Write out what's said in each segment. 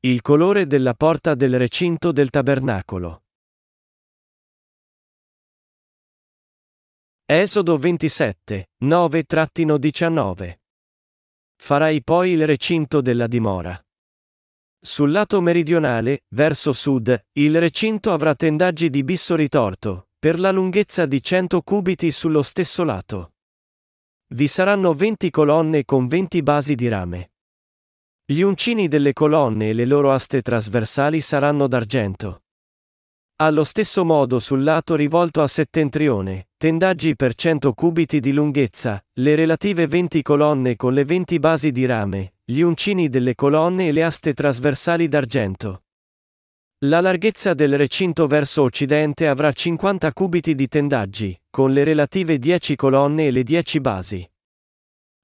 Il colore della porta del recinto del tabernacolo. Esodo 27, 9-19. Farai poi il recinto della dimora. Sul lato meridionale, verso sud, il recinto avrà tendaggi di bisso ritorto, per la lunghezza di 100 cubiti sullo stesso lato. Vi saranno 20 colonne con 20 basi di rame. Gli uncini delle colonne e le loro aste trasversali saranno d'argento. Allo stesso modo sul lato rivolto a settentrione, tendaggi per 100 cubiti di lunghezza, le relative 20 colonne con le 20 basi di rame, gli uncini delle colonne e le aste trasversali d'argento. La larghezza del recinto verso occidente avrà 50 cubiti di tendaggi, con le relative 10 colonne e le 10 basi.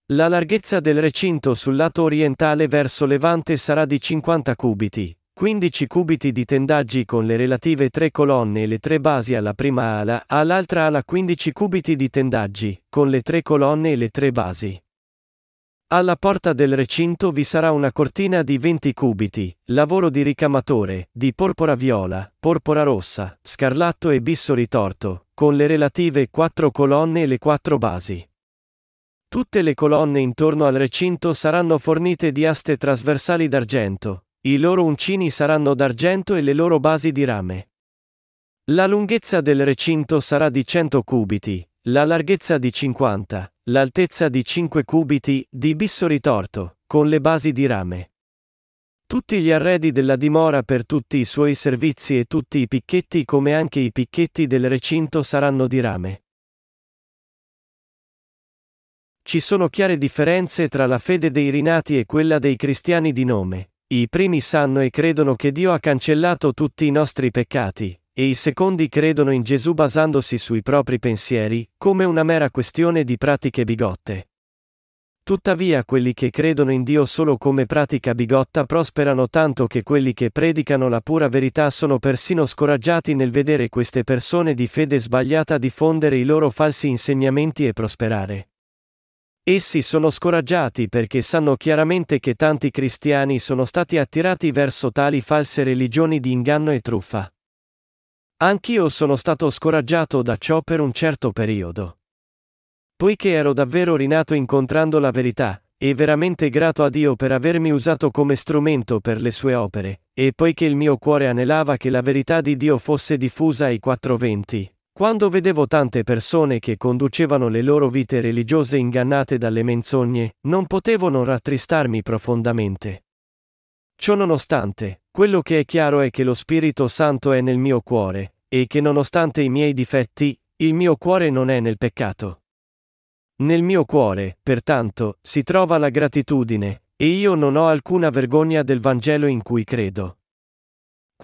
La larghezza del recinto sul lato orientale verso levante sarà di 50 cubiti, 15 cubiti di tendaggi con le relative tre colonne e le tre basi alla prima ala, all'altra ala 15 cubiti di tendaggi, con le tre colonne e le tre basi. Alla porta del recinto vi sarà una cortina di 20 cubiti, lavoro di ricamatore, di porpora viola, porpora rossa, scarlatto e bisso ritorto, con le relative quattro colonne e le quattro basi. Tutte le colonne intorno al recinto saranno fornite di aste trasversali d'argento, i loro uncini saranno d'argento e le loro basi di rame. La lunghezza del recinto sarà di 100 cubiti, la larghezza di 50, l'altezza di 5 cubiti, di bisso ritorto, con le basi di rame. Tutti gli arredi della dimora per tutti i suoi servizi e tutti i picchetti come anche i picchetti del recinto saranno di rame. Ci sono chiare differenze tra la fede dei rinati e quella dei cristiani di nome. I primi sanno e credono che Dio ha cancellato tutti i nostri peccati, e i secondi credono in Gesù basandosi sui propri pensieri, come una mera questione di pratiche bigotte. Tuttavia quelli che credono in Dio solo come pratica bigotta prosperano tanto che quelli che predicano la pura verità sono persino scoraggiati nel vedere queste persone di fede sbagliata diffondere i loro falsi insegnamenti e prosperare. Essi sono scoraggiati perché sanno chiaramente che tanti cristiani sono stati attirati verso tali false religioni di inganno e truffa. Anch'io sono stato scoraggiato da ciò per un certo periodo. Poiché ero davvero rinato incontrando la verità, e veramente grato a Dio per avermi usato come strumento per le sue opere, e poiché il mio cuore anelava che la verità di Dio fosse diffusa ai 420, quando vedevo tante persone che conducevano le loro vite religiose ingannate dalle menzogne, non potevo non rattristarmi profondamente. Ciò nonostante, quello che è chiaro è che lo Spirito Santo è nel mio cuore, e che nonostante i miei difetti, il mio cuore non è nel peccato. Nel mio cuore, pertanto, si trova la gratitudine, e io non ho alcuna vergogna del Vangelo in cui credo.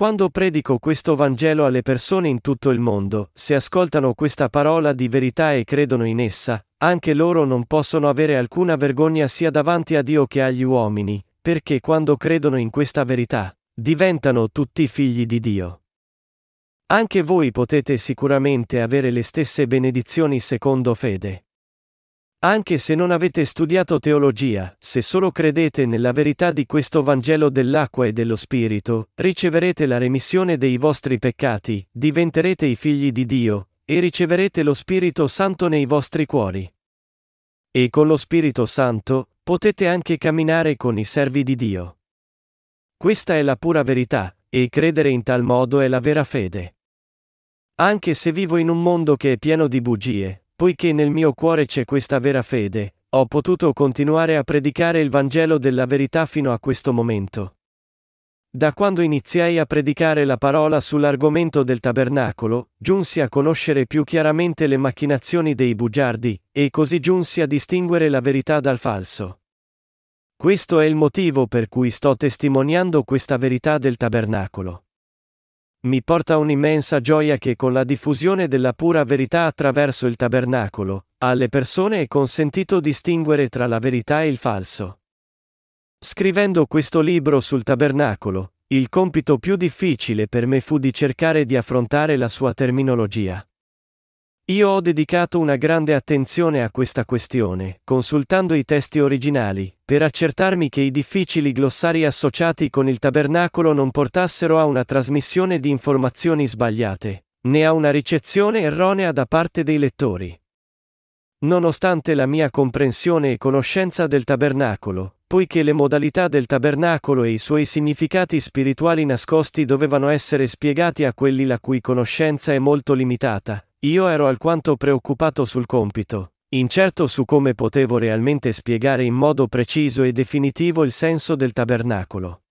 Quando predico questo Vangelo alle persone in tutto il mondo, se ascoltano questa parola di verità e credono in essa, anche loro non possono avere alcuna vergogna sia davanti a Dio che agli uomini, perché quando credono in questa verità, diventano tutti figli di Dio. Anche voi potete sicuramente avere le stesse benedizioni secondo fede. Anche se non avete studiato teologia, se solo credete nella verità di questo Vangelo dell'acqua e dello Spirito, riceverete la remissione dei vostri peccati, diventerete i figli di Dio, e riceverete lo Spirito Santo nei vostri cuori. E con lo Spirito Santo, potete anche camminare con i servi di Dio. Questa è la pura verità, e credere in tal modo è la vera fede. Anche se vivo in un mondo che è pieno di bugie, Poiché nel mio cuore c'è questa vera fede, ho potuto continuare a predicare il Vangelo della verità fino a questo momento. Da quando iniziai a predicare la parola sull'argomento del tabernacolo, giunsi a conoscere più chiaramente le macchinazioni dei bugiardi, e così giunsi a distinguere la verità dal falso. Questo è il motivo per cui sto testimoniando questa verità del tabernacolo. Mi porta un'immensa gioia che con la diffusione della pura verità attraverso il tabernacolo, alle persone è consentito distinguere tra la verità e il falso. Scrivendo questo libro sul tabernacolo, il compito più difficile per me fu di cercare di affrontare la sua terminologia. Io ho dedicato una grande attenzione a questa questione, consultando i testi originali, per accertarmi che i difficili glossari associati con il tabernacolo non portassero a una trasmissione di informazioni sbagliate, né a una ricezione erronea da parte dei lettori. Nonostante la mia comprensione e conoscenza del tabernacolo, poiché le modalità del tabernacolo e i suoi significati spirituali nascosti dovevano essere spiegati a quelli la cui conoscenza è molto limitata, io ero alquanto preoccupato sul compito, incerto su come potevo realmente spiegare in modo preciso e definitivo il senso del tabernacolo.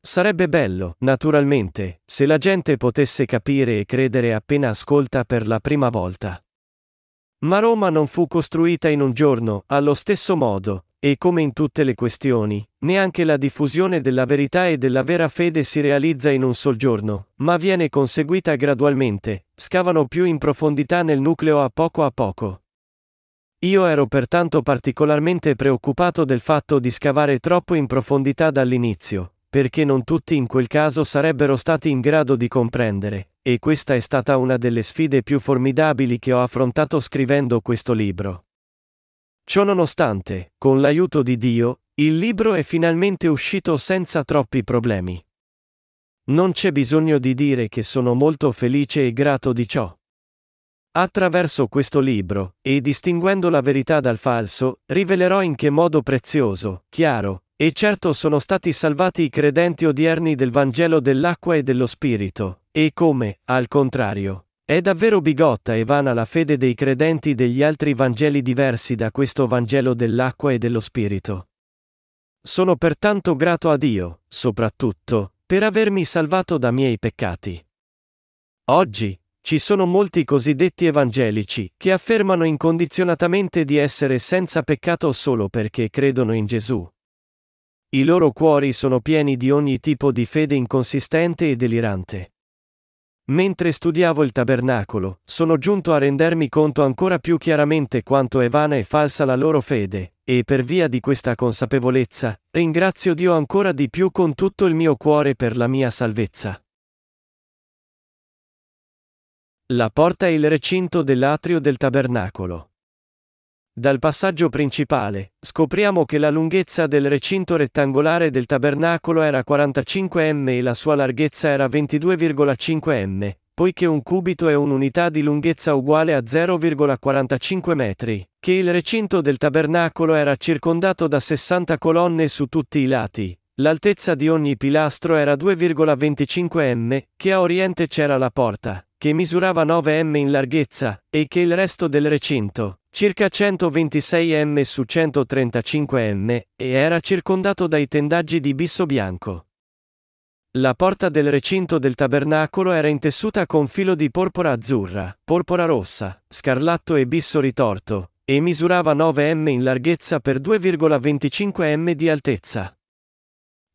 Sarebbe bello, naturalmente, se la gente potesse capire e credere appena ascolta per la prima volta. Ma Roma non fu costruita in un giorno, allo stesso modo, e come in tutte le questioni, neanche la diffusione della verità e della vera fede si realizza in un sol giorno, ma viene conseguita gradualmente, scavano più in profondità nel nucleo a poco a poco. Io ero pertanto particolarmente preoccupato del fatto di scavare troppo in profondità dall'inizio, perché non tutti in quel caso sarebbero stati in grado di comprendere, e questa è stata una delle sfide più formidabili che ho affrontato scrivendo questo libro. Ciononostante, con l'aiuto di Dio, il libro è finalmente uscito senza troppi problemi. Non c'è bisogno di dire che sono molto felice e grato di ciò. Attraverso questo libro, e distinguendo la verità dal falso, rivelerò in che modo prezioso, chiaro, e certo sono stati salvati i credenti odierni del Vangelo dell'acqua e dello Spirito, e come, al contrario, è davvero bigotta e vana la fede dei credenti degli altri Vangeli diversi da questo Vangelo dell'acqua e dello Spirito. Sono pertanto grato a Dio, soprattutto, per avermi salvato da miei peccati. Oggi, ci sono molti cosiddetti evangelici che affermano incondizionatamente di essere senza peccato solo perché credono in Gesù. I loro cuori sono pieni di ogni tipo di fede inconsistente e delirante. Mentre studiavo il tabernacolo, sono giunto a rendermi conto ancora più chiaramente quanto è vana e falsa la loro fede, e per via di questa consapevolezza, ringrazio Dio ancora di più con tutto il mio cuore per la mia salvezza. La porta e il recinto dell'atrio del tabernacolo. Dal passaggio principale, scopriamo che la lunghezza del recinto rettangolare del tabernacolo era 45 m e la sua larghezza era 22,5 m, poiché un cubito è un'unità di lunghezza uguale a 0,45 metri, che il recinto del tabernacolo era circondato da 60 colonne su tutti i lati, l'altezza di ogni pilastro era 2,25 m, che a oriente c'era la porta, che misurava 9 m in larghezza, e che il resto del recinto, circa 126 m su 135 m, e era circondato dai tendaggi di bisso bianco. La porta del recinto del tabernacolo era intessuta con filo di porpora azzurra, porpora rossa, scarlatto e bisso ritorto, e misurava 9 m in larghezza per 2,25 m di altezza.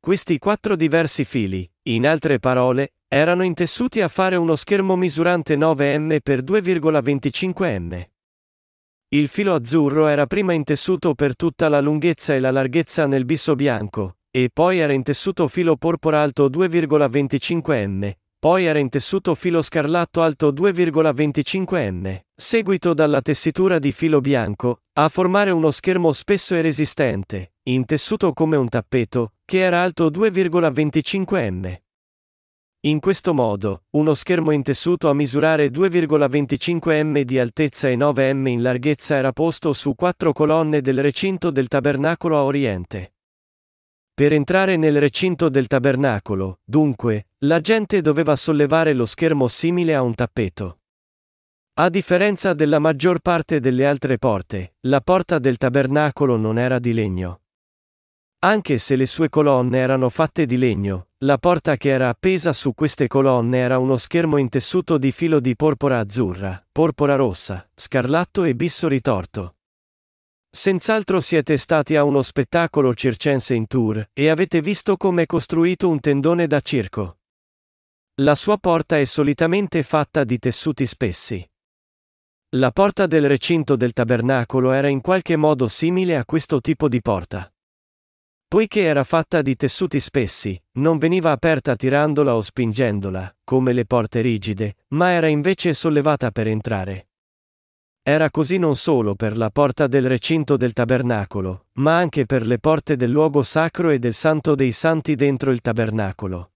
Questi quattro diversi fili, in altre parole, erano intessuti a fare uno schermo misurante 9 m per 2,25 m. Il filo azzurro era prima intessuto per tutta la lunghezza e la larghezza nel bisso bianco, e poi era intessuto filo porpora alto 2,25 m, poi era intessuto filo scarlatto alto 2,25 m, seguito dalla tessitura di filo bianco, a formare uno schermo spesso e resistente, intessuto come un tappeto, che era alto 2,25 m. In questo modo, uno schermo intessuto a misurare 2,25 m di altezza e 9 m in larghezza era posto su quattro colonne del recinto del tabernacolo a oriente. Per entrare nel recinto del tabernacolo, dunque, la gente doveva sollevare lo schermo simile a un tappeto. A differenza della maggior parte delle altre porte, la porta del tabernacolo non era di legno. Anche se le sue colonne erano fatte di legno, la porta che era appesa su queste colonne era uno schermo intessuto di filo di porpora azzurra, porpora rossa, scarlatto e bisso ritorto. Senz'altro siete stati a uno spettacolo circense in tour e avete visto come è costruito un tendone da circo. La sua porta è solitamente fatta di tessuti spessi. La porta del recinto del tabernacolo era in qualche modo simile a questo tipo di porta. Poiché era fatta di tessuti spessi, non veniva aperta tirandola o spingendola, come le porte rigide, ma era invece sollevata per entrare. Era così non solo per la porta del recinto del tabernacolo, ma anche per le porte del luogo sacro e del santo dei santi dentro il tabernacolo.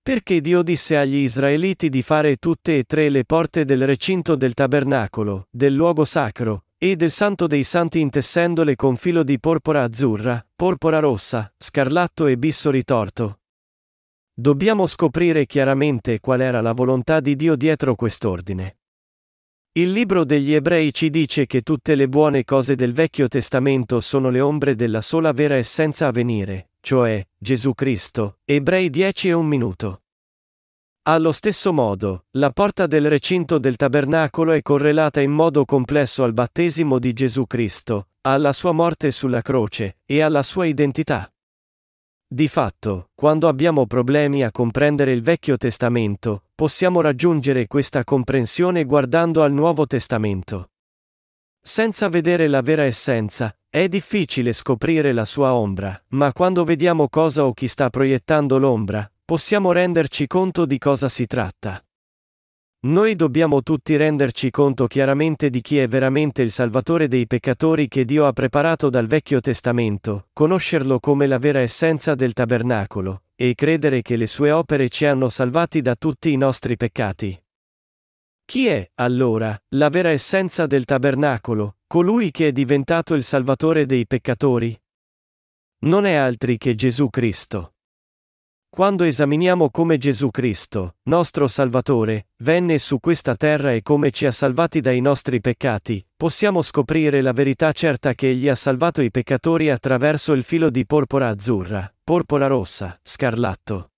Perché Dio disse agli Israeliti di fare tutte e tre le porte del recinto del tabernacolo, del luogo sacro, e del santo dei santi intessendole con filo di porpora azzurra, porpora rossa, scarlatto e bisso ritorto. Dobbiamo scoprire chiaramente qual era la volontà di Dio dietro quest'ordine. Il libro degli ebrei ci dice che tutte le buone cose del Vecchio Testamento sono le ombre della sola vera essenza a venire, cioè Gesù Cristo. Ebrei 10 e un minuto. Allo stesso modo, la porta del recinto del tabernacolo è correlata in modo complesso al battesimo di Gesù Cristo, alla sua morte sulla croce, e alla sua identità. Di fatto, quando abbiamo problemi a comprendere il Vecchio Testamento, possiamo raggiungere questa comprensione guardando al Nuovo Testamento. Senza vedere la vera essenza, è difficile scoprire la sua ombra, ma quando vediamo cosa o chi sta proiettando l'ombra, possiamo renderci conto di cosa si tratta. Noi dobbiamo tutti renderci conto chiaramente di chi è veramente il Salvatore dei peccatori che Dio ha preparato dal Vecchio Testamento, conoscerlo come la vera essenza del tabernacolo, e credere che le sue opere ci hanno salvati da tutti i nostri peccati. Chi è, allora, la vera essenza del tabernacolo, colui che è diventato il Salvatore dei peccatori? Non è altri che Gesù Cristo. Quando esaminiamo come Gesù Cristo, nostro Salvatore, venne su questa terra e come ci ha salvati dai nostri peccati, possiamo scoprire la verità certa che Egli ha salvato i peccatori attraverso il filo di porpora azzurra, porpora rossa, scarlatto.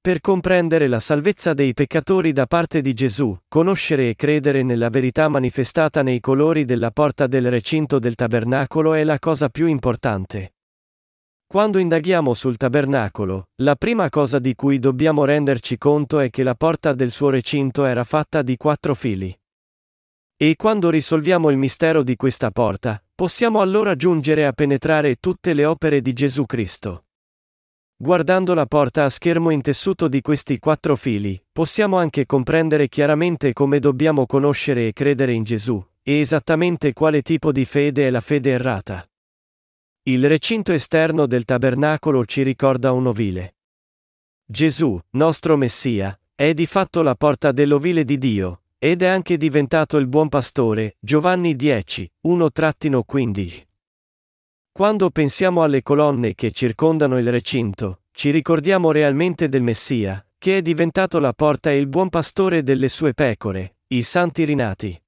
Per comprendere la salvezza dei peccatori da parte di Gesù, conoscere e credere nella verità manifestata nei colori della porta del recinto del tabernacolo è la cosa più importante. Quando indaghiamo sul tabernacolo, la prima cosa di cui dobbiamo renderci conto è che la porta del suo recinto era fatta di quattro fili. E quando risolviamo il mistero di questa porta, possiamo allora giungere a penetrare tutte le opere di Gesù Cristo. Guardando la porta a schermo intessuto di questi quattro fili, possiamo anche comprendere chiaramente come dobbiamo conoscere e credere in Gesù, e esattamente quale tipo di fede è la fede errata. Il recinto esterno del tabernacolo ci ricorda un ovile. Gesù, nostro Messia, è di fatto la porta dell'ovile di Dio, ed è anche diventato il buon pastore, Giovanni 10, 1-15. Quando pensiamo alle colonne che circondano il recinto, ci ricordiamo realmente del Messia, che è diventato la porta e il buon pastore delle sue pecore, i santi rinati.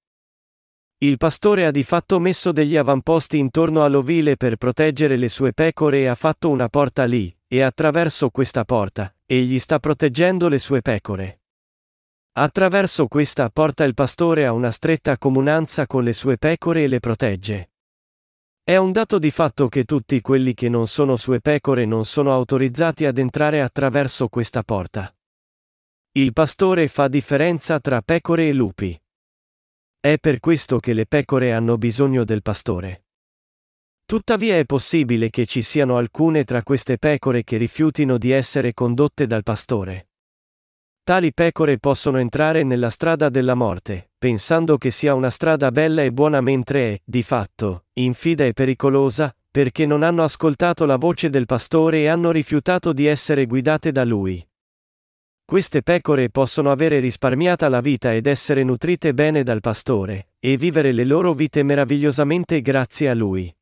Il pastore ha di fatto messo degli avamposti intorno all'ovile per proteggere le sue pecore e ha fatto una porta lì, e attraverso questa porta, egli sta proteggendo le sue pecore. Attraverso questa porta il pastore ha una stretta comunanza con le sue pecore e le protegge. È un dato di fatto che tutti quelli che non sono sue pecore non sono autorizzati ad entrare attraverso questa porta. Il pastore fa differenza tra pecore e lupi. È per questo che le pecore hanno bisogno del pastore. Tuttavia è possibile che ci siano alcune tra queste pecore che rifiutino di essere condotte dal pastore. Tali pecore possono entrare nella strada della morte, pensando che sia una strada bella e buona mentre è, di fatto, infida e pericolosa, perché non hanno ascoltato la voce del pastore e hanno rifiutato di essere guidate da lui. Queste pecore possono avere risparmiata la vita ed essere nutrite bene dal pastore, e vivere le loro vite meravigliosamente grazie a lui.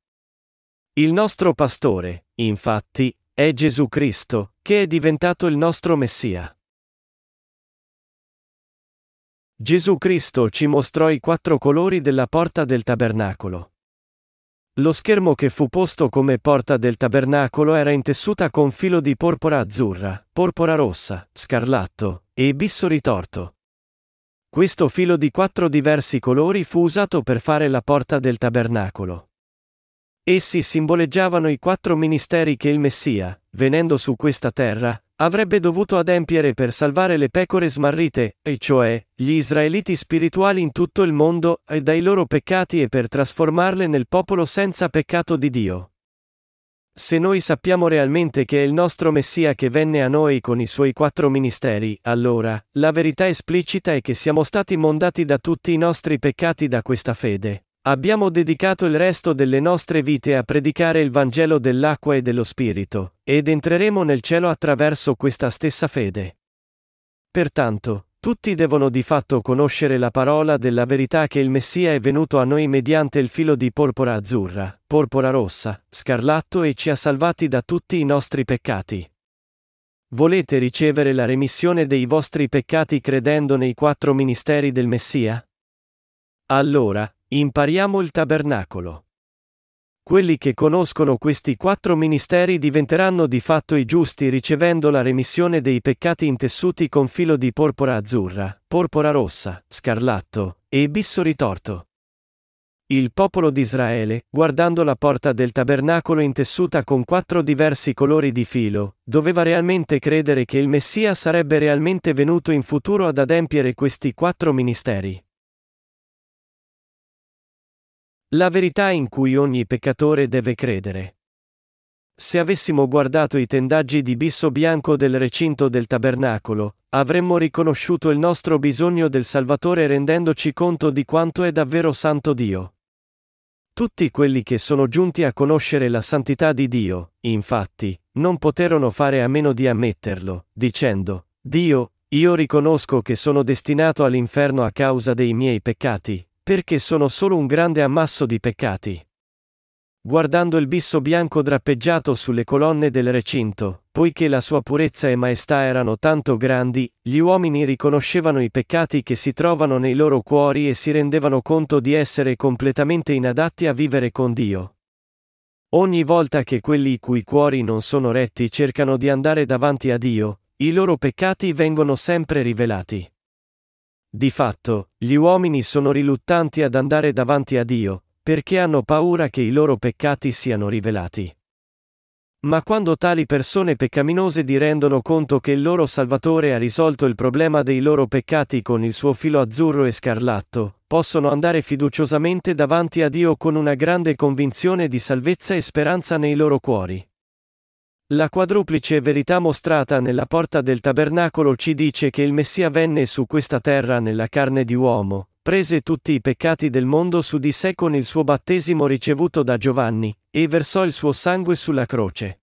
Il nostro pastore, infatti, è Gesù Cristo, che è diventato il nostro Messia. Gesù Cristo ci mostrò i quattro colori della porta del tabernacolo. Lo schermo che fu posto come porta del tabernacolo era intessuta con filo di porpora azzurra, porpora rossa, scarlatto e bisso ritorto. Questo filo di quattro diversi colori fu usato per fare la porta del tabernacolo. Essi simboleggiavano i quattro ministeri che il Messia, venendo su questa terra, avrebbe dovuto adempiere per salvare le pecore smarrite, e cioè, gli israeliti spirituali in tutto il mondo, e dai loro peccati e per trasformarle nel popolo senza peccato di Dio. Se noi sappiamo realmente che è il nostro Messia che venne a noi con i suoi quattro ministeri, allora, la verità esplicita è che siamo stati mondati da tutti i nostri peccati da questa fede. Abbiamo dedicato il resto delle nostre vite a predicare il Vangelo dell'acqua e dello Spirito, ed entreremo nel cielo attraverso questa stessa fede. Pertanto, tutti devono di fatto conoscere la parola della verità che il Messia è venuto a noi mediante il filo di porpora azzurra, porpora rossa, scarlatto e ci ha salvati da tutti i nostri peccati. Volete ricevere la remissione dei vostri peccati credendo nei quattro ministeri del Messia? Allora, impariamo il tabernacolo. Quelli che conoscono questi quattro ministeri diventeranno di fatto i giusti ricevendo la remissione dei peccati intessuti con filo di porpora azzurra, porpora rossa, scarlatto e bisso ritorto. Il popolo di Israele, guardando la porta del tabernacolo intessuta con quattro diversi colori di filo, doveva realmente credere che il Messia sarebbe realmente venuto in futuro ad adempiere questi quattro ministeri. La verità in cui ogni peccatore deve credere. Se avessimo guardato i tendaggi di bisso bianco del recinto del tabernacolo, avremmo riconosciuto il nostro bisogno del Salvatore rendendoci conto di quanto è davvero santo Dio. Tutti quelli che sono giunti a conoscere la santità di Dio, infatti, non poterono fare a meno di ammetterlo, dicendo, Dio, io riconosco che sono destinato all'inferno a causa dei miei peccati, perché sono solo un grande ammasso di peccati. Guardando il bisso bianco drappeggiato sulle colonne del recinto, poiché la sua purezza e maestà erano tanto grandi, gli uomini riconoscevano i peccati che si trovano nei loro cuori e si rendevano conto di essere completamente inadatti a vivere con Dio. Ogni volta che quelli i cui cuori non sono retti cercano di andare davanti a Dio, i loro peccati vengono sempre rivelati. Di fatto, gli uomini sono riluttanti ad andare davanti a Dio, perché hanno paura che i loro peccati siano rivelati. Ma quando tali persone peccaminose di rendono conto che il loro Salvatore ha risolto il problema dei loro peccati con il suo filo azzurro e scarlatto, possono andare fiduciosamente davanti a Dio con una grande convinzione di salvezza e speranza nei loro cuori. La quadruplice verità mostrata nella porta del tabernacolo ci dice che il Messia venne su questa terra nella carne di uomo, prese tutti i peccati del mondo su di sé con il suo battesimo ricevuto da Giovanni, e versò il suo sangue sulla croce.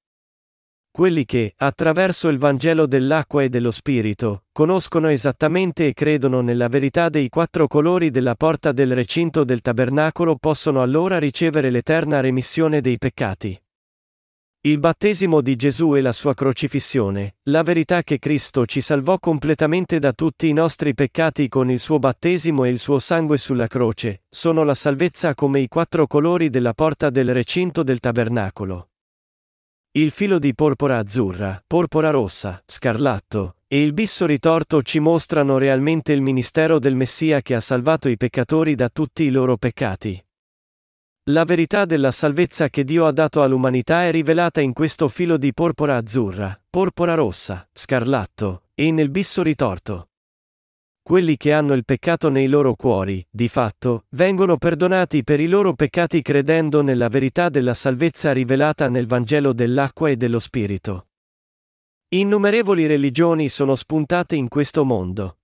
Quelli che, attraverso il Vangelo dell'acqua e dello Spirito, conoscono esattamente e credono nella verità dei quattro colori della porta del recinto del tabernacolo possono allora ricevere l'eterna remissione dei peccati. Il battesimo di Gesù e la sua crocifissione, la verità che Cristo ci salvò completamente da tutti i nostri peccati con il suo battesimo e il suo sangue sulla croce, sono la salvezza come i quattro colori della porta del recinto del tabernacolo. Il filo di porpora azzurra, porpora rossa, scarlatto, e il bisso ritorto ci mostrano realmente il ministero del Messia che ha salvato i peccatori da tutti i loro peccati. La verità della salvezza che Dio ha dato all'umanità è rivelata in questo filo di porpora azzurra, porpora rossa, scarlatto, e nel bisso ritorto. Quelli che hanno il peccato nei loro cuori, di fatto, vengono perdonati per i loro peccati credendo nella verità della salvezza rivelata nel Vangelo dell'acqua e dello Spirito. Innumerevoli religioni sono spuntate in questo mondo.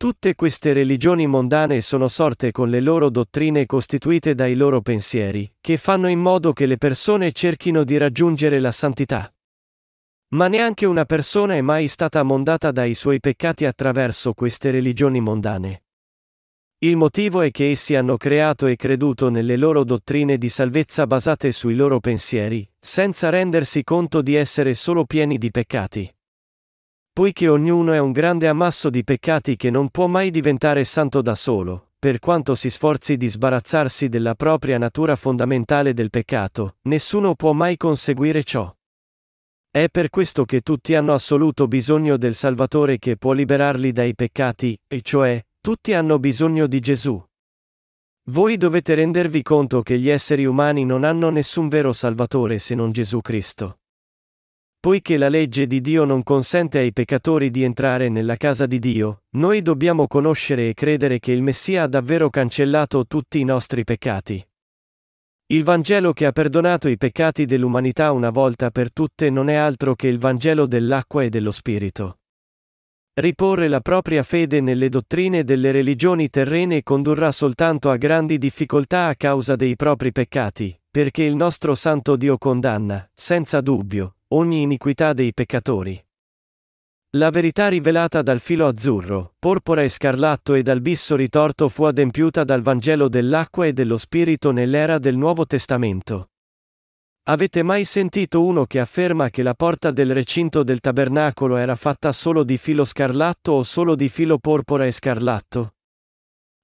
Tutte queste religioni mondane sono sorte con le loro dottrine costituite dai loro pensieri, che fanno in modo che le persone cerchino di raggiungere la santità. Ma neanche una persona è mai stata mondata dai suoi peccati attraverso queste religioni mondane. Il motivo è che essi hanno creato e creduto nelle loro dottrine di salvezza basate sui loro pensieri, senza rendersi conto di essere solo pieni di peccati poiché ognuno è un grande ammasso di peccati che non può mai diventare santo da solo, per quanto si sforzi di sbarazzarsi della propria natura fondamentale del peccato, nessuno può mai conseguire ciò. È per questo che tutti hanno assoluto bisogno del Salvatore che può liberarli dai peccati, e cioè, tutti hanno bisogno di Gesù. Voi dovete rendervi conto che gli esseri umani non hanno nessun vero Salvatore se non Gesù Cristo. Poiché la legge di Dio non consente ai peccatori di entrare nella casa di Dio, noi dobbiamo conoscere e credere che il Messia ha davvero cancellato tutti i nostri peccati. Il Vangelo che ha perdonato i peccati dell'umanità una volta per tutte non è altro che il Vangelo dell'acqua e dello Spirito. Riporre la propria fede nelle dottrine delle religioni terrene condurrà soltanto a grandi difficoltà a causa dei propri peccati, perché il nostro Santo Dio condanna, senza dubbio, ogni iniquità dei peccatori. La verità rivelata dal filo azzurro, porpora e scarlatto e dal bisso ritorto fu adempiuta dal Vangelo dell'acqua e dello Spirito nell'era del Nuovo Testamento. Avete mai sentito uno che afferma che la porta del recinto del tabernacolo era fatta solo di filo scarlatto o solo di filo porpora e scarlatto?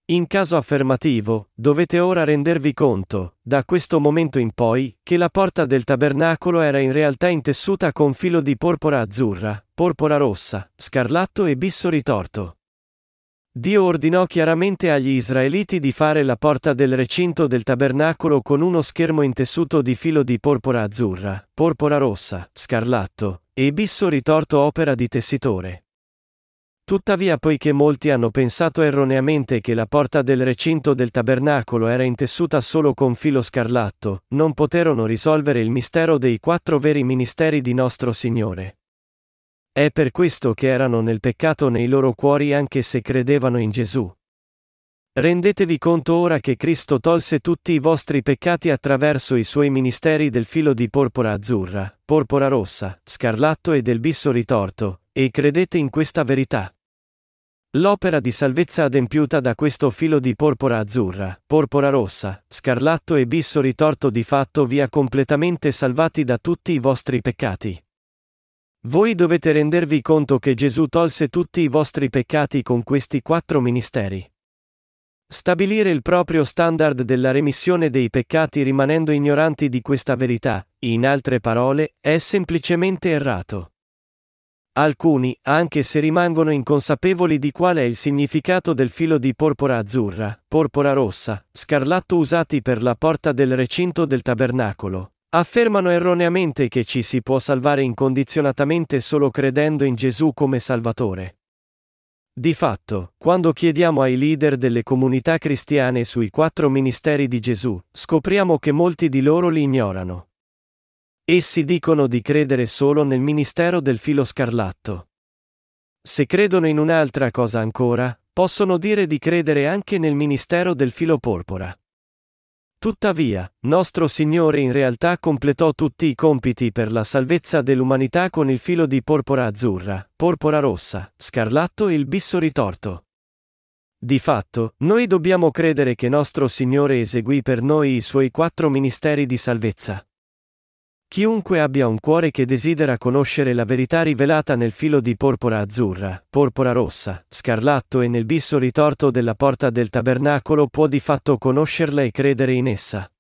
In caso affermativo, dovete ora rendervi conto, da questo momento in poi, che la porta del tabernacolo era in realtà intessuta con filo di porpora azzurra, porpora rossa, scarlatto e bisso ritorto. Dio ordinò chiaramente agli israeliti di fare la porta del recinto del tabernacolo con uno schermo intessuto di filo di porpora azzurra, porpora rossa, scarlatto, e bisso ritorto opera di tessitore. Tuttavia, poiché molti hanno pensato erroneamente che la porta del recinto del tabernacolo era intessuta solo con filo scarlatto, non poterono risolvere il mistero dei quattro veri ministeri di nostro Signore. È per questo che erano nel peccato nei loro cuori anche se credevano in Gesù. Rendetevi conto ora che Cristo tolse tutti i vostri peccati attraverso i suoi ministeri del filo di porpora azzurra, porpora rossa, scarlatto e del bisso ritorto, e credete in questa verità. L'opera di salvezza adempiuta da questo filo di porpora azzurra, porpora rossa, scarlatto e bisso ritorto di fatto vi ha completamente salvati da tutti i vostri peccati. Voi dovete rendervi conto che Gesù tolse tutti i vostri peccati con questi quattro ministeri. Stabilire il proprio standard della remissione dei peccati rimanendo ignoranti di questa verità, in altre parole, è semplicemente errato. Alcuni, anche se rimangono inconsapevoli di qual è il significato del filo di porpora azzurra, porpora rossa, scarlatto usati per la porta del recinto del tabernacolo, affermano erroneamente che ci si può salvare incondizionatamente solo credendo in Gesù come Salvatore. Di fatto, quando chiediamo ai leader delle comunità cristiane sui quattro ministeri di Gesù, scopriamo che molti di loro li ignorano. Essi dicono di credere solo nel ministero del filo scarlatto. Se credono in un'altra cosa ancora, possono dire di credere anche nel ministero del filo porpora. Tuttavia, nostro Signore in realtà completò tutti i compiti per la salvezza dell'umanità con il filo di porpora azzurra, porpora rossa, scarlatto e il bisso ritorto. Di fatto, noi dobbiamo credere che nostro Signore eseguì per noi i suoi quattro ministeri di salvezza. Chiunque abbia un cuore che desidera conoscere la verità rivelata nel filo di porpora azzurra, porpora rossa, scarlatto e nel bisso ritorto della porta del tabernacolo può di fatto conoscerla e credere in essa.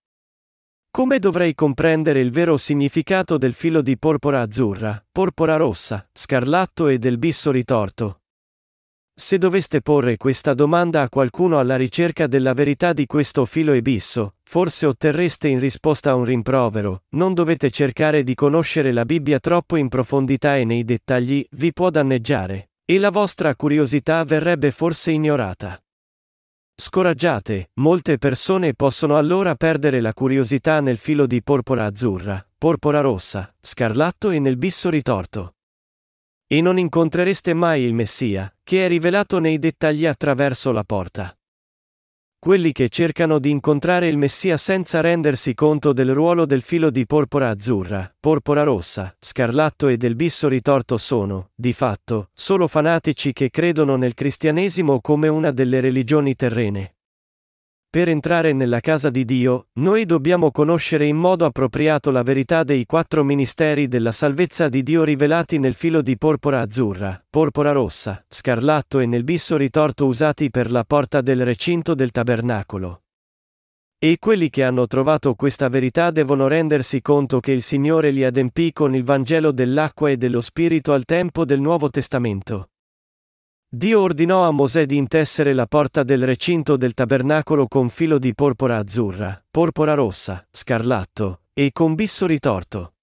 Come dovrei comprendere il vero significato del filo di porpora azzurra, porpora rossa, scarlatto e del bisso ritorto? Se doveste porre questa domanda a qualcuno alla ricerca della verità di questo filo ebisso, forse otterreste in risposta un rimprovero, non dovete cercare di conoscere la Bibbia troppo in profondità e nei dettagli, vi può danneggiare, e la vostra curiosità verrebbe forse ignorata. Scoraggiate, molte persone possono allora perdere la curiosità nel filo di porpora azzurra, porpora rossa, scarlatto e nel bisso ritorto. E non incontrereste mai il Messia, che è rivelato nei dettagli attraverso la porta. Quelli che cercano di incontrare il Messia senza rendersi conto del ruolo del filo di porpora azzurra, porpora rossa, scarlatto e del bisso ritorto sono, di fatto, solo fanatici che credono nel cristianesimo come una delle religioni terrene. Per entrare nella casa di Dio, noi dobbiamo conoscere in modo appropriato la verità dei quattro ministeri della salvezza di Dio rivelati nel filo di porpora azzurra, porpora rossa, scarlatto e nel bisso ritorto usati per la porta del recinto del tabernacolo. E quelli che hanno trovato questa verità devono rendersi conto che il Signore li adempì con il Vangelo dell'acqua e dello Spirito al tempo del Nuovo Testamento. Dio ordinò a Mosè di intessere la porta del recinto del tabernacolo con filo di porpora azzurra, porpora rossa, scarlatto, e con bisso ritorto.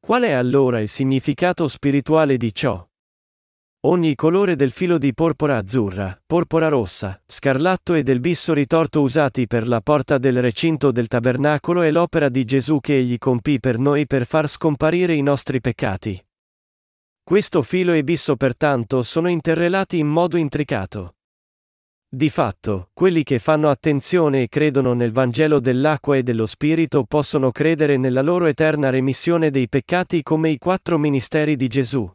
Qual è allora il significato spirituale di ciò? ogni colore del filo di porpora azzurra, porpora rossa, scarlatto e del bisso ritorto usati per la porta del recinto del tabernacolo è l'opera di Gesù che egli compì per noi per far scomparire i nostri peccati. Questo filo e bisso pertanto sono interrelati in modo intricato. Di fatto, quelli che fanno attenzione e credono nel Vangelo dell'acqua e dello Spirito possono credere nella loro eterna remissione dei peccati come i quattro ministeri di Gesù.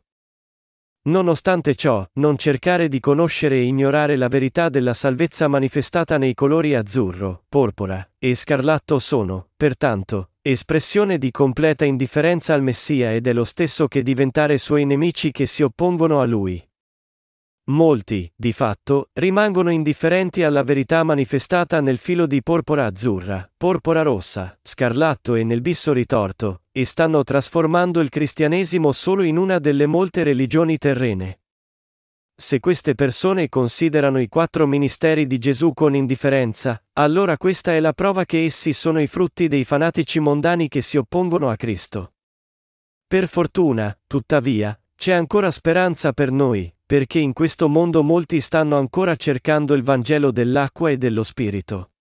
Nonostante ciò, non cercare di conoscere e ignorare la verità della salvezza manifestata nei colori azzurro, porpora e scarlatto sono, pertanto, espressione di completa indifferenza al Messia ed è lo stesso che diventare suoi nemici che si oppongono a lui. Molti, di fatto, rimangono indifferenti alla verità manifestata nel filo di porpora azzurra, porpora rossa, scarlatto e nel bisso ritorto, e stanno trasformando il cristianesimo solo in una delle molte religioni terrene. Se queste persone considerano i quattro ministeri di Gesù con indifferenza, allora questa è la prova che essi sono i frutti dei fanatici mondani che si oppongono a Cristo. Per fortuna, tuttavia, c'è ancora speranza per noi, perché in questo mondo molti stanno ancora cercando il Vangelo dell'acqua e dello Spirito.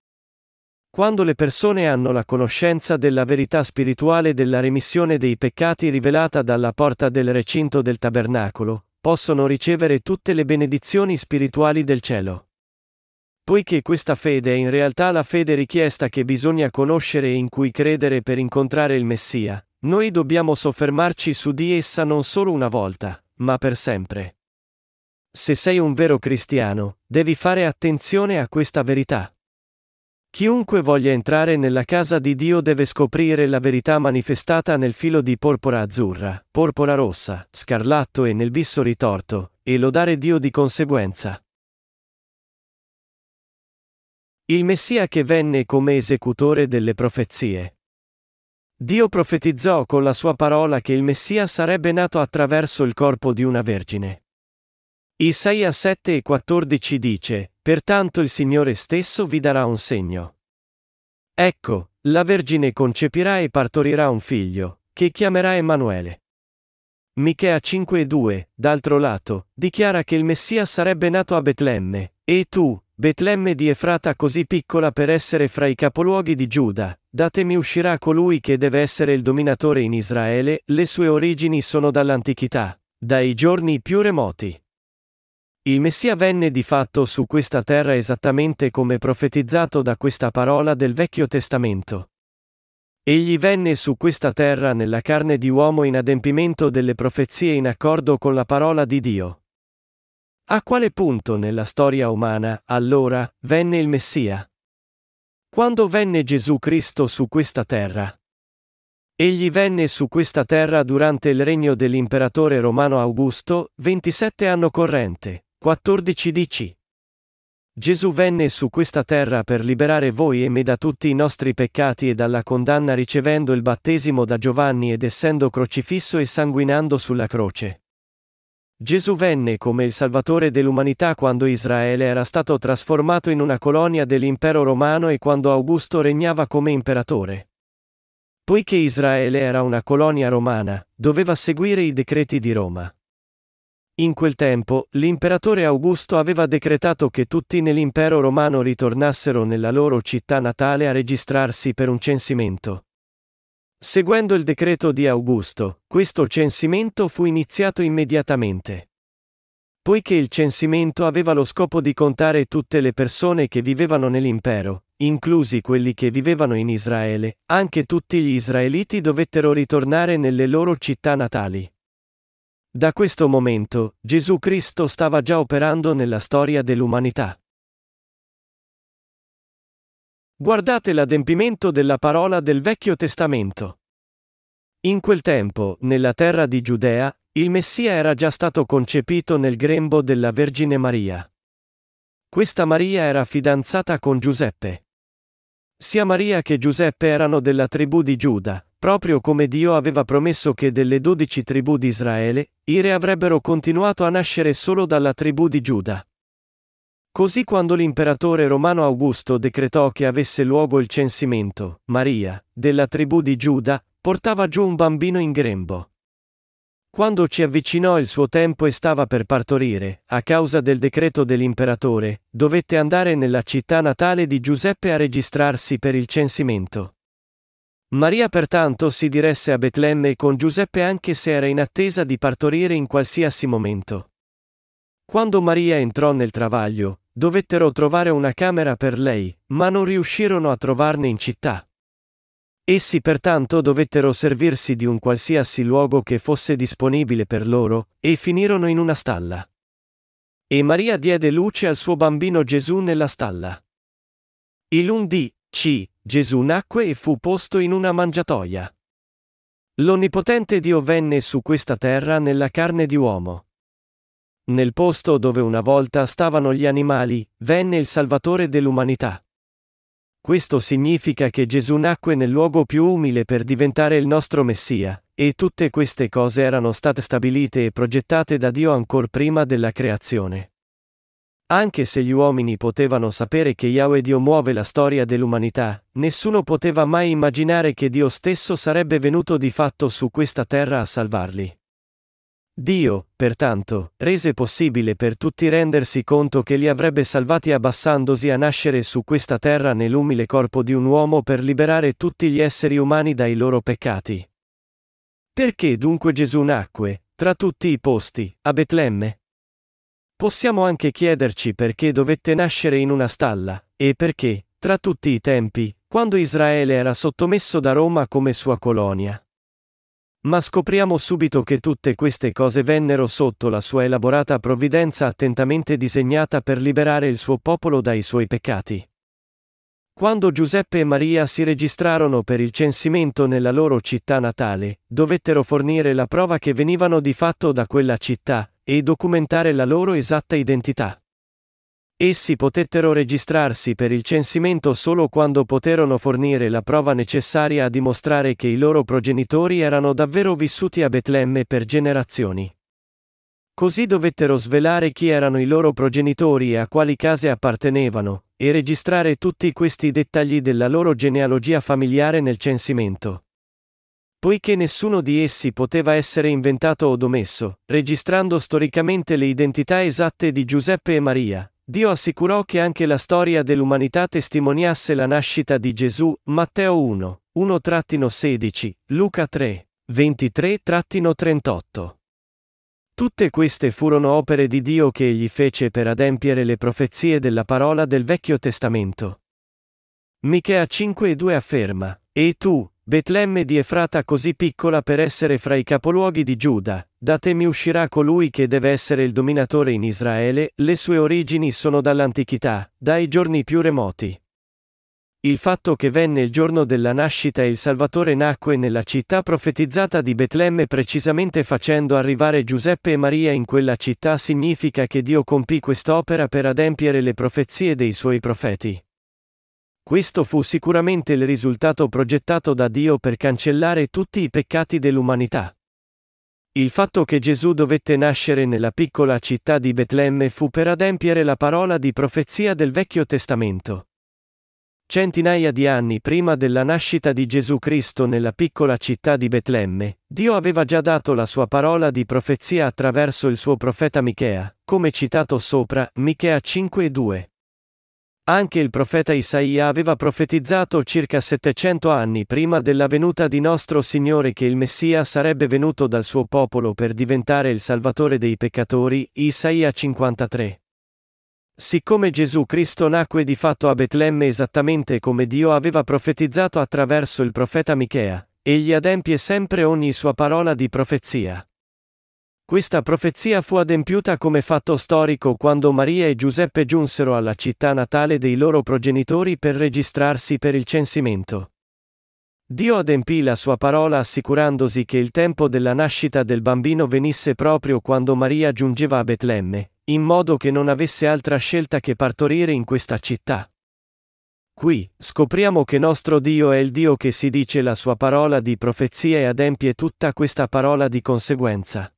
Quando le persone hanno la conoscenza della verità spirituale della remissione dei peccati rivelata dalla porta del recinto del tabernacolo, possono ricevere tutte le benedizioni spirituali del cielo. Poiché questa fede è in realtà la fede richiesta che bisogna conoscere e in cui credere per incontrare il Messia, noi dobbiamo soffermarci su di essa non solo una volta, ma per sempre. Se sei un vero cristiano, devi fare attenzione a questa verità. Chiunque voglia entrare nella casa di Dio deve scoprire la verità manifestata nel filo di porpora azzurra, porpora rossa, scarlatto e nel bisso ritorto, e lodare Dio di conseguenza. Il Messia che venne come esecutore delle profezie. Dio profetizzò con la sua parola che il Messia sarebbe nato attraverso il corpo di una vergine. Isaia 7 e 14 dice, Pertanto il Signore stesso vi darà un segno. Ecco, la Vergine concepirà e partorirà un figlio, che chiamerà Emanuele. Michea 5 e 2, d'altro lato, dichiara che il Messia sarebbe nato a Betlemme, e tu, Betlemme di Efrata così piccola per essere fra i capoluoghi di Giuda, da te mi uscirà colui che deve essere il dominatore in Israele, le sue origini sono dall'antichità, dai giorni più remoti. Il Messia venne di fatto su questa terra esattamente come profetizzato da questa parola del Vecchio Testamento. Egli venne su questa terra nella carne di uomo in adempimento delle profezie in accordo con la parola di Dio. A quale punto nella storia umana, allora, venne il Messia? Quando venne Gesù Cristo su questa terra? Egli venne su questa terra durante il regno dell'imperatore romano Augusto, 27 anno corrente, 14 DC. Gesù venne su questa terra per liberare voi e me da tutti i nostri peccati e dalla condanna ricevendo il battesimo da Giovanni ed essendo crocifisso e sanguinando sulla croce. Gesù venne come il Salvatore dell'umanità quando Israele era stato trasformato in una colonia dell'impero romano e quando Augusto regnava come imperatore. Poiché Israele era una colonia romana, doveva seguire i decreti di Roma. In quel tempo, l'imperatore Augusto aveva decretato che tutti nell'impero romano ritornassero nella loro città natale a registrarsi per un censimento. Seguendo il decreto di Augusto, questo censimento fu iniziato immediatamente. Poiché il censimento aveva lo scopo di contare tutte le persone che vivevano nell'impero, inclusi quelli che vivevano in Israele, anche tutti gli israeliti dovettero ritornare nelle loro città natali. Da questo momento, Gesù Cristo stava già operando nella storia dell'umanità. Guardate l'adempimento della parola del Vecchio Testamento. In quel tempo, nella terra di Giudea, il Messia era già stato concepito nel grembo della Vergine Maria. Questa Maria era fidanzata con Giuseppe. Sia Maria che Giuseppe erano della tribù di Giuda, proprio come Dio aveva promesso che delle dodici tribù di Israele, i re avrebbero continuato a nascere solo dalla tribù di Giuda. Così quando l'imperatore romano Augusto decretò che avesse luogo il censimento, Maria, della tribù di Giuda, portava giù un bambino in grembo. Quando ci avvicinò il suo tempo e stava per partorire, a causa del decreto dell'imperatore, dovette andare nella città natale di Giuseppe a registrarsi per il censimento. Maria pertanto si diresse a Betlemme con Giuseppe anche se era in attesa di partorire in qualsiasi momento. Quando Maria entrò nel travaglio, dovettero trovare una camera per lei, ma non riuscirono a trovarne in città. Essi pertanto dovettero servirsi di un qualsiasi luogo che fosse disponibile per loro, e finirono in una stalla. E Maria diede luce al suo bambino Gesù nella stalla. Il lundi, c. Gesù nacque e fu posto in una mangiatoia. L'Onnipotente Dio venne su questa terra nella carne di uomo. Nel posto dove una volta stavano gli animali, venne il Salvatore dell'umanità. Questo significa che Gesù nacque nel luogo più umile per diventare il nostro Messia, e tutte queste cose erano state stabilite e progettate da Dio ancor prima della creazione. Anche se gli uomini potevano sapere che Yahweh Dio muove la storia dell'umanità, nessuno poteva mai immaginare che Dio stesso sarebbe venuto di fatto su questa terra a salvarli. Dio, pertanto, rese possibile per tutti rendersi conto che li avrebbe salvati abbassandosi a nascere su questa terra nell'umile corpo di un uomo per liberare tutti gli esseri umani dai loro peccati. Perché dunque Gesù nacque, tra tutti i posti, a Betlemme? Possiamo anche chiederci perché dovette nascere in una stalla, e perché, tra tutti i tempi, quando Israele era sottomesso da Roma come sua colonia. Ma scopriamo subito che tutte queste cose vennero sotto la sua elaborata provvidenza attentamente disegnata per liberare il suo popolo dai suoi peccati. Quando Giuseppe e Maria si registrarono per il censimento nella loro città natale, dovettero fornire la prova che venivano di fatto da quella città, e documentare la loro esatta identità. Essi potettero registrarsi per il censimento solo quando poterono fornire la prova necessaria a dimostrare che i loro progenitori erano davvero vissuti a Betlemme per generazioni. Così dovettero svelare chi erano i loro progenitori e a quali case appartenevano, e registrare tutti questi dettagli della loro genealogia familiare nel censimento. Poiché nessuno di essi poteva essere inventato o domesso, registrando storicamente le identità esatte di Giuseppe e Maria, Dio assicurò che anche la storia dell'umanità testimoniasse la nascita di Gesù, Matteo 1, 1-16, Luca 3, 23-38. Tutte queste furono opere di Dio che egli fece per adempiere le profezie della parola del Vecchio Testamento. Michea 5 e 2 afferma, E tu, Betlemme di Efrata così piccola per essere fra i capoluoghi di Giuda, da te mi uscirà colui che deve essere il dominatore in Israele, le sue origini sono dall'antichità, dai giorni più remoti. Il fatto che venne il giorno della nascita e il Salvatore nacque nella città profetizzata di Betlemme precisamente facendo arrivare Giuseppe e Maria in quella città significa che Dio compì quest'opera per adempiere le profezie dei suoi profeti. Questo fu sicuramente il risultato progettato da Dio per cancellare tutti i peccati dell'umanità. Il fatto che Gesù dovette nascere nella piccola città di Betlemme fu per adempiere la parola di profezia del Vecchio Testamento. Centinaia di anni prima della nascita di Gesù Cristo nella piccola città di Betlemme, Dio aveva già dato la sua parola di profezia attraverso il suo profeta Michea, come citato sopra, Michea 5 e 2. Anche il profeta Isaia aveva profetizzato circa 700 anni prima della venuta di nostro Signore che il Messia sarebbe venuto dal suo popolo per diventare il Salvatore dei peccatori, Isaia 53. Siccome Gesù Cristo nacque di fatto a Betlemme esattamente come Dio aveva profetizzato attraverso il profeta Michea, egli adempie sempre ogni sua parola di profezia. Questa profezia fu adempiuta come fatto storico quando Maria e Giuseppe giunsero alla città natale dei loro progenitori per registrarsi per il censimento. Dio adempì la sua parola assicurandosi che il tempo della nascita del bambino venisse proprio quando Maria giungeva a Betlemme, in modo che non avesse altra scelta che partorire in questa città. Qui, scopriamo che nostro Dio è il Dio che si dice la sua parola di profezia e adempie tutta questa parola di conseguenza.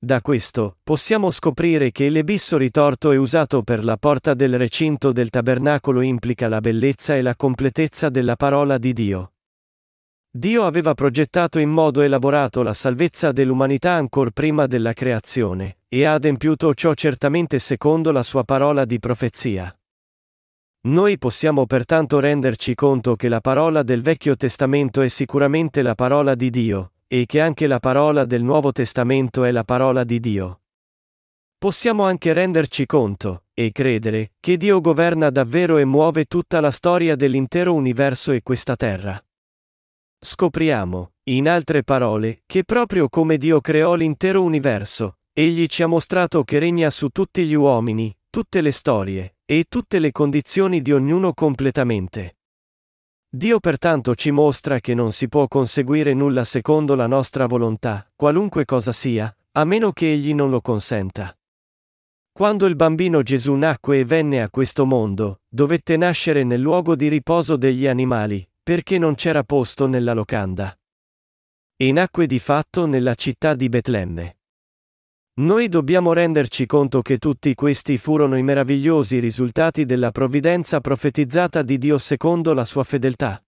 Da questo, possiamo scoprire che l'ebisso ritorto è usato per la porta del recinto del tabernacolo implica la bellezza e la completezza della parola di Dio. Dio aveva progettato in modo elaborato la salvezza dell'umanità ancor prima della creazione, e ha adempiuto ciò certamente secondo la sua parola di profezia. Noi possiamo pertanto renderci conto che la parola del Vecchio Testamento è sicuramente la parola di Dio, e che anche la parola del Nuovo Testamento è la parola di Dio. Possiamo anche renderci conto, e credere, che Dio governa davvero e muove tutta la storia dell'intero universo e questa terra. Scopriamo, in altre parole, che proprio come Dio creò l'intero universo, Egli ci ha mostrato che regna su tutti gli uomini, tutte le storie, e tutte le condizioni di ognuno completamente. Dio pertanto ci mostra che non si può conseguire nulla secondo la nostra volontà, qualunque cosa sia, a meno che Egli non lo consenta. Quando il bambino Gesù nacque e venne a questo mondo, dovette nascere nel luogo di riposo degli animali, perché non c'era posto nella locanda. E nacque di fatto nella città di Betlemme. Noi dobbiamo renderci conto che tutti questi furono i meravigliosi risultati della provvidenza profetizzata di Dio secondo la sua fedeltà.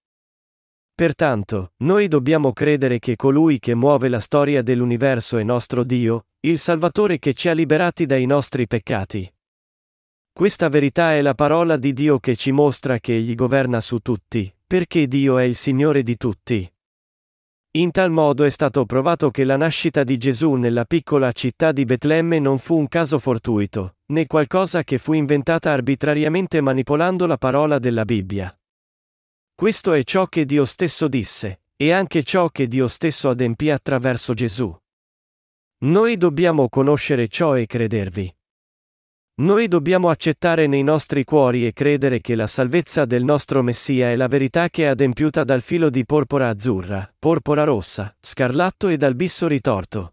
Pertanto, noi dobbiamo credere che colui che muove la storia dell'universo è nostro Dio, il Salvatore che ci ha liberati dai nostri peccati. Questa verità è la parola di Dio che ci mostra che Egli governa su tutti, perché Dio è il Signore di tutti. In tal modo è stato provato che la nascita di Gesù nella piccola città di Betlemme non fu un caso fortuito, né qualcosa che fu inventata arbitrariamente manipolando la parola della Bibbia. Questo è ciò che Dio stesso disse, e anche ciò che Dio stesso adempì attraverso Gesù. Noi dobbiamo conoscere ciò e credervi. Noi dobbiamo accettare nei nostri cuori e credere che la salvezza del nostro Messia è la verità che è adempiuta dal filo di porpora azzurra, porpora rossa, scarlatto e dal bisso ritorto.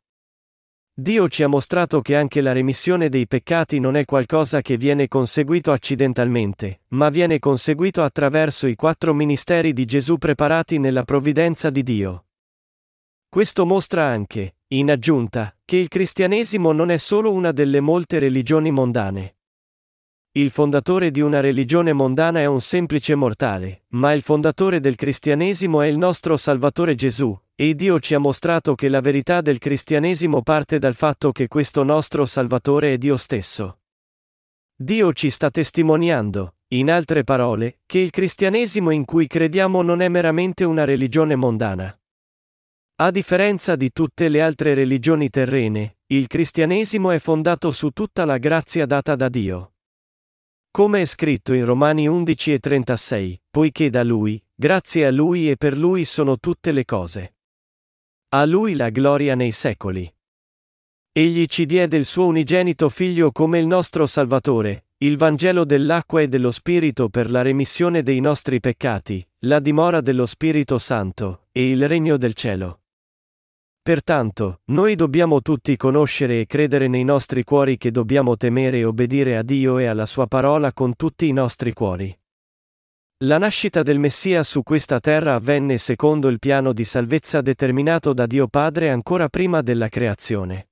Dio ci ha mostrato che anche la remissione dei peccati non è qualcosa che viene conseguito accidentalmente, ma viene conseguito attraverso i quattro ministeri di Gesù preparati nella provvidenza di Dio. Questo mostra anche, in aggiunta, che il cristianesimo non è solo una delle molte religioni mondane. Il fondatore di una religione mondana è un semplice mortale, ma il fondatore del cristianesimo è il nostro Salvatore Gesù, e Dio ci ha mostrato che la verità del cristianesimo parte dal fatto che questo nostro Salvatore è Dio stesso. Dio ci sta testimoniando, in altre parole, che il cristianesimo in cui crediamo non è meramente una religione mondana. A differenza di tutte le altre religioni terrene, il cristianesimo è fondato su tutta la grazia data da Dio. Come è scritto in Romani 11 e 36, poiché da Lui, grazie a Lui e per Lui sono tutte le cose. A Lui la gloria nei secoli. Egli ci diede il suo unigenito Figlio come il nostro Salvatore, il Vangelo dell'acqua e dello Spirito per la remissione dei nostri peccati, la dimora dello Spirito Santo, e il regno del cielo. Pertanto, noi dobbiamo tutti conoscere e credere nei nostri cuori che dobbiamo temere e obbedire a Dio e alla Sua parola con tutti i nostri cuori. La nascita del Messia su questa terra avvenne secondo il piano di salvezza determinato da Dio Padre ancora prima della creazione.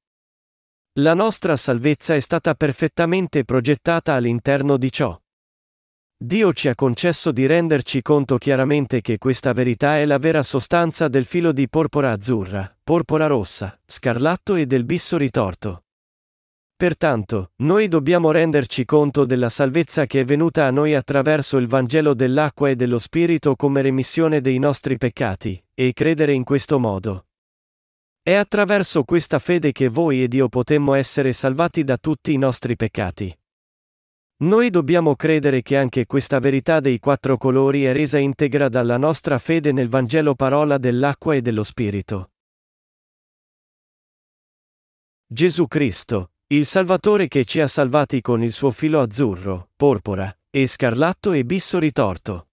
La nostra salvezza è stata perfettamente progettata all'interno di ciò. Dio ci ha concesso di renderci conto chiaramente che questa verità è la vera sostanza del filo di porpora azzurra, porpora rossa, scarlatto e del bisso ritorto. Pertanto, noi dobbiamo renderci conto della salvezza che è venuta a noi attraverso il Vangelo dell'acqua e dello Spirito come remissione dei nostri peccati, e credere in questo modo. È attraverso questa fede che voi ed io potemmo essere salvati da tutti i nostri peccati. Noi dobbiamo credere che anche questa verità dei quattro colori è resa integra dalla nostra fede nel Vangelo parola dell'acqua e dello Spirito. Gesù Cristo, il Salvatore che ci ha salvati con il suo filo azzurro, porpora, e scarlatto e bisso ritorto.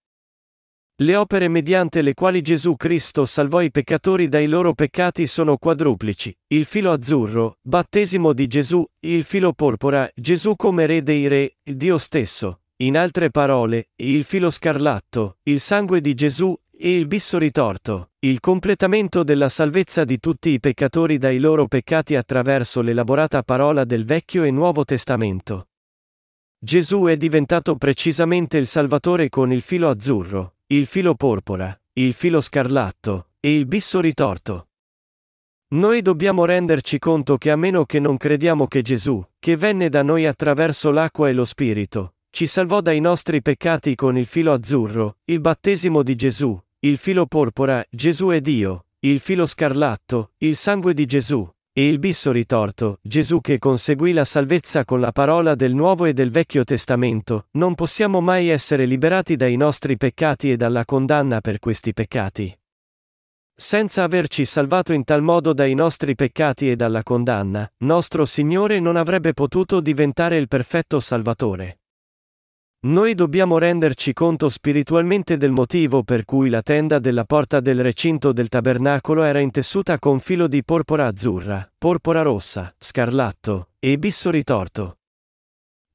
Le opere mediante le quali Gesù Cristo salvò i peccatori dai loro peccati sono quadruplici, il filo azzurro, battesimo di Gesù, il filo porpora, Gesù come re dei re, Dio stesso, in altre parole, il filo scarlatto, il sangue di Gesù, il bisso ritorto, il completamento della salvezza di tutti i peccatori dai loro peccati attraverso l'elaborata parola del Vecchio e Nuovo Testamento. Gesù è diventato precisamente il Salvatore con il filo azzurro, il filo porpora, il filo scarlatto, e il bisso ritorto. Noi dobbiamo renderci conto che a meno che non crediamo che Gesù, che venne da noi attraverso l'acqua e lo Spirito, ci salvò dai nostri peccati con il filo azzurro, il battesimo di Gesù, il filo porpora, Gesù è Dio, il filo scarlatto, il sangue di Gesù, e il bisso ritorto, Gesù che conseguì la salvezza con la parola del Nuovo e del Vecchio Testamento, non possiamo mai essere liberati dai nostri peccati e dalla condanna per questi peccati. Senza averci salvato in tal modo dai nostri peccati e dalla condanna, nostro Signore non avrebbe potuto diventare il perfetto Salvatore. Noi dobbiamo renderci conto spiritualmente del motivo per cui la tenda della porta del recinto del tabernacolo era intessuta con filo di porpora azzurra, porpora rossa, scarlatto e bisso ritorto.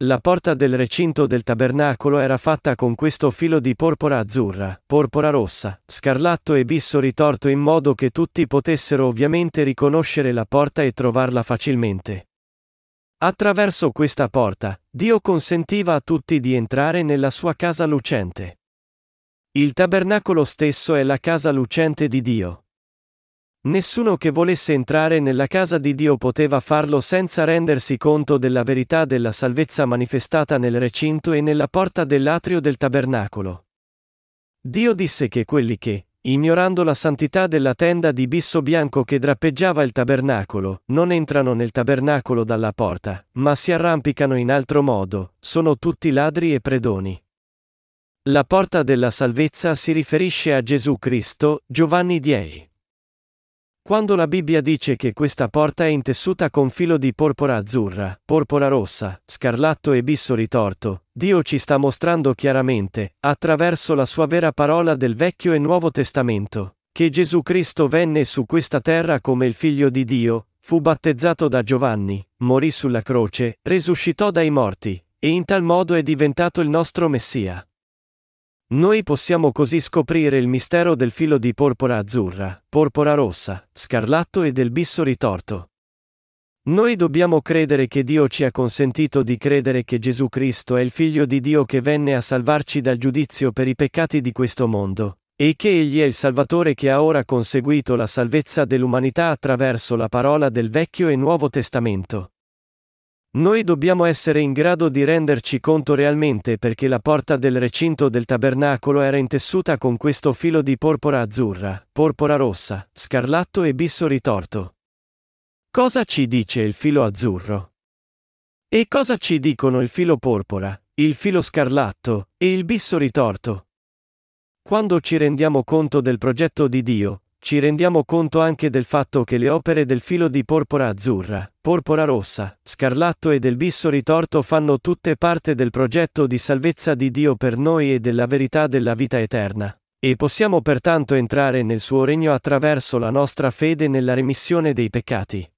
La porta del recinto del tabernacolo era fatta con questo filo di porpora azzurra, porpora rossa, scarlatto e bisso ritorto in modo che tutti potessero ovviamente riconoscere la porta e trovarla facilmente. Attraverso questa porta, Dio consentiva a tutti di entrare nella sua casa lucente. Il tabernacolo stesso è la casa lucente di Dio. Nessuno che volesse entrare nella casa di Dio poteva farlo senza rendersi conto della verità della salvezza manifestata nel recinto e nella porta dell'atrio del tabernacolo. Dio disse che quelli che, ignorando la santità della tenda di bisso bianco che drappeggiava il tabernacolo, non entrano nel tabernacolo dalla porta, ma si arrampicano in altro modo, sono tutti ladri e predoni. La porta della salvezza si riferisce a Gesù Cristo, Giovanni 10. Quando la Bibbia dice che questa porta è intessuta con filo di porpora azzurra, porpora rossa, scarlatto e bisso ritorto, Dio ci sta mostrando chiaramente, attraverso la sua vera parola del Vecchio e Nuovo Testamento, che Gesù Cristo venne su questa terra come il figlio di Dio, fu battezzato da Giovanni, morì sulla croce, resuscitò dai morti, e in tal modo è diventato il nostro Messia. Noi possiamo così scoprire il mistero del filo di porpora azzurra, porpora rossa, scarlatto e del bisso ritorto. Noi dobbiamo credere che Dio ci ha consentito di credere che Gesù Cristo è il Figlio di Dio che venne a salvarci dal giudizio per i peccati di questo mondo, e che Egli è il Salvatore che ha ora conseguito la salvezza dell'umanità attraverso la parola del Vecchio e Nuovo Testamento. Noi dobbiamo essere in grado di renderci conto realmente perché la porta del recinto del tabernacolo era intessuta con questo filo di porpora azzurra, porpora rossa, scarlatto e bisso ritorto. Cosa ci dice il filo azzurro? E cosa ci dicono il filo porpora, il filo scarlatto e il bisso ritorto? Quando ci rendiamo conto del progetto di Dio, ci rendiamo conto anche del fatto che le opere del filo di porpora azzurra, porpora rossa, scarlatto e del bisso ritorto fanno tutte parte del progetto di salvezza di Dio per noi e della verità della vita eterna. E possiamo pertanto entrare nel suo regno attraverso la nostra fede nella remissione dei peccati.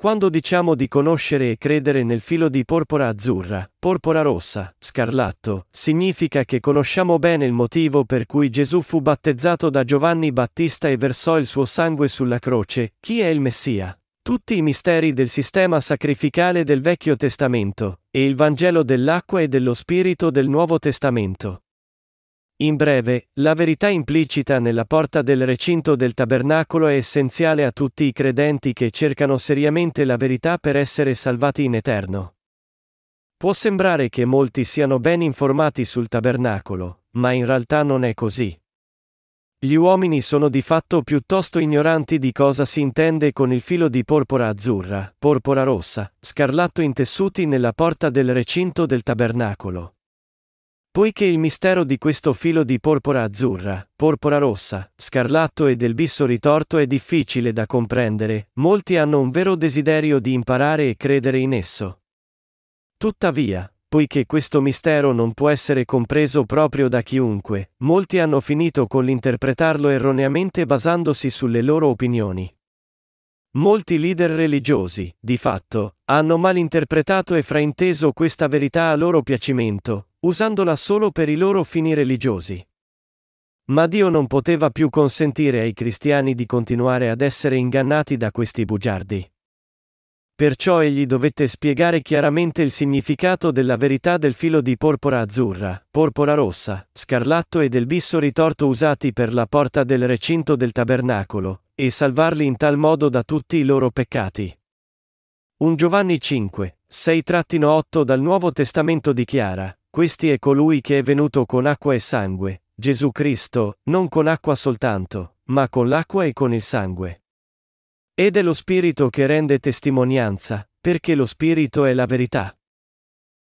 Quando diciamo di conoscere e credere nel filo di porpora azzurra, porpora rossa, scarlatto, significa che conosciamo bene il motivo per cui Gesù fu battezzato da Giovanni Battista e versò il suo sangue sulla croce, chi è il Messia. Tutti i misteri del sistema sacrificale del Vecchio Testamento, e il Vangelo dell'acqua e dello Spirito del Nuovo Testamento. In breve, la verità implicita nella porta del recinto del tabernacolo è essenziale a tutti i credenti che cercano seriamente la verità per essere salvati in eterno. Può sembrare che molti siano ben informati sul tabernacolo, ma in realtà non è così. Gli uomini sono di fatto piuttosto ignoranti di cosa si intende con il filo di porpora azzurra, porpora rossa, scarlatto intessuti nella porta del recinto del tabernacolo. Poiché il mistero di questo filo di porpora azzurra, porpora rossa, scarlatto e del bisso ritorto è difficile da comprendere, molti hanno un vero desiderio di imparare e credere in esso. Tuttavia, poiché questo mistero non può essere compreso proprio da chiunque, molti hanno finito con l'interpretarlo erroneamente basandosi sulle loro opinioni. Molti leader religiosi, di fatto, hanno malinterpretato e frainteso questa verità a loro piacimento, usandola solo per i loro fini religiosi. Ma Dio non poteva più consentire ai cristiani di continuare ad essere ingannati da questi bugiardi. perciò egli dovette spiegare chiaramente il significato della verità del filo di porpora azzurra, porpora rossa, scarlatto e del bisso ritorto usati per la porta del recinto del tabernacolo, e salvarli in tal modo da tutti i loro peccati. 1 Giovanni 5, 6-8 dal Nuovo Testamento dichiara, Questi è colui che è venuto con acqua e sangue, Gesù Cristo, non con acqua soltanto, ma con l'acqua e con il sangue. Ed è lo Spirito che rende testimonianza, perché lo Spirito è la verità.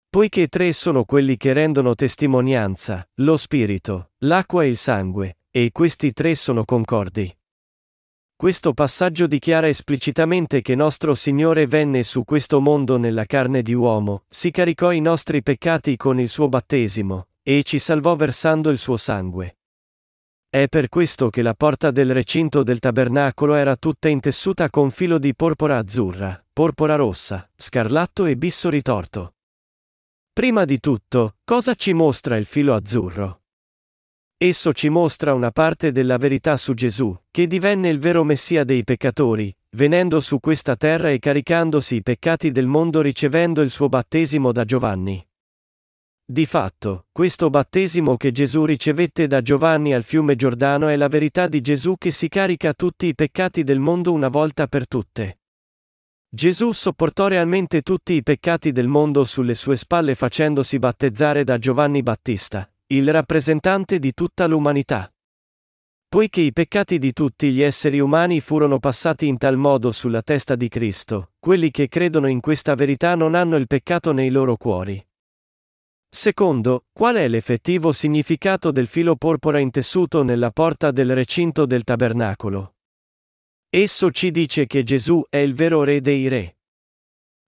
Poiché tre sono quelli che rendono testimonianza, lo Spirito, l'acqua e il sangue, e questi tre sono concordi. Questo passaggio dichiara esplicitamente che nostro Signore venne su questo mondo nella carne di uomo, si caricò i nostri peccati con il suo battesimo, e ci salvò versando il suo sangue. È per questo che la porta del recinto del tabernacolo era tutta intessuta con filo di porpora azzurra, porpora rossa, scarlatto e bisso ritorto. Prima di tutto, cosa ci mostra il filo azzurro? Esso ci mostra una parte della verità su Gesù, che divenne il vero Messia dei peccatori, venendo su questa terra e caricandosi i peccati del mondo ricevendo il suo battesimo da Giovanni. Di fatto, questo battesimo che Gesù ricevette da Giovanni al fiume Giordano è la verità di Gesù che si carica tutti i peccati del mondo una volta per tutte. Gesù sopportò realmente tutti i peccati del mondo sulle sue spalle facendosi battezzare da Giovanni Battista, il rappresentante di tutta l'umanità. Poiché i peccati di tutti gli esseri umani furono passati in tal modo sulla testa di Cristo, quelli che credono in questa verità non hanno il peccato nei loro cuori. Secondo, qual è l'effettivo significato del filo porpora intessuto nella porta del recinto del tabernacolo? Esso ci dice che Gesù è il vero re dei re.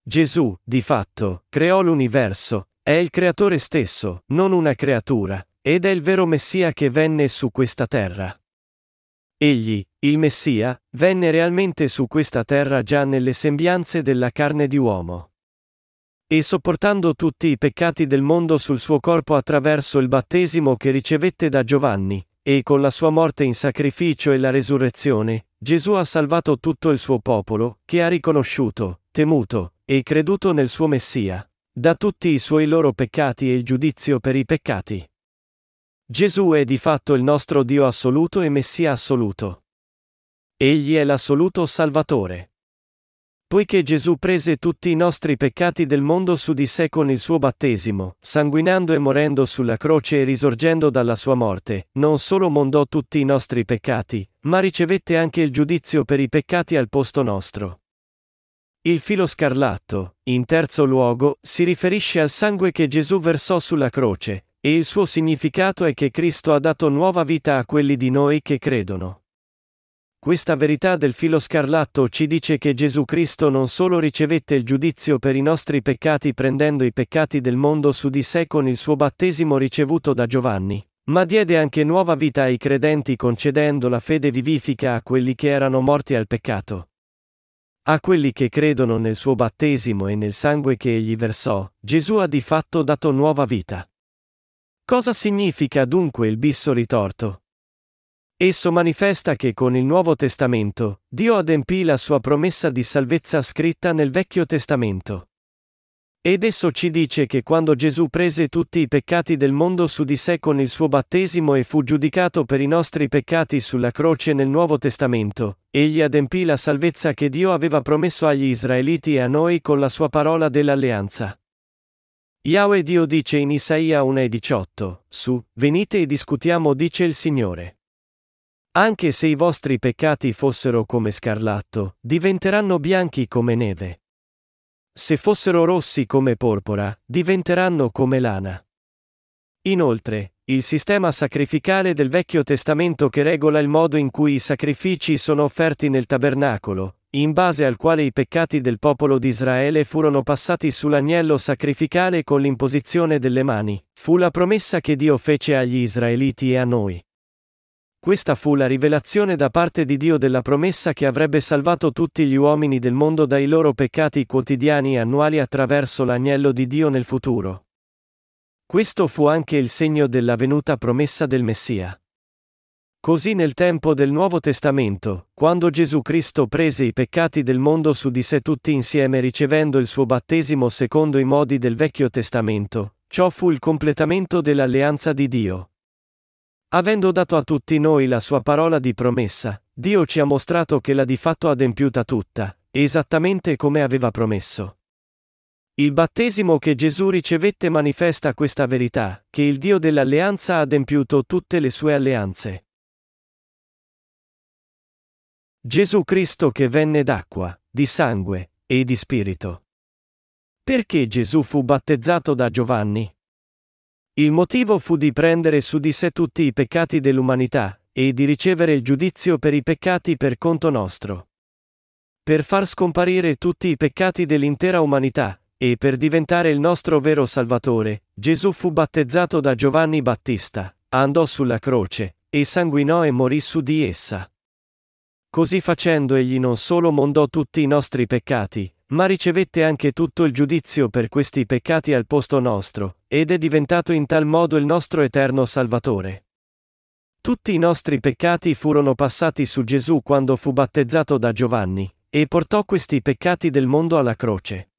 Gesù, di fatto, creò l'universo, è il creatore stesso, non una creatura, ed è il vero Messia che venne su questa terra. Egli, il Messia, venne realmente su questa terra già nelle sembianze della carne di uomo. E sopportando tutti i peccati del mondo sul suo corpo attraverso il battesimo che ricevette da Giovanni, e con la sua morte in sacrificio e la resurrezione, Gesù ha salvato tutto il suo popolo, che ha riconosciuto, temuto, e creduto nel suo Messia da tutti i suoi loro peccati e il giudizio per i peccati. Gesù è di fatto il nostro Dio assoluto e Messia assoluto. Egli è l'assoluto Salvatore. Poiché Gesù prese tutti i nostri peccati del mondo su di sé con il suo battesimo, sanguinando e morendo sulla croce e risorgendo dalla sua morte, non solo mondò tutti i nostri peccati, ma ricevette anche il giudizio per i peccati al posto nostro. Il filo scarlatto, in terzo luogo, si riferisce al sangue che Gesù versò sulla croce, e il suo significato è che Cristo ha dato nuova vita a quelli di noi che credono. Questa verità del filo scarlatto ci dice che Gesù Cristo non solo ricevette il giudizio per i nostri peccati prendendo i peccati del mondo su di sé con il suo battesimo ricevuto da Giovanni, ma diede anche nuova vita ai credenti concedendo la fede vivifica a quelli che erano morti al peccato. A quelli che credono nel suo battesimo e nel sangue che egli versò, Gesù ha di fatto dato nuova vita. Cosa significa dunque il bisso ritorto? Esso manifesta che con il Nuovo Testamento, Dio adempì la sua promessa di salvezza scritta nel Vecchio Testamento. Ed esso ci dice che quando Gesù prese tutti i peccati del mondo su di sé con il suo battesimo e fu giudicato per i nostri peccati sulla croce nel Nuovo Testamento, egli adempì la salvezza che Dio aveva promesso agli Israeliti e a noi con la sua parola dell'alleanza. Yahweh Dio dice in Isaia 1,18, su, venite e discutiamo dice il Signore. Anche se i vostri peccati fossero come scarlatto, diventeranno bianchi come neve. Se fossero rossi come porpora, diventeranno come lana. Inoltre, il sistema sacrificale del Vecchio Testamento che regola il modo in cui i sacrifici sono offerti nel tabernacolo, in base al quale i peccati del popolo di Israele furono passati sull'agnello sacrificale con l'imposizione delle mani, fu la promessa che Dio fece agli Israeliti e a noi. Questa fu la rivelazione da parte di Dio della promessa che avrebbe salvato tutti gli uomini del mondo dai loro peccati quotidiani e annuali attraverso l'agnello di Dio nel futuro. Questo fu anche il segno della venuta promessa del Messia. Così nel tempo del Nuovo Testamento, quando Gesù Cristo prese i peccati del mondo su di sé tutti insieme ricevendo il suo battesimo secondo i modi del Vecchio Testamento, ciò fu il completamento dell'alleanza di Dio. Avendo dato a tutti noi la sua parola di promessa, Dio ci ha mostrato che l'ha di fatto adempiuta tutta, esattamente come aveva promesso. Il battesimo che Gesù ricevette manifesta questa verità, che il Dio dell'alleanza ha adempiuto tutte le sue alleanze. Gesù Cristo che venne d'acqua, di sangue e di spirito. Perché Gesù fu battezzato da Giovanni? Il motivo fu di prendere su di sé tutti i peccati dell'umanità, e di ricevere il giudizio per i peccati per conto nostro. Per far scomparire tutti i peccati dell'intera umanità, e per diventare il nostro vero Salvatore, Gesù fu battezzato da Giovanni Battista, andò sulla croce, e sanguinò e morì su di essa. Così facendo egli non solo mondò tutti i nostri peccati, ma ricevette anche tutto il giudizio per questi peccati al posto nostro, ed è diventato in tal modo il nostro eterno Salvatore. Tutti i nostri peccati furono passati su Gesù quando fu battezzato da Giovanni, e portò questi peccati del mondo alla croce.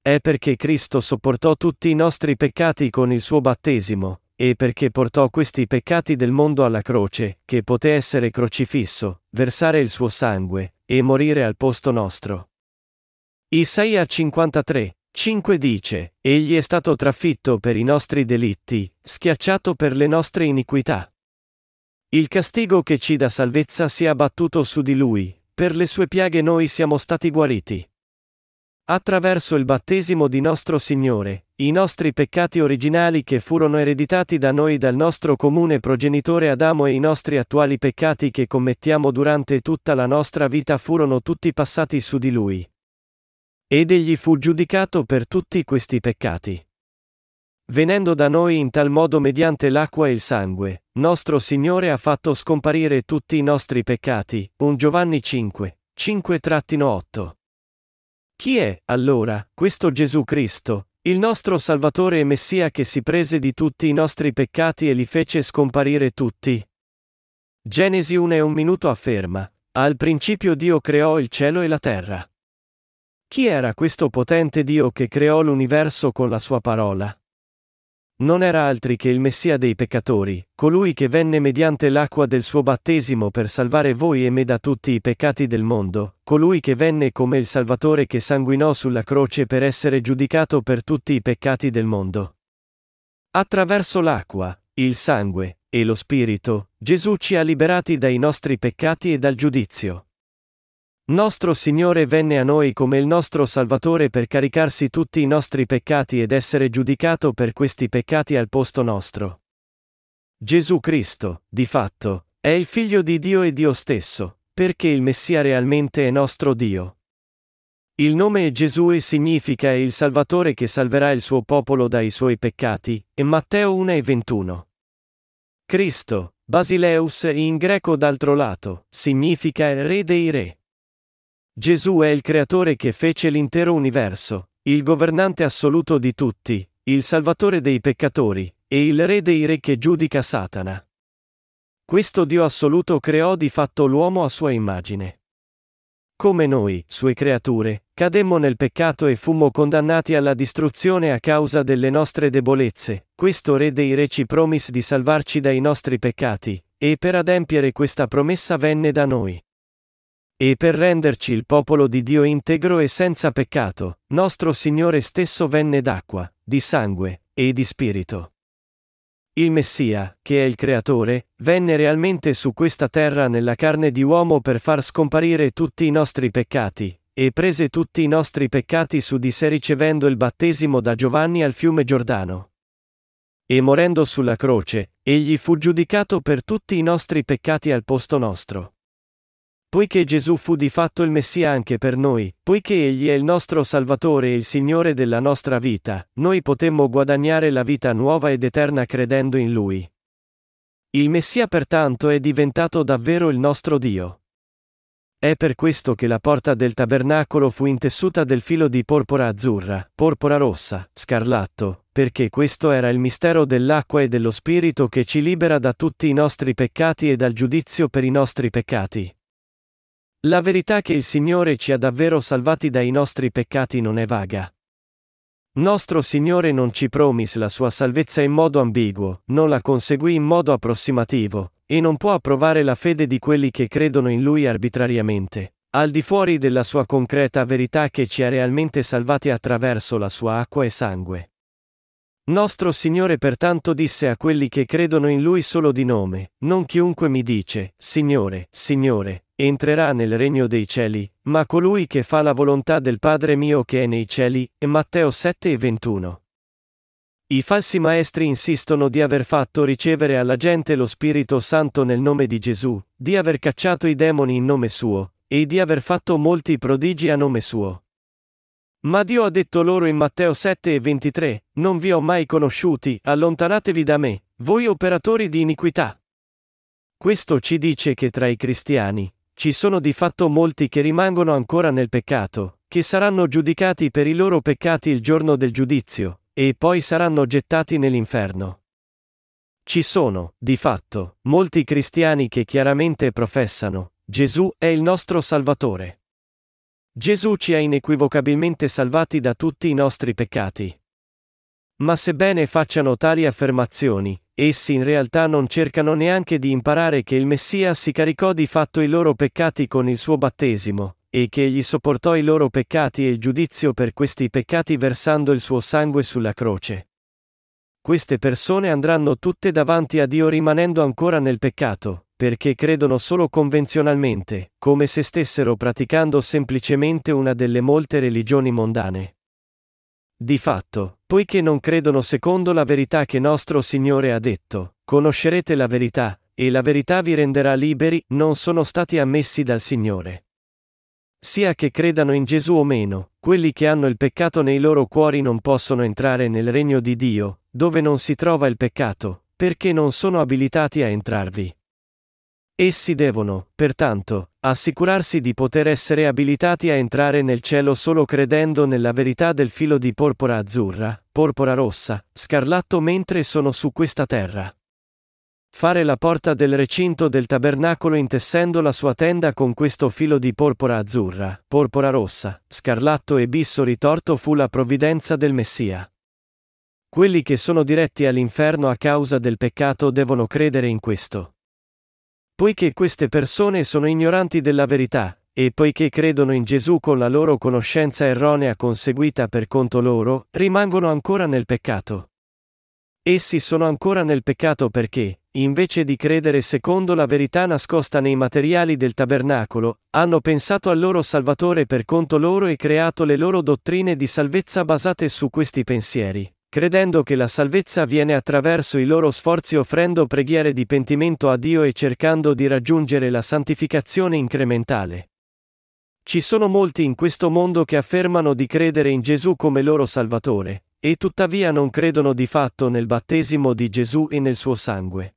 È perché Cristo sopportò tutti i nostri peccati con il suo battesimo, e perché portò questi peccati del mondo alla croce, che poté essere crocifisso, versare il suo sangue, e morire al posto nostro. Isaia 53, 5 dice, Egli è stato trafitto per i nostri delitti, schiacciato per le nostre iniquità. Il castigo che ci dà salvezza si è abbattuto su di lui, per le sue piaghe noi siamo stati guariti. Attraverso il battesimo di nostro Signore, i nostri peccati originali che furono ereditati da noi dal nostro comune progenitore Adamo e i nostri attuali peccati che commettiamo durante tutta la nostra vita furono tutti passati su di lui. Ed egli fu giudicato per tutti questi peccati. Venendo da noi in tal modo mediante l'acqua e il sangue, nostro Signore ha fatto scomparire tutti i nostri peccati. 1 Giovanni 5, 5-8. Chi è, allora, questo Gesù Cristo, il nostro Salvatore e Messia che si prese di tutti i nostri peccati e li fece scomparire tutti? Genesi 1 e un minuto afferma, al principio Dio creò il cielo e la terra. Chi era questo potente Dio che creò l'universo con la sua parola? non era altri che il Messia dei peccatori, colui che venne mediante l'acqua del suo battesimo per salvare voi e me da tutti i peccati del mondo, colui che venne come il Salvatore che sanguinò sulla croce per essere giudicato per tutti i peccati del mondo. Attraverso l'acqua, il sangue e lo Spirito, Gesù ci ha liberati dai nostri peccati e dal giudizio. Nostro Signore venne a noi come il nostro Salvatore per caricarsi tutti i nostri peccati ed essere giudicato per questi peccati al posto nostro. Gesù Cristo, di fatto, è il Figlio di Dio e Dio stesso, perché il Messia realmente è nostro Dio. Il nome Gesù significa il Salvatore che salverà il suo popolo dai suoi peccati, e Matteo 1 e 21. Cristo, Basileus in greco d'altro lato, significa il Re dei Re. Gesù è il creatore che fece l'intero universo, il governante assoluto di tutti, il salvatore dei peccatori, e il re dei re che giudica Satana. Questo Dio assoluto creò di fatto l'uomo a sua immagine. Come noi, sue creature, cademmo nel peccato e fummo condannati alla distruzione a causa delle nostre debolezze, questo Re dei Re ci promise di salvarci dai nostri peccati, e per adempiere questa promessa venne da noi. E per renderci il popolo di Dio integro e senza peccato, nostro Signore stesso venne d'acqua, di sangue, e di spirito. Il Messia, che è il Creatore, venne realmente su questa terra nella carne di uomo per far scomparire tutti i nostri peccati, e prese tutti i nostri peccati su di sé ricevendo il battesimo da Giovanni al fiume Giordano. E morendo sulla croce, egli fu giudicato per tutti i nostri peccati al posto nostro. Poiché Gesù fu di fatto il Messia anche per noi, poiché Egli è il nostro Salvatore e il Signore della nostra vita, noi potemmo guadagnare la vita nuova ed eterna credendo in Lui. Il Messia pertanto è diventato davvero il nostro Dio. È per questo che la porta del tabernacolo fu intessuta del filo di porpora azzurra, porpora rossa, scarlatto, perché questo era il mistero dell'acqua e dello Spirito che ci libera da tutti i nostri peccati e dal giudizio per i nostri peccati. La verità che il Signore ci ha davvero salvati dai nostri peccati non è vaga. Nostro Signore non ci promise la sua salvezza in modo ambiguo, non la conseguì in modo approssimativo, e non può approvare la fede di quelli che credono in Lui arbitrariamente, al di fuori della sua concreta verità che ci ha realmente salvati attraverso la sua acqua e sangue. Nostro Signore pertanto disse a quelli che credono in Lui solo di nome, non chiunque mi dice, Signore, Signore, entrerà nel regno dei cieli, ma colui che fa la volontà del Padre mio che è nei cieli, Matteo 7 e 21. I falsi maestri insistono di aver fatto ricevere alla gente lo Spirito Santo nel nome di Gesù, di aver cacciato i demoni in nome suo, e di aver fatto molti prodigi a nome suo. Ma Dio ha detto loro in Matteo 7 e 23, Non vi ho mai conosciuti, allontanatevi da me, voi operatori di iniquità. Questo ci dice che tra i cristiani, ci sono di fatto molti che rimangono ancora nel peccato, che saranno giudicati per i loro peccati il giorno del giudizio, e poi saranno gettati nell'inferno. Ci sono, di fatto, molti cristiani che chiaramente professano, Gesù è il nostro Salvatore. Gesù ci ha inequivocabilmente salvati da tutti i nostri peccati. Ma sebbene facciano tali affermazioni, essi in realtà non cercano neanche di imparare che il Messia si caricò di fatto i loro peccati con il suo battesimo, e che egli sopportò i loro peccati e il giudizio per questi peccati versando il suo sangue sulla croce. Queste persone andranno tutte davanti a Dio rimanendo ancora nel peccato, perché credono solo convenzionalmente, come se stessero praticando semplicemente una delle molte religioni mondane. Di fatto, poiché non credono secondo la verità che nostro Signore ha detto, conoscerete la verità, e la verità vi renderà liberi, non sono stati ammessi dal Signore. Sia che credano in Gesù o meno, quelli che hanno il peccato nei loro cuori non possono entrare nel regno di Dio, dove non si trova il peccato, perché non sono abilitati a entrarvi. Essi devono, pertanto, assicurarsi di poter essere abilitati a entrare nel cielo solo credendo nella verità del filo di porpora azzurra, porpora rossa, scarlatto mentre sono su questa terra. Fare la porta del recinto del tabernacolo intessendo la sua tenda con questo filo di porpora azzurra, porpora rossa, scarlatto e bisso ritorto fu la provvidenza del Messia. Quelli che sono diretti all'inferno a causa del peccato devono credere in questo. Poiché queste persone sono ignoranti della verità, e poiché credono in Gesù con la loro conoscenza erronea conseguita per conto loro, rimangono ancora nel peccato. Essi sono ancora nel peccato perché, invece di credere secondo la verità nascosta nei materiali del tabernacolo, hanno pensato al loro Salvatore per conto loro e creato le loro dottrine di salvezza basate su questi pensieri credendo che la salvezza viene attraverso i loro sforzi offrendo preghiere di pentimento a Dio e cercando di raggiungere la santificazione incrementale. Ci sono molti in questo mondo che affermano di credere in Gesù come loro Salvatore, e tuttavia non credono di fatto nel battesimo di Gesù e nel suo sangue.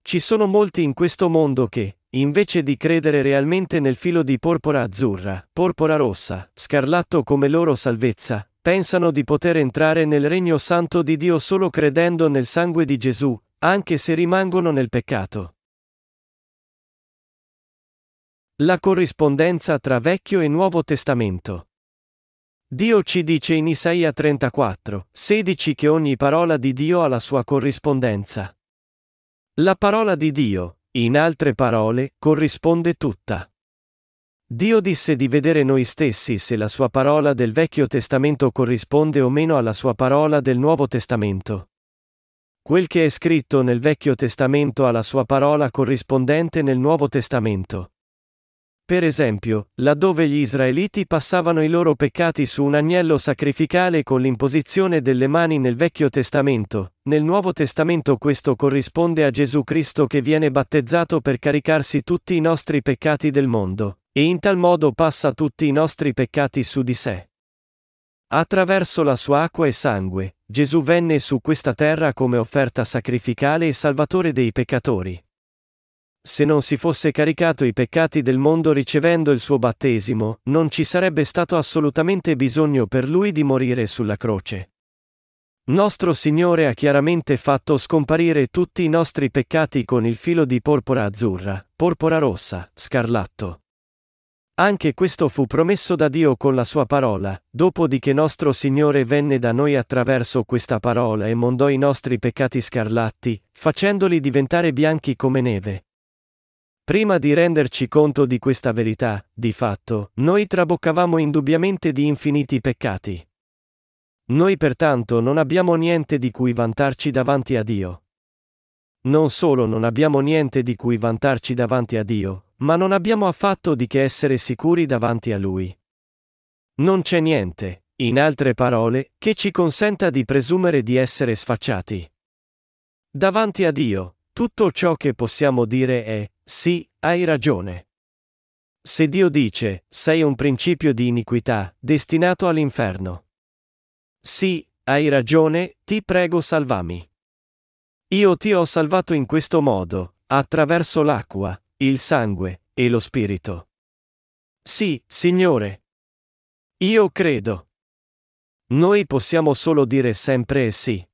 Ci sono molti in questo mondo che, invece di credere realmente nel filo di porpora azzurra, porpora rossa, scarlatto come loro salvezza, pensano di poter entrare nel regno santo di Dio solo credendo nel sangue di Gesù, anche se rimangono nel peccato. La corrispondenza tra Vecchio e Nuovo Testamento. Dio ci dice in Isaia 34, 16 che ogni parola di Dio ha la sua corrispondenza. La parola di Dio, in altre parole, corrisponde tutta. Dio disse di vedere noi stessi se la sua parola del Vecchio Testamento corrisponde o meno alla sua parola del Nuovo Testamento. Quel che è scritto nel Vecchio Testamento ha la sua parola corrispondente nel Nuovo Testamento. Per esempio, laddove gli israeliti passavano i loro peccati su un agnello sacrificale con l'imposizione delle mani nel Vecchio Testamento, nel Nuovo Testamento questo corrisponde a Gesù Cristo che viene battezzato per caricarsi tutti i nostri peccati del mondo, e in tal modo passa tutti i nostri peccati su di sé. Attraverso la sua acqua e sangue, Gesù venne su questa terra come offerta sacrificale e salvatore dei peccatori. Se non si fosse caricato i peccati del mondo ricevendo il suo battesimo, non ci sarebbe stato assolutamente bisogno per lui di morire sulla croce. Nostro Signore ha chiaramente fatto scomparire tutti i nostri peccati con il filo di porpora azzurra, porpora rossa, scarlatto. Anche questo fu promesso da Dio con la sua parola, dopo di che nostro Signore venne da noi attraverso questa parola e mondò i nostri peccati scarlatti, facendoli diventare bianchi come neve. Prima di renderci conto di questa verità, di fatto, noi traboccavamo indubbiamente di infiniti peccati. Noi pertanto non abbiamo niente di cui vantarci davanti a Dio. Non solo non abbiamo niente di cui vantarci davanti a Dio, ma non abbiamo affatto di che essere sicuri davanti a Lui. Non c'è niente, in altre parole, che ci consenta di presumere di essere sfacciati. Davanti a Dio, tutto ciò che possiamo dire è, sì, hai ragione. Se Dio dice, sei un principio di iniquità, destinato all'inferno. Sì, hai ragione, ti prego salvami. Io ti ho salvato in questo modo, attraverso l'acqua, il sangue e lo spirito. Sì, Signore. Io credo. Noi possiamo solo dire sempre sì.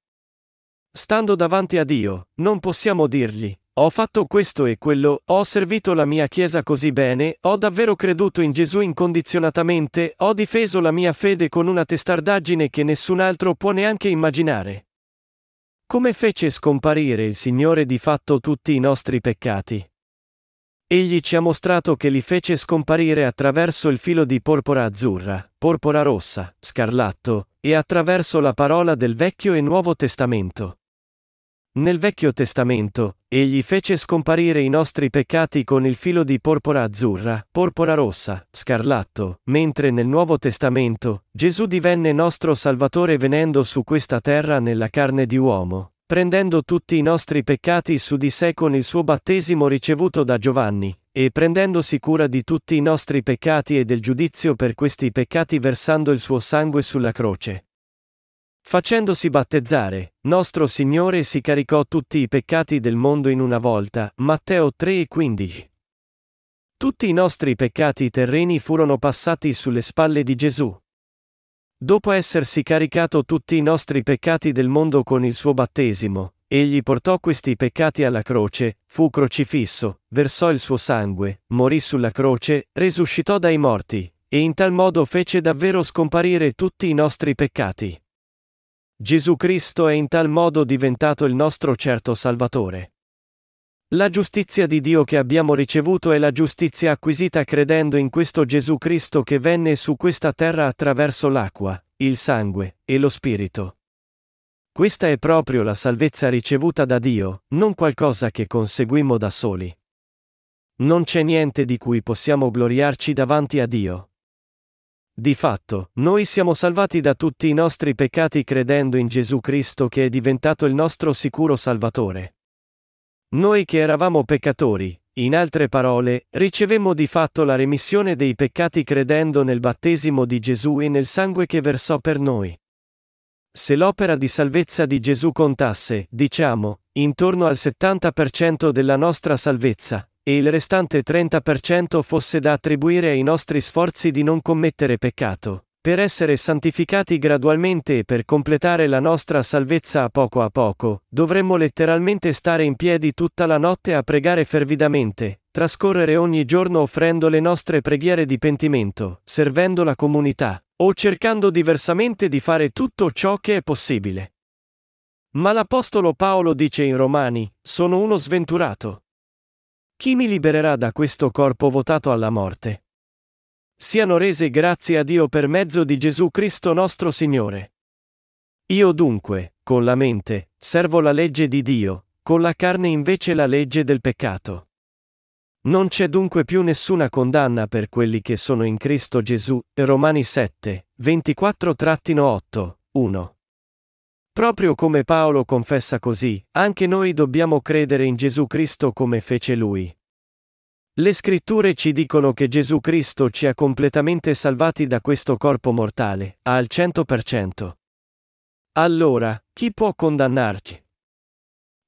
Stando davanti a Dio, non possiamo dirgli, ho fatto questo e quello, ho servito la mia Chiesa così bene, ho davvero creduto in Gesù incondizionatamente, ho difeso la mia fede con una testardaggine che nessun altro può neanche immaginare. Come fece scomparire il Signore di fatto tutti i nostri peccati? Egli ci ha mostrato che li fece scomparire attraverso il filo di porpora azzurra, porpora rossa, scarlatto, e attraverso la parola del Vecchio e Nuovo Testamento. Nel Vecchio Testamento, egli fece scomparire i nostri peccati con il filo di porpora azzurra, porpora rossa, scarlatto, mentre nel Nuovo Testamento, Gesù divenne nostro Salvatore venendo su questa terra nella carne di uomo, prendendo tutti i nostri peccati su di sé con il suo battesimo ricevuto da Giovanni, e prendendosi cura di tutti i nostri peccati e del giudizio per questi peccati versando il suo sangue sulla croce. Facendosi battezzare, nostro Signore si caricò tutti i peccati del mondo in una volta. Matteo 3 e 15. Tutti i nostri peccati terreni furono passati sulle spalle di Gesù. Dopo essersi caricato tutti i nostri peccati del mondo con il suo battesimo, egli portò questi peccati alla croce, fu crocifisso, versò il suo sangue, morì sulla croce, resuscitò dai morti, e in tal modo fece davvero scomparire tutti i nostri peccati. Gesù Cristo è in tal modo diventato il nostro certo Salvatore. La giustizia di Dio che abbiamo ricevuto è la giustizia acquisita credendo in questo Gesù Cristo che venne su questa terra attraverso l'acqua, il sangue e lo Spirito. Questa è proprio la salvezza ricevuta da Dio, non qualcosa che conseguimmo da soli. Non c'è niente di cui possiamo gloriarci davanti a Dio. Di fatto, noi siamo salvati da tutti i nostri peccati credendo in Gesù Cristo che è diventato il nostro sicuro Salvatore. Noi che eravamo peccatori, in altre parole, ricevemmo di fatto la remissione dei peccati credendo nel battesimo di Gesù e nel sangue che versò per noi. Se l'opera di salvezza di Gesù contasse, diciamo, intorno al 70% della nostra salvezza, e il restante 30% fosse da attribuire ai nostri sforzi di non commettere peccato, per essere santificati gradualmente e per completare la nostra salvezza a poco a poco, dovremmo letteralmente stare in piedi tutta la notte a pregare fervidamente, trascorrere ogni giorno offrendo le nostre preghiere di pentimento, servendo la comunità, o cercando diversamente di fare tutto ciò che è possibile. Ma l'Apostolo Paolo dice in Romani, sono uno sventurato. Chi mi libererà da questo corpo votato alla morte? Siano rese grazie a Dio per mezzo di Gesù Cristo nostro Signore. Io dunque, con la mente, servo la legge di Dio, con la carne invece la legge del peccato. Non c'è dunque più nessuna condanna per quelli che sono in Cristo Gesù. Romani 7, 24-8, 1. Proprio come Paolo confessa così, anche noi dobbiamo credere in Gesù Cristo come fece lui. Le scritture ci dicono che Gesù Cristo ci ha completamente salvati da questo corpo mortale, al 100%. Allora, chi può condannarci?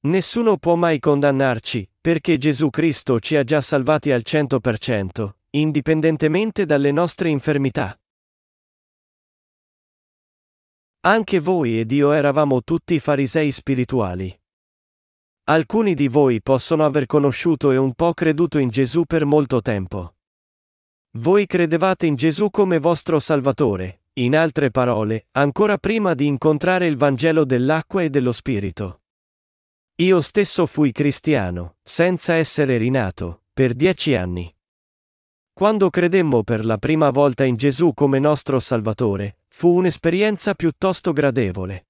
Nessuno può mai condannarci, perché Gesù Cristo ci ha già salvati al 100%, indipendentemente dalle nostre infermità. Anche voi ed io eravamo tutti farisei spirituali. Alcuni di voi possono aver conosciuto e un po' creduto in Gesù per molto tempo. Voi credevate in Gesù come vostro Salvatore, in altre parole, ancora prima di incontrare il Vangelo dell'acqua e dello Spirito. Io stesso fui cristiano, senza essere rinato, per dieci anni. Quando credemmo per la prima volta in Gesù come nostro Salvatore, fu un'esperienza piuttosto gradevole.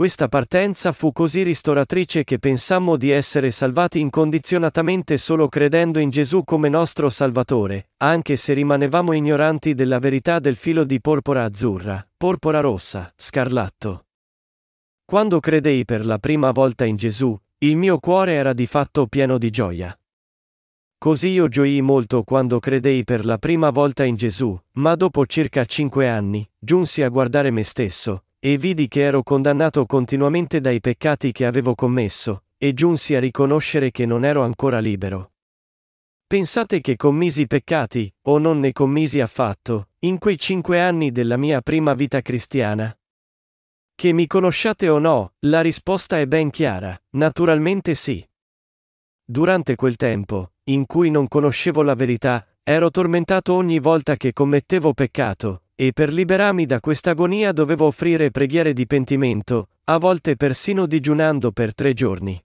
Questa partenza fu così ristoratrice che pensammo di essere salvati incondizionatamente solo credendo in Gesù come nostro Salvatore, anche se rimanevamo ignoranti della verità del filo di porpora azzurra, porpora rossa, scarlatto. Quando credei per la prima volta in Gesù, il mio cuore era di fatto pieno di gioia. Così io gioii molto quando credei per la prima volta in Gesù, ma dopo circa cinque anni, giunsi a guardare me stesso, e vidi che ero condannato continuamente dai peccati che avevo commesso, e giunsi a riconoscere che non ero ancora libero. Pensate che commisi peccati, o non ne commisi affatto, in quei cinque anni della mia prima vita cristiana? Che mi conosciate o no, la risposta è ben chiara, naturalmente sì. Durante quel tempo, in cui non conoscevo la verità, ero tormentato ogni volta che commettevo peccato, e per liberarmi da questa agonia dovevo offrire preghiere di pentimento, a volte persino digiunando per tre giorni.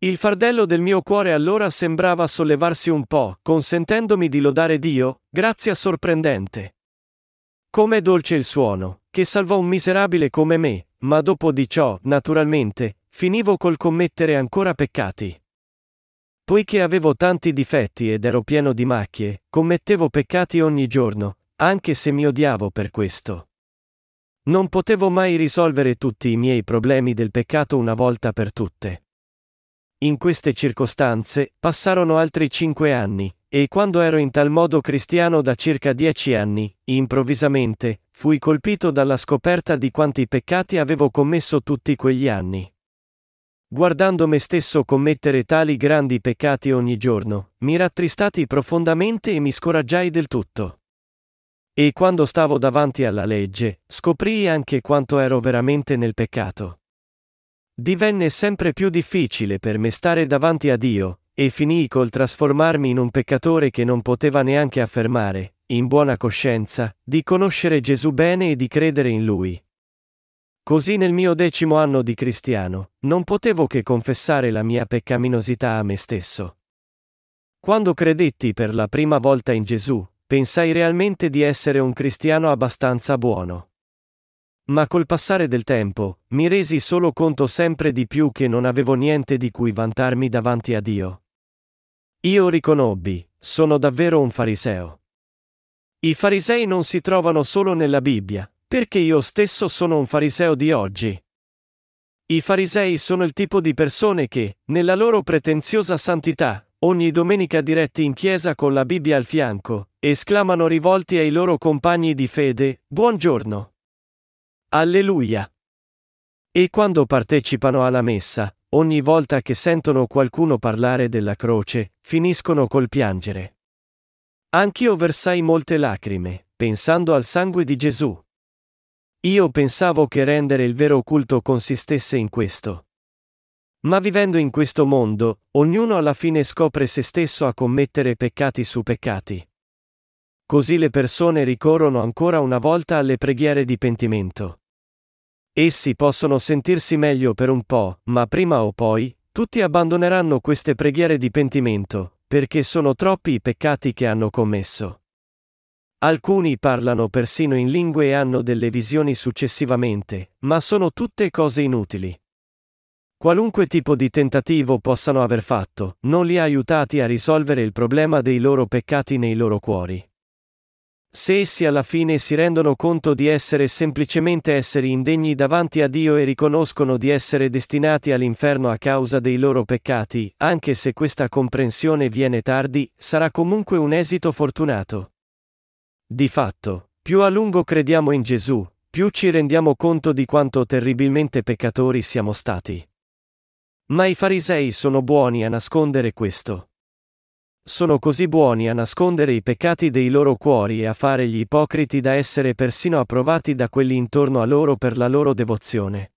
Il fardello del mio cuore allora sembrava sollevarsi un po', consentendomi di lodare Dio, grazia sorprendente. Com'è dolce il suono, che salvò un miserabile come me, ma dopo di ciò, naturalmente, finivo col commettere ancora peccati. Poiché avevo tanti difetti ed ero pieno di macchie, commettevo peccati ogni giorno, anche se mi odiavo per questo. Non potevo mai risolvere tutti i miei problemi del peccato una volta per tutte. In queste circostanze, passarono altri cinque anni, e quando ero in tal modo cristiano da circa dieci anni, improvvisamente, fui colpito dalla scoperta di quanti peccati avevo commesso tutti quegli anni. Guardando me stesso commettere tali grandi peccati ogni giorno, mi rattristati profondamente e mi scoraggiai del tutto. E quando stavo davanti alla legge, scoprii anche quanto ero veramente nel peccato. Divenne sempre più difficile per me stare davanti a Dio, e finii col trasformarmi in un peccatore che non poteva neanche affermare, in buona coscienza, di conoscere Gesù bene e di credere in Lui. Così nel mio decimo anno di cristiano, non potevo che confessare la mia peccaminosità a me stesso. Quando credetti per la prima volta in Gesù, pensai realmente di essere un cristiano abbastanza buono. Ma col passare del tempo, mi resi solo conto sempre di più che non avevo niente di cui vantarmi davanti a Dio. Io riconobbi, sono davvero un fariseo. I farisei non si trovano solo nella Bibbia, perché io stesso sono un fariseo di oggi. I farisei sono il tipo di persone che, nella loro pretenziosa santità, ogni domenica diretti in chiesa con la Bibbia al fianco, esclamano rivolti ai loro compagni di fede, Buongiorno. Alleluia. E quando partecipano alla messa, ogni volta che sentono qualcuno parlare della croce, finiscono col piangere. Anch'io versai molte lacrime, pensando al sangue di Gesù. Io pensavo che rendere il vero culto consistesse in questo. Ma vivendo in questo mondo, ognuno alla fine scopre se stesso a commettere peccati su peccati. Così le persone ricorrono ancora una volta alle preghiere di pentimento. Essi possono sentirsi meglio per un po', ma prima o poi, tutti abbandoneranno queste preghiere di pentimento, perché sono troppi i peccati che hanno commesso. Alcuni parlano persino in lingue e hanno delle visioni successivamente, ma sono tutte cose inutili. Qualunque tipo di tentativo possano aver fatto, non li ha aiutati a risolvere il problema dei loro peccati nei loro cuori. Se essi alla fine si rendono conto di essere semplicemente esseri indegni davanti a Dio e riconoscono di essere destinati all'inferno a causa dei loro peccati, anche se questa comprensione viene tardi, sarà comunque un esito fortunato. Di fatto, più a lungo crediamo in Gesù, più ci rendiamo conto di quanto terribilmente peccatori siamo stati. Ma i farisei sono buoni a nascondere questo. Sono così buoni a nascondere i peccati dei loro cuori e a fare gli ipocriti da essere persino approvati da quelli intorno a loro per la loro devozione.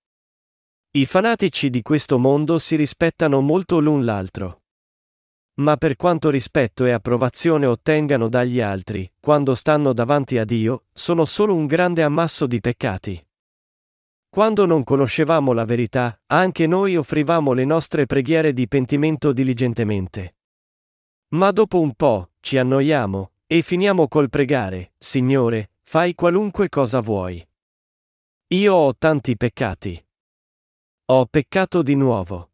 I fanatici di questo mondo si rispettano molto l'un l'altro. Ma per quanto rispetto e approvazione ottengano dagli altri, quando stanno davanti a Dio, sono solo un grande ammasso di peccati. Quando non conoscevamo la verità, anche noi offrivamo le nostre preghiere di pentimento diligentemente. Ma dopo un po', ci annoiamo, e finiamo col pregare, Signore, fai qualunque cosa vuoi. Io ho tanti peccati. Ho peccato di nuovo.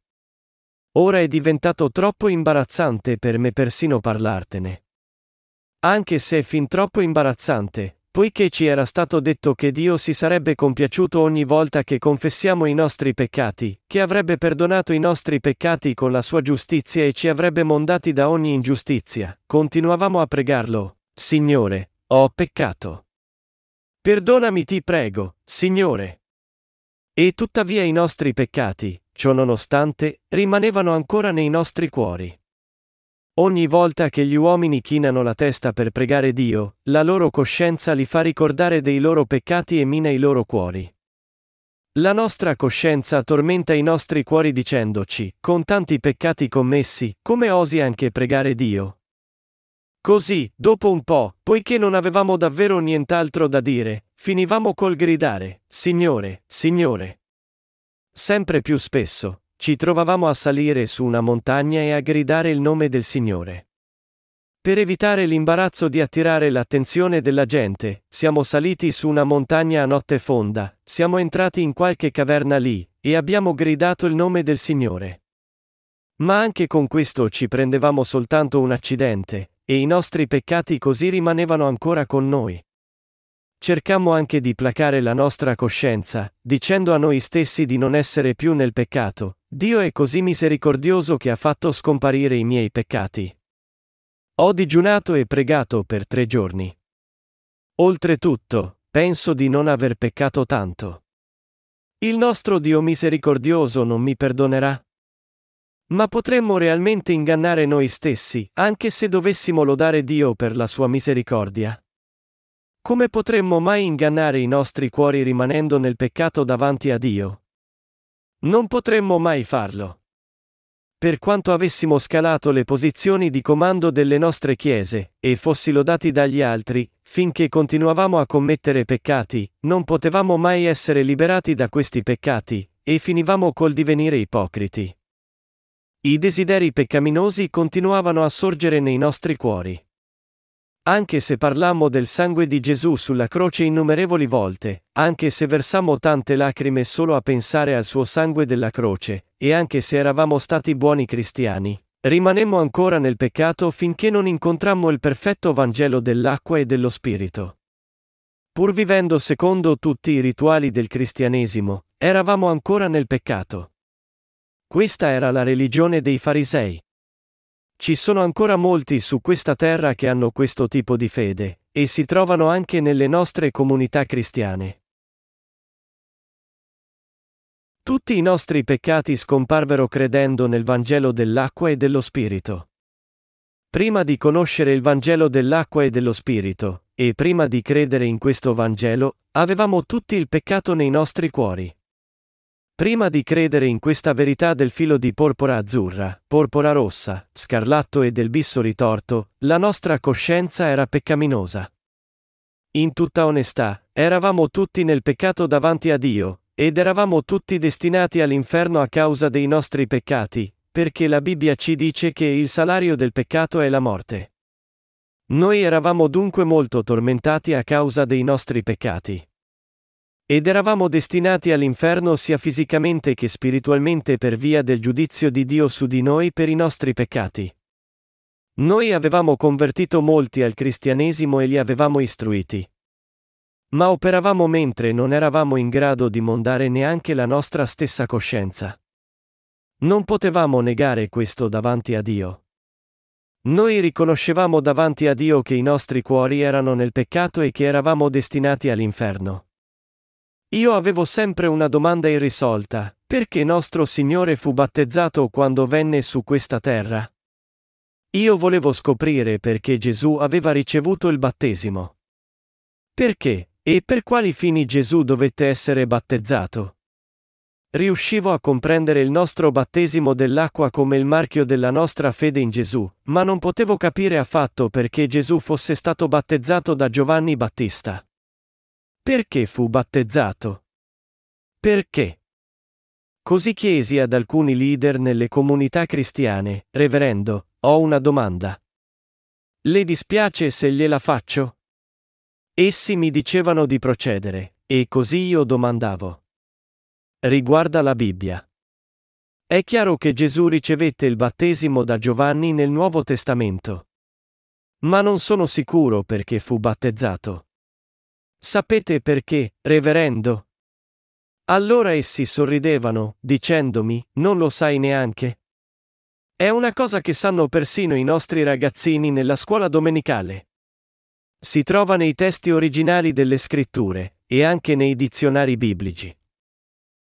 Ora è diventato troppo imbarazzante per me persino parlartene. Anche se è fin troppo imbarazzante, Poiché ci era stato detto che Dio si sarebbe compiaciuto ogni volta che confessiamo i nostri peccati, che avrebbe perdonato i nostri peccati con la sua giustizia e ci avrebbe mondati da ogni ingiustizia, continuavamo a pregarlo, Signore, ho peccato. Perdonami ti prego, Signore. E tuttavia i nostri peccati, ciò nonostante, rimanevano ancora nei nostri cuori. Ogni volta che gli uomini chinano la testa per pregare Dio, la loro coscienza li fa ricordare dei loro peccati e mina i loro cuori. La nostra coscienza tormenta i nostri cuori dicendoci, con tanti peccati commessi, come osi anche pregare Dio? Così, dopo un po', poiché non avevamo davvero nient'altro da dire, finivamo col gridare, Signore, Signore. Sempre più spesso, ci trovavamo a salire su una montagna e a gridare il nome del Signore. Per evitare l'imbarazzo di attirare l'attenzione della gente, siamo saliti su una montagna a notte fonda, siamo entrati in qualche caverna lì, e abbiamo gridato il nome del Signore. Ma anche con questo ci prendevamo soltanto un accidente, e i nostri peccati così rimanevano ancora con noi. Cercammo anche di placare la nostra coscienza, dicendo a noi stessi di non essere più nel peccato, Dio è così misericordioso che ha fatto scomparire i miei peccati. Ho digiunato e pregato per tre giorni. Oltretutto, penso di non aver peccato tanto. Il nostro Dio misericordioso non mi perdonerà? Ma potremmo realmente ingannare noi stessi, anche se dovessimo lodare Dio per la sua misericordia. Come potremmo mai ingannare i nostri cuori rimanendo nel peccato davanti a Dio? Non potremmo mai farlo. Per quanto avessimo scalato le posizioni di comando delle nostre chiese, e fossi lodati dagli altri, finché continuavamo a commettere peccati, non potevamo mai essere liberati da questi peccati, e finivamo col divenire ipocriti. I desideri peccaminosi continuavano a sorgere nei nostri cuori. Anche se parlammo del sangue di Gesù sulla croce innumerevoli volte, anche se versammo tante lacrime solo a pensare al suo sangue della croce, e anche se eravamo stati buoni cristiani, rimanemmo ancora nel peccato finché non incontrammo il perfetto Vangelo dell'acqua e dello Spirito. Pur vivendo secondo tutti i rituali del cristianesimo, eravamo ancora nel peccato. Questa era la religione dei farisei. Ci sono ancora molti su questa terra che hanno questo tipo di fede, e si trovano anche nelle nostre comunità cristiane. Tutti i nostri peccati scomparvero credendo nel Vangelo dell'acqua e dello Spirito. Prima di conoscere il Vangelo dell'acqua e dello Spirito, e prima di credere in questo Vangelo, avevamo tutti il peccato nei nostri cuori. Prima di credere in questa verità del filo di porpora azzurra, porpora rossa, scarlatto e del bisso ritorto, la nostra coscienza era peccaminosa. In tutta onestà, eravamo tutti nel peccato davanti a Dio, ed eravamo tutti destinati all'inferno a causa dei nostri peccati, perché la Bibbia ci dice che il salario del peccato è la morte. Noi eravamo dunque molto tormentati a causa dei nostri peccati. Ed eravamo destinati all'inferno sia fisicamente che spiritualmente per via del giudizio di Dio su di noi per i nostri peccati. Noi avevamo convertito molti al cristianesimo e li avevamo istruiti. Ma operavamo mentre non eravamo in grado di mondare neanche la nostra stessa coscienza. Non potevamo negare questo davanti a Dio. Noi riconoscevamo davanti a Dio che i nostri cuori erano nel peccato e che eravamo destinati all'inferno. Io avevo sempre una domanda irrisolta, Perché nostro Signore fu battezzato quando venne su questa terra? Io volevo scoprire perché Gesù aveva ricevuto il battesimo. Perché, e per quali fini Gesù dovette essere battezzato? Riuscivo a comprendere il nostro battesimo dell'acqua come il marchio della nostra fede in Gesù, ma non potevo capire affatto perché Gesù fosse stato battezzato da Giovanni Battista. Perché fu battezzato? Perché? Così chiesi ad alcuni leader nelle comunità cristiane, Reverendo, ho una domanda. Le dispiace se gliela faccio? Essi mi dicevano di procedere, e così io domandavo. Riguarda la Bibbia. È chiaro che Gesù ricevette il battesimo da Giovanni nel Nuovo Testamento. Ma non sono sicuro perché fu battezzato. Sapete perché, reverendo? Allora essi sorridevano, dicendomi, non lo sai neanche? È una cosa che sanno persino i nostri ragazzini nella scuola domenicale. Si trova nei testi originali delle scritture, e anche nei dizionari biblici.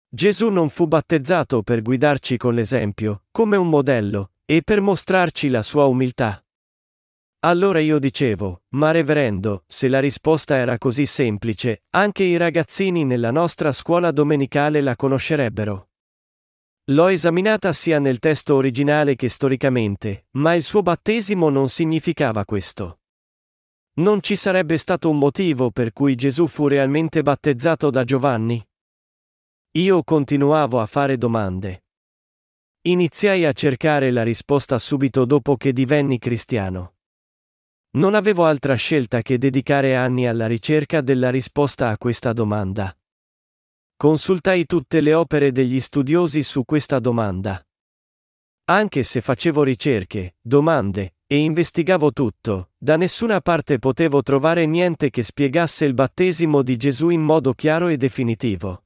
Gesù non fu battezzato per guidarci con l'esempio, come un modello, e per mostrarci la sua umiltà. Allora io dicevo, ma reverendo, se la risposta era così semplice, anche i ragazzini nella nostra scuola domenicale la conoscerebbero. L'ho esaminata sia nel testo originale che storicamente, ma il suo battesimo non significava questo. Non ci sarebbe stato un motivo per cui Gesù fu realmente battezzato da Giovanni? Io continuavo a fare domande. Iniziai a cercare la risposta subito dopo che divenni cristiano. Non avevo altra scelta che dedicare anni alla ricerca della risposta a questa domanda. Consultai tutte le opere degli studiosi su questa domanda. Anche se facevo ricerche, domande, e investigavo tutto, da nessuna parte potevo trovare niente che spiegasse il battesimo di Gesù in modo chiaro e definitivo.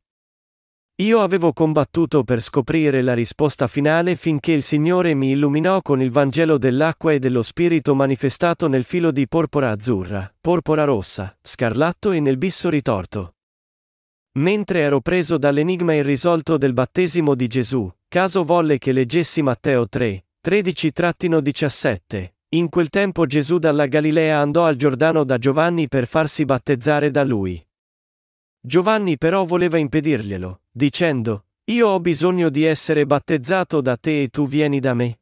Io avevo combattuto per scoprire la risposta finale finché il Signore mi illuminò con il Vangelo dell'acqua e dello Spirito manifestato nel filo di porpora azzurra, porpora rossa, scarlatto e nel bisso ritorto. Mentre ero preso dall'enigma irrisolto del battesimo di Gesù, caso volle che leggessi Matteo 3, 13-17. In quel tempo Gesù dalla Galilea andò al Giordano da Giovanni per farsi battezzare da lui. Giovanni però voleva impedirglielo, dicendo, Io ho bisogno di essere battezzato da te e tu vieni da me.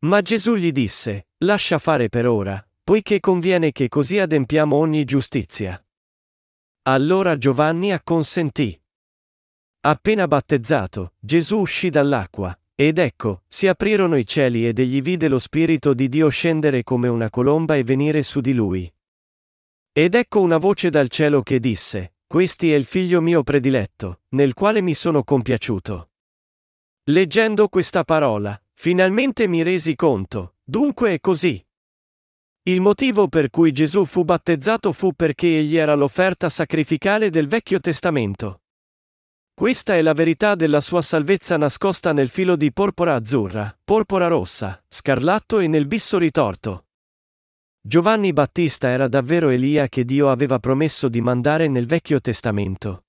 Ma Gesù gli disse, Lascia fare per ora, poiché conviene che così adempiamo ogni giustizia. Allora Giovanni acconsentì. Appena battezzato, Gesù uscì dall'acqua, ed ecco, si aprirono i cieli ed egli vide lo Spirito di Dio scendere come una colomba e venire su di lui. Ed ecco una voce dal cielo che disse, Questi è il figlio mio prediletto, nel quale mi sono compiaciuto. Leggendo questa parola, finalmente mi resi conto, dunque è così. Il motivo per cui Gesù fu battezzato fu perché egli era l'offerta sacrificale del Vecchio Testamento. Questa è la verità della sua salvezza nascosta nel filo di porpora azzurra, porpora rossa, scarlatto e nel bisso ritorto. Giovanni Battista era davvero Elia che Dio aveva promesso di mandare nel Vecchio Testamento.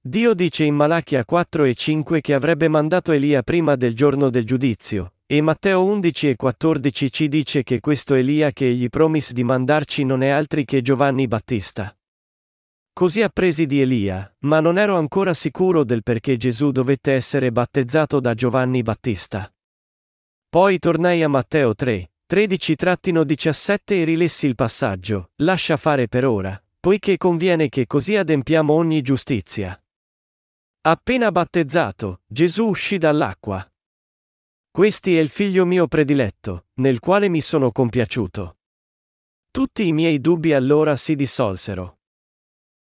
Dio dice in Malachia 4 e 5 che avrebbe mandato Elia prima del giorno del giudizio, e Matteo 11 e 14 ci dice che questo Elia che egli promise di mandarci non è altri che Giovanni Battista. Così appresi di Elia, ma non ero ancora sicuro del perché Gesù dovette essere battezzato da Giovanni Battista. Poi tornai a Matteo 3, 13-17 e rilessi il passaggio, lascia fare per ora, poiché conviene che così adempiamo ogni giustizia. Appena battezzato, Gesù uscì dall'acqua. Questi è il figlio mio prediletto, nel quale mi sono compiaciuto. Tutti i miei dubbi allora si dissolsero.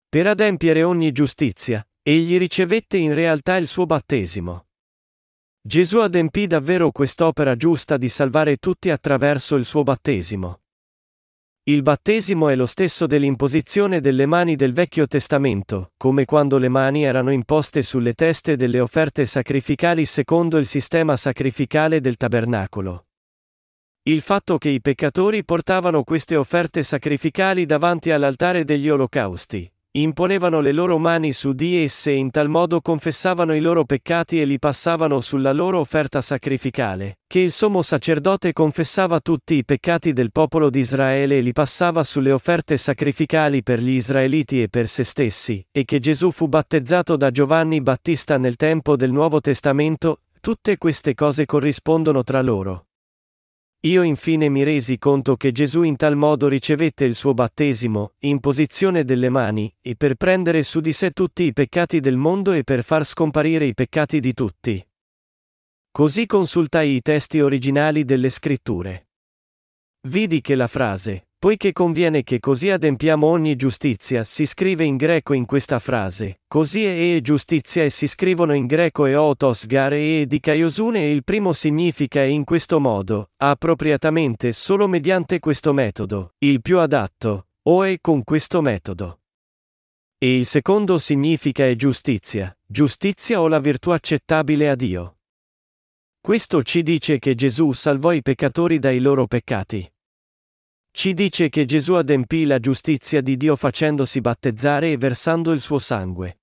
Per adempiere ogni giustizia, egli ricevette in realtà il suo battesimo. Gesù adempì davvero quest'opera giusta di salvare tutti attraverso il suo battesimo. Il battesimo è lo stesso dell'imposizione delle mani del Vecchio Testamento, come quando le mani erano imposte sulle teste delle offerte sacrificali secondo il sistema sacrificale del tabernacolo. Il fatto che i peccatori portavano queste offerte sacrificali davanti all'altare degli olocausti, imponevano le loro mani su di esse e in tal modo confessavano i loro peccati e li passavano sulla loro offerta sacrificale, che il sommo sacerdote confessava tutti i peccati del popolo di Israele e li passava sulle offerte sacrificali per gli israeliti e per se stessi, e che Gesù fu battezzato da Giovanni Battista nel tempo del Nuovo Testamento, tutte queste cose corrispondono tra loro. Io infine mi resi conto che Gesù in tal modo ricevette il suo battesimo, in posizione delle mani, e per prendere su di sé tutti i peccati del mondo e per far scomparire i peccati di tutti. Così consultai i testi originali delle scritture. Vidi che la frase, Poiché conviene che così adempiamo ogni giustizia, si scrive in greco in questa frase, così è e giustizia e si scrivono in greco e otos gare e dikaiosune e il primo significa in questo modo, appropriatamente solo mediante questo metodo, il più adatto, o è con questo metodo. E il secondo significa è giustizia, giustizia o la virtù accettabile a Dio. Questo ci dice che Gesù salvò i peccatori dai loro peccati. Ci dice che Gesù adempì la giustizia di Dio facendosi battezzare e versando il suo sangue.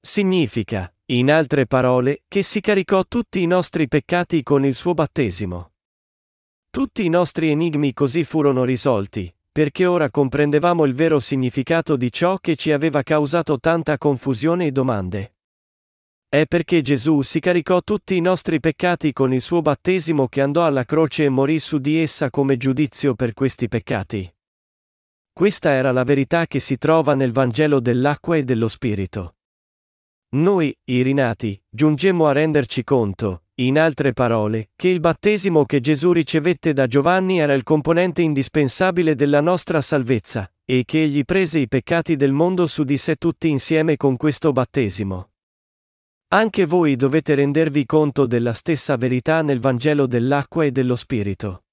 Significa, in altre parole, che si caricò tutti i nostri peccati con il suo battesimo. Tutti i nostri enigmi così furono risolti, perché ora comprendevamo il vero significato di ciò che ci aveva causato tanta confusione e domande. È perché Gesù si caricò tutti i nostri peccati con il suo battesimo che andò alla croce e morì su di essa come giudizio per questi peccati. Questa era la verità che si trova nel Vangelo dell'acqua e dello Spirito. Noi, i rinati, giungemmo a renderci conto, in altre parole, che il battesimo che Gesù ricevette da Giovanni era il componente indispensabile della nostra salvezza, e che egli prese i peccati del mondo su di sé tutti insieme con questo battesimo. Anche voi dovete rendervi conto della stessa verità nel Vangelo dell'acqua e dello Spirito.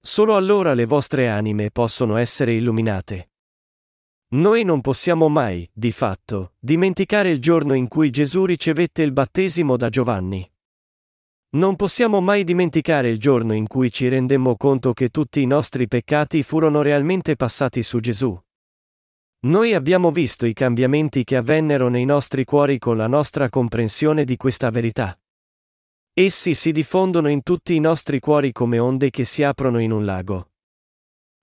Solo allora le vostre anime possono essere illuminate. Noi non possiamo mai, di fatto, dimenticare il giorno in cui Gesù ricevette il battesimo da Giovanni. Non possiamo mai dimenticare il giorno in cui ci rendemmo conto che tutti i nostri peccati furono realmente passati su Gesù. Noi abbiamo visto i cambiamenti che avvennero nei nostri cuori con la nostra comprensione di questa verità. Essi si diffondono in tutti i nostri cuori come onde che si aprono in un lago.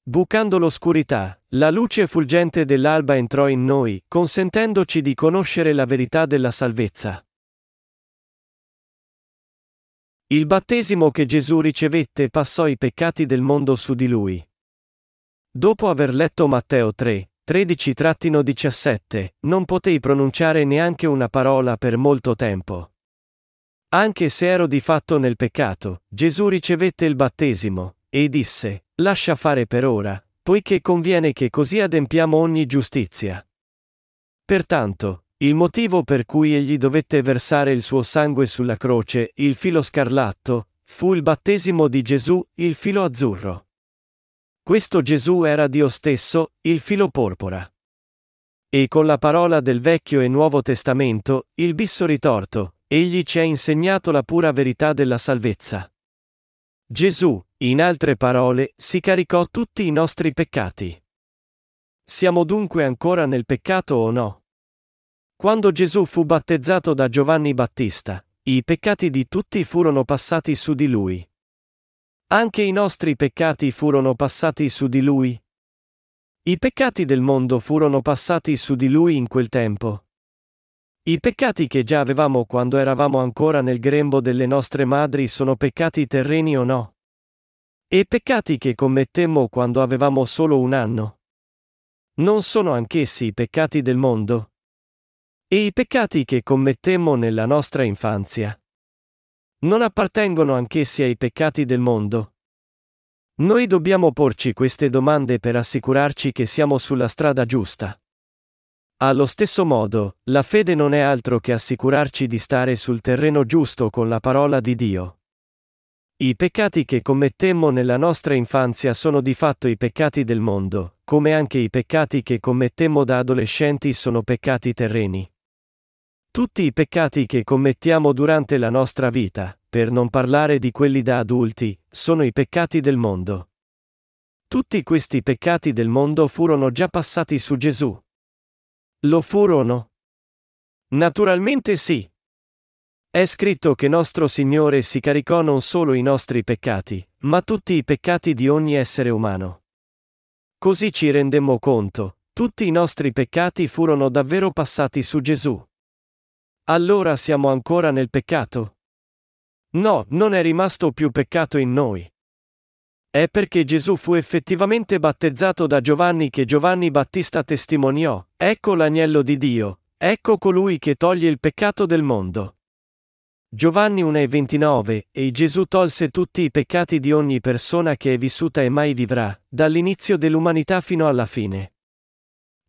Bucando l'oscurità, la luce fulgente dell'alba entrò in noi, consentendoci di conoscere la verità della salvezza. Il battesimo che Gesù ricevette passò i peccati del mondo su di lui. Dopo aver letto Matteo 3, 13-17, non potei pronunciare neanche una parola per molto tempo. Anche se ero di fatto nel peccato, Gesù ricevette il battesimo, e disse, lascia fare per ora, poiché conviene che così adempiamo ogni giustizia. Pertanto, il motivo per cui egli dovette versare il suo sangue sulla croce, il filo scarlatto, fu il battesimo di Gesù, il filo azzurro. Questo Gesù era Dio stesso, il filo porpora. E con la parola del Vecchio e Nuovo Testamento, il bisso ritorto, egli ci ha insegnato la pura verità della salvezza. Gesù, in altre parole, si caricò tutti i nostri peccati. Siamo dunque ancora nel peccato o no? Quando Gesù fu battezzato da Giovanni Battista, i peccati di tutti furono passati su di lui. Anche i nostri peccati furono passati su di lui. I peccati del mondo furono passati su di lui in quel tempo. I peccati che già avevamo quando eravamo ancora nel grembo delle nostre madri sono peccati terreni o no? E peccati che commettemmo quando avevamo solo un anno? Non sono anch'essi i peccati del mondo? E i peccati che commettemmo nella nostra infanzia? Non appartengono anch'essi ai peccati del mondo? Noi dobbiamo porci queste domande per assicurarci che siamo sulla strada giusta. Allo stesso modo, la fede non è altro che assicurarci di stare sul terreno giusto con la parola di Dio. I peccati che commettemmo nella nostra infanzia sono di fatto i peccati del mondo, come anche i peccati che commettemmo da adolescenti sono peccati terreni. Tutti i peccati che commettiamo durante la nostra vita, per non parlare di quelli da adulti, sono i peccati del mondo. Tutti questi peccati del mondo furono già passati su Gesù. Lo furono? Naturalmente sì. È scritto che nostro Signore si caricò non solo i nostri peccati, ma tutti i peccati di ogni essere umano. Così ci rendemmo conto, tutti i nostri peccati furono davvero passati su Gesù. Allora siamo ancora nel peccato? No, non è rimasto più peccato in noi. È perché Gesù fu effettivamente battezzato da Giovanni che Giovanni Battista testimoniò, ecco l'agnello di Dio, ecco colui che toglie il peccato del mondo. Giovanni 1,29 E Gesù tolse tutti i peccati di ogni persona che è vissuta e mai vivrà, dall'inizio dell'umanità fino alla fine.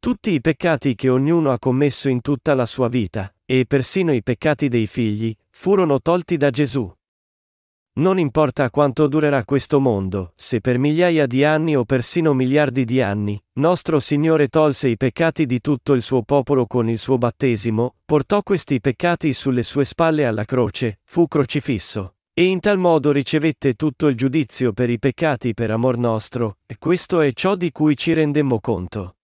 Tutti i peccati che ognuno ha commesso in tutta la sua vita, e persino i peccati dei figli, furono tolti da Gesù. Non importa quanto durerà questo mondo, se per migliaia di anni o persino miliardi di anni, nostro Signore tolse i peccati di tutto il suo popolo con il suo battesimo, portò questi peccati sulle sue spalle alla croce, fu crocifisso. E in tal modo ricevette tutto il giudizio per i peccati per amor nostro, e questo è ciò di cui ci rendemmo conto.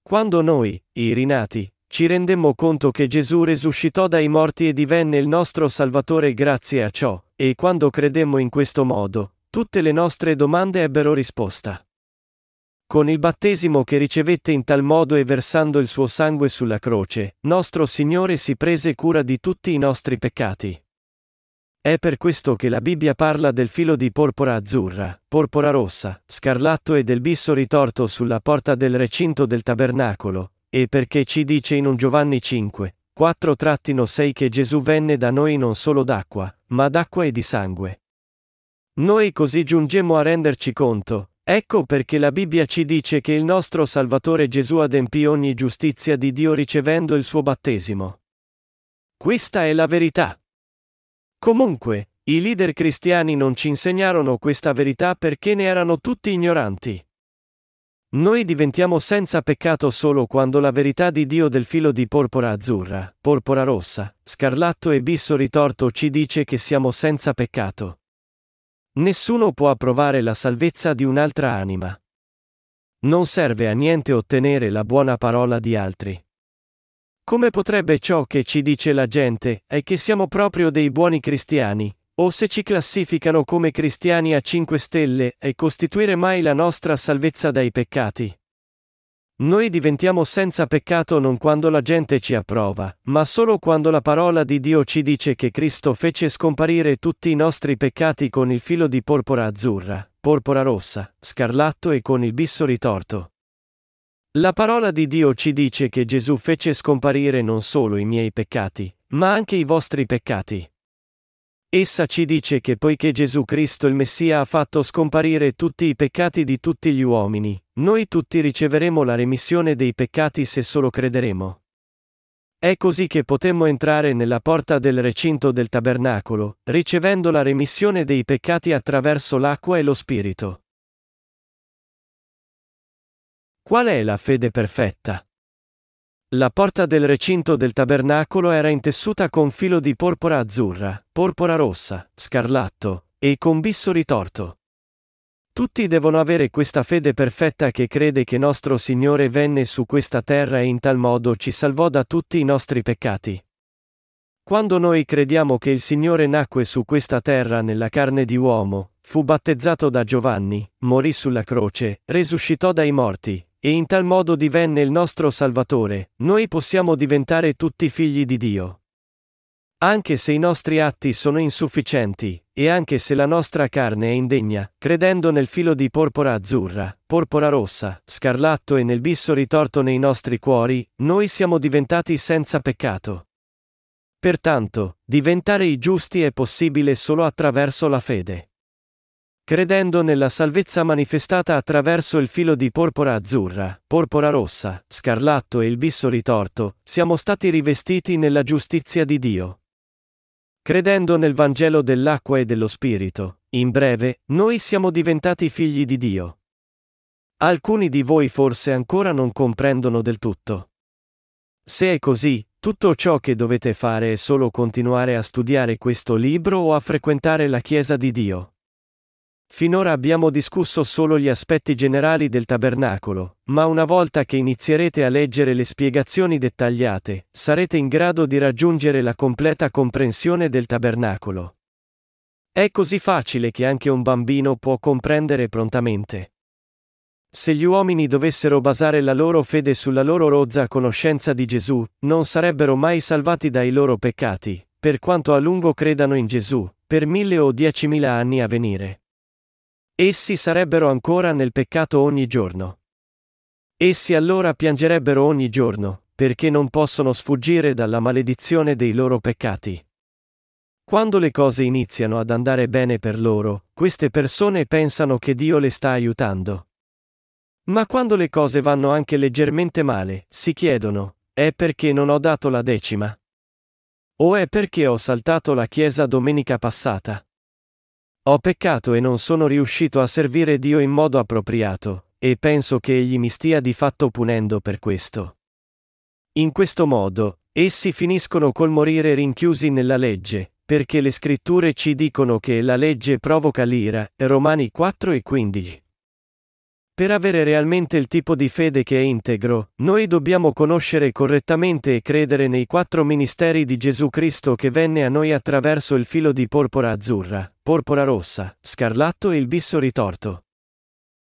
Quando noi, i rinati, ci rendemmo conto che Gesù risuscitò dai morti e divenne il nostro Salvatore grazie a ciò, e quando credemmo in questo modo, tutte le nostre domande ebbero risposta. Con il battesimo che ricevette in tal modo e versando il suo sangue sulla croce, nostro Signore si prese cura di tutti i nostri peccati. È per questo che la Bibbia parla del filo di porpora azzurra, porpora rossa, scarlatto e del bisso ritorto sulla porta del recinto del tabernacolo, e perché ci dice in un Giovanni 5, 4-6 che Gesù venne da noi non solo d'acqua, ma d'acqua e di sangue. Noi così giungemmo a renderci conto, ecco perché la Bibbia ci dice che il nostro Salvatore Gesù adempì ogni giustizia di Dio ricevendo il suo battesimo. Questa è la verità. Comunque, i leader cristiani non ci insegnarono questa verità perché ne erano tutti ignoranti. Noi diventiamo senza peccato solo quando la verità di Dio del filo di porpora azzurra, porpora rossa, scarlatto e bisso ritorto ci dice che siamo senza peccato. Nessuno può approvare la salvezza di un'altra anima. Non serve a niente ottenere la buona parola di altri. Come potrebbe ciò che ci dice la gente è che siamo proprio dei buoni cristiani, o se ci classificano come cristiani a 5 stelle, e costituire mai la nostra salvezza dai peccati. Noi diventiamo senza peccato non quando la gente ci approva, ma solo quando la parola di Dio ci dice che Cristo fece scomparire tutti i nostri peccati con il filo di porpora azzurra, porpora rossa, scarlatto e con il bisso ritorto. La parola di Dio ci dice che Gesù fece scomparire non solo i miei peccati, ma anche i vostri peccati. Essa ci dice che poiché Gesù Cristo il Messia ha fatto scomparire tutti i peccati di tutti gli uomini, noi tutti riceveremo la remissione dei peccati se solo crederemo. È così che potemmo entrare nella porta del recinto del tabernacolo, ricevendo la remissione dei peccati attraverso l'acqua e lo Spirito. Qual è la fede perfetta? La porta del recinto del tabernacolo era intessuta con filo di porpora azzurra, porpora rossa, scarlatto, e con bisso ritorto. Tutti devono avere questa fede perfetta che crede che nostro Signore venne su questa terra e in tal modo ci salvò da tutti i nostri peccati. Quando noi crediamo che il Signore nacque su questa terra nella carne di uomo, fu battezzato da Giovanni, morì sulla croce, resuscitò dai morti, e in tal modo divenne il nostro Salvatore, noi possiamo diventare tutti figli di Dio. Anche se i nostri atti sono insufficienti, e anche se la nostra carne è indegna, credendo nel filo di porpora azzurra, porpora rossa, scarlatto e nel bisso ritorto nei nostri cuori, noi siamo diventati senza peccato. Pertanto, diventare i giusti è possibile solo attraverso la fede. Credendo nella salvezza manifestata attraverso il filo di porpora azzurra, porpora rossa, scarlatto e il bisso ritorto, siamo stati rivestiti nella giustizia di Dio. Credendo nel Vangelo dell'acqua e dello Spirito, in breve, noi siamo diventati figli di Dio. Alcuni di voi forse ancora non comprendono del tutto. Se è così, tutto ciò che dovete fare è solo continuare a studiare questo libro o a frequentare la Chiesa di Dio. Finora abbiamo discusso solo gli aspetti generali del tabernacolo, ma una volta che inizierete a leggere le spiegazioni dettagliate, sarete in grado di raggiungere la completa comprensione del tabernacolo. È così facile che anche un bambino può comprendere prontamente. Se gli uomini dovessero basare la loro fede sulla loro rozza conoscenza di Gesù, non sarebbero mai salvati dai loro peccati, per quanto a lungo credano in Gesù, per mille o diecimila anni a venire. Essi sarebbero ancora nel peccato ogni giorno. Essi allora piangerebbero ogni giorno, perché non possono sfuggire dalla maledizione dei loro peccati. Quando le cose iniziano ad andare bene per loro, queste persone pensano che Dio le sta aiutando. Ma quando le cose vanno anche leggermente male, si chiedono, è perché non ho dato la decima? O è perché ho saltato la chiesa domenica passata? Ho peccato e non sono riuscito a servire Dio in modo appropriato, e penso che Egli mi stia di fatto punendo per questo. In questo modo, essi finiscono col morire rinchiusi nella legge, perché le scritture ci dicono che la legge provoca l'ira, Romani 4 e 15. Per avere realmente il tipo di fede che è integro, noi dobbiamo conoscere correttamente e credere nei quattro ministeri di Gesù Cristo che venne a noi attraverso il filo di porpora azzurra, porpora rossa, scarlatto e il bisso ritorto.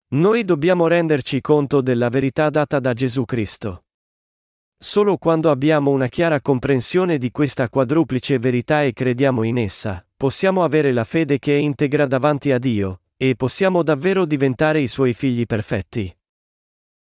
Noi dobbiamo renderci conto della verità data da Gesù Cristo. Solo quando abbiamo una chiara comprensione di questa quadruplice verità e crediamo in essa, possiamo avere la fede che è integra davanti a Dio, e possiamo davvero diventare i suoi figli perfetti.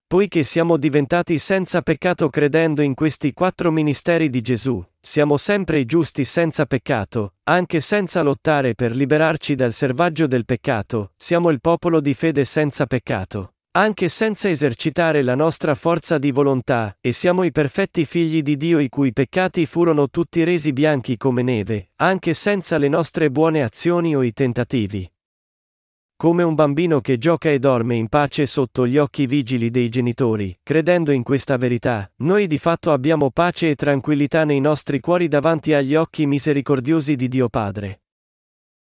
Poiché siamo diventati senza peccato credendo in questi quattro ministeri di Gesù, siamo sempre giusti senza peccato, anche senza lottare per liberarci dal servaggio del peccato, siamo il popolo di fede senza peccato, anche senza esercitare la nostra forza di volontà, e siamo i perfetti figli di Dio i cui peccati furono tutti resi bianchi come neve, anche senza le nostre buone azioni o i tentativi, come un bambino che gioca e dorme in pace sotto gli occhi vigili dei genitori, credendo in questa verità, noi di fatto abbiamo pace e tranquillità nei nostri cuori davanti agli occhi misericordiosi di Dio Padre.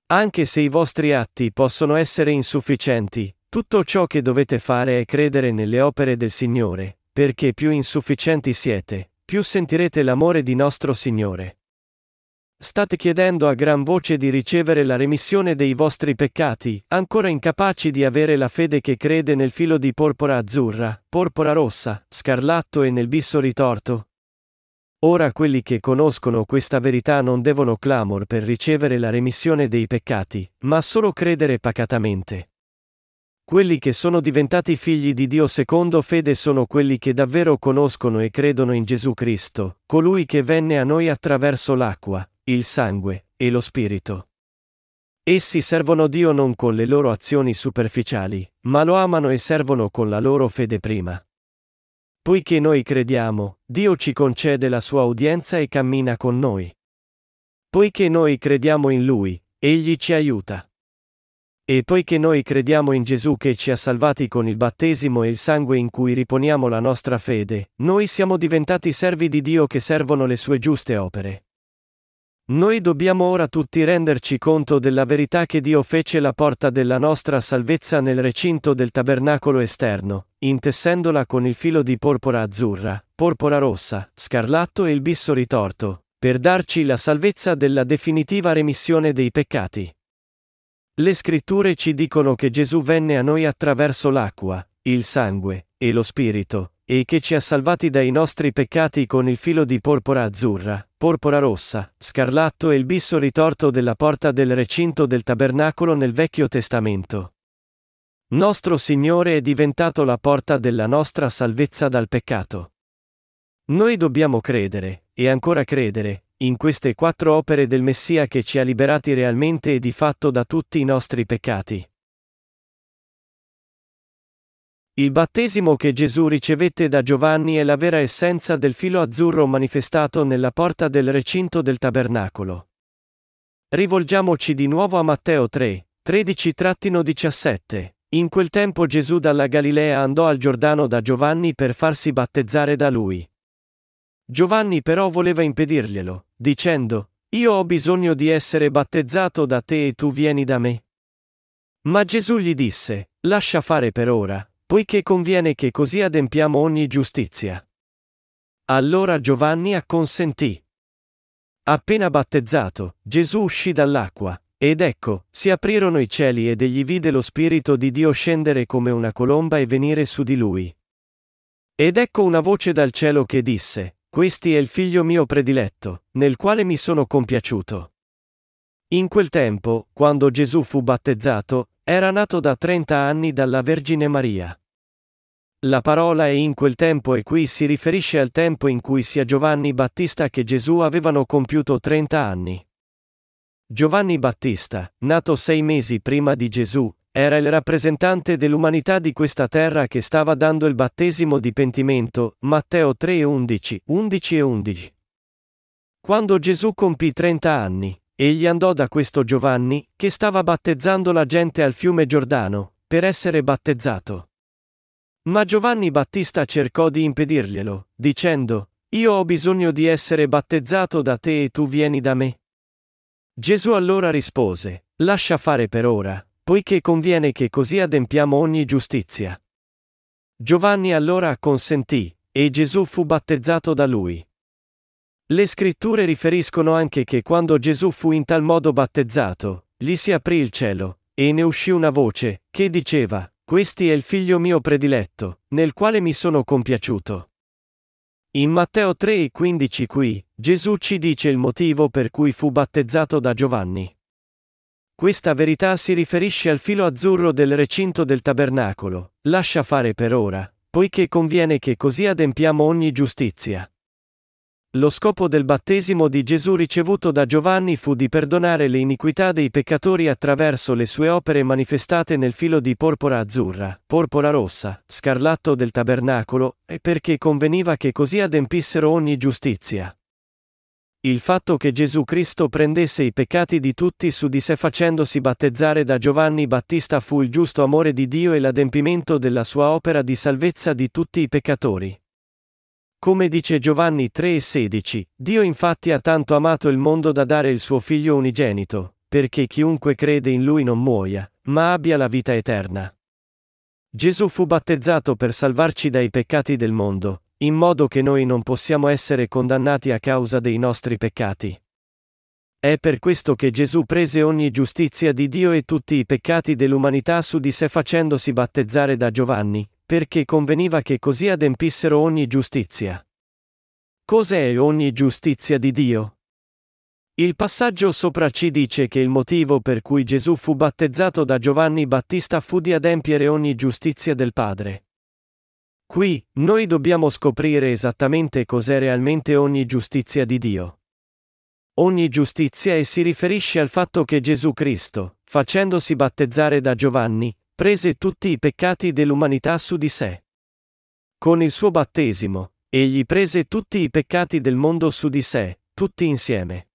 Anche se i vostri atti possono essere insufficienti, tutto ciò che dovete fare è credere nelle opere del Signore, perché più insufficienti siete, più sentirete l'amore di nostro Signore. State chiedendo a gran voce di ricevere la remissione dei vostri peccati, ancora incapaci di avere la fede che crede nel filo di porpora azzurra, porpora rossa, scarlatto e nel bisso ritorto? Ora quelli che conoscono questa verità non devono clamor per ricevere la remissione dei peccati, ma solo credere pacatamente. Quelli che sono diventati figli di Dio secondo fede sono quelli che davvero conoscono e credono in Gesù Cristo, colui che venne a noi attraverso l'acqua, il sangue e lo spirito. Essi servono Dio non con le loro azioni superficiali, ma lo amano e servono con la loro fede prima. Poiché noi crediamo, Dio ci concede la sua udienza e cammina con noi. Poiché noi crediamo in Lui, Egli ci aiuta. E poiché noi crediamo in Gesù che ci ha salvati con il battesimo e il sangue in cui riponiamo la nostra fede, noi siamo diventati servi di Dio che servono le sue giuste opere. Noi dobbiamo ora tutti renderci conto della verità che Dio fece la porta della nostra salvezza nel recinto del tabernacolo esterno, intessendola con il filo di porpora azzurra, porpora rossa, scarlatto e il bisso ritorto, per darci la salvezza della definitiva remissione dei peccati. Le scritture ci dicono che Gesù venne a noi attraverso l'acqua, il sangue e lo spirito, e che ci ha salvati dai nostri peccati con il filo di porpora azzurra, porpora rossa, scarlatto e il bisso ritorto della porta del recinto del tabernacolo nel Vecchio Testamento. Nostro Signore è diventato la porta della nostra salvezza dal peccato. Noi dobbiamo credere, e ancora credere, in queste quattro opere del Messia che ci ha liberati realmente e di fatto da tutti i nostri peccati. Il battesimo che Gesù ricevette da Giovanni è la vera essenza del filo azzurro manifestato nella porta del recinto del tabernacolo. Rivolgiamoci di nuovo a Matteo 3, 13-17. In quel tempo Gesù dalla Galilea andò al Giordano da Giovanni per farsi battezzare da lui. Giovanni però voleva impedirglielo, dicendo, Io ho bisogno di essere battezzato da te e tu vieni da me. Ma Gesù gli disse, lascia fare per ora, poiché conviene che così adempiamo ogni giustizia. Allora Giovanni acconsentì. Appena battezzato, Gesù uscì dall'acqua, ed ecco, si aprirono i cieli ed egli vide lo Spirito di Dio scendere come una colomba e venire su di lui. Ed ecco una voce dal cielo che disse, Questi è il figlio mio prediletto, nel quale mi sono compiaciuto. In quel tempo, quando Gesù fu battezzato, era nato da trenta anni dalla Vergine Maria. La parola è in quel tempo e qui si riferisce al tempo in cui sia Giovanni Battista che Gesù avevano compiuto trenta anni. Giovanni Battista, nato sei mesi prima di Gesù, era il rappresentante dell'umanità di questa terra che stava dando il battesimo di pentimento, Matteo 3 11, 11 e 11. Quando Gesù compì 30 anni, egli andò da questo Giovanni, che stava battezzando la gente al fiume Giordano, per essere battezzato. Ma Giovanni Battista cercò di impedirglielo, dicendo, Io ho bisogno di essere battezzato da te e tu vieni da me. Gesù allora rispose, Lascia fare per ora, poiché conviene che così adempiamo ogni giustizia. Giovanni allora acconsentì, e Gesù fu battezzato da lui. Le scritture riferiscono anche che quando Gesù fu in tal modo battezzato, gli si aprì il cielo, e ne uscì una voce, che diceva, Questi è il figlio mio prediletto, nel quale mi sono compiaciuto. In Matteo 3,15 qui, Gesù ci dice il motivo per cui fu battezzato da Giovanni. Questa verità si riferisce al filo azzurro del recinto del tabernacolo, lascia fare per ora, poiché conviene che così adempiamo ogni giustizia. Lo scopo del battesimo di Gesù ricevuto da Giovanni fu di perdonare le iniquità dei peccatori attraverso le sue opere manifestate nel filo di porpora azzurra, porpora rossa, scarlatto del tabernacolo, e perché conveniva che così adempissero ogni giustizia. Il fatto che Gesù Cristo prendesse i peccati di tutti su di sé facendosi battezzare da Giovanni Battista fu il giusto amore di Dio e l'adempimento della sua opera di salvezza di tutti i peccatori. Come dice Giovanni 3,16, Dio infatti ha tanto amato il mondo da dare il suo figlio unigenito, perché chiunque crede in lui non muoia, ma abbia la vita eterna. Gesù fu battezzato per salvarci dai peccati del mondo, in modo che noi non possiamo essere condannati a causa dei nostri peccati. È per questo che Gesù prese ogni giustizia di Dio e tutti i peccati dell'umanità su di sé facendosi battezzare da Giovanni, perché conveniva che così adempissero ogni giustizia. Cos'è ogni giustizia di Dio? Il passaggio sopra ci dice che il motivo per cui Gesù fu battezzato da Giovanni Battista fu di adempiere ogni giustizia del Padre. Qui, noi dobbiamo scoprire esattamente cos'è realmente ogni giustizia di Dio. Ogni giustizia e si riferisce al fatto che Gesù Cristo, facendosi battezzare da Giovanni, prese tutti i peccati dell'umanità su di sé. Con il suo battesimo, egli prese tutti i peccati del mondo su di sé, tutti insieme.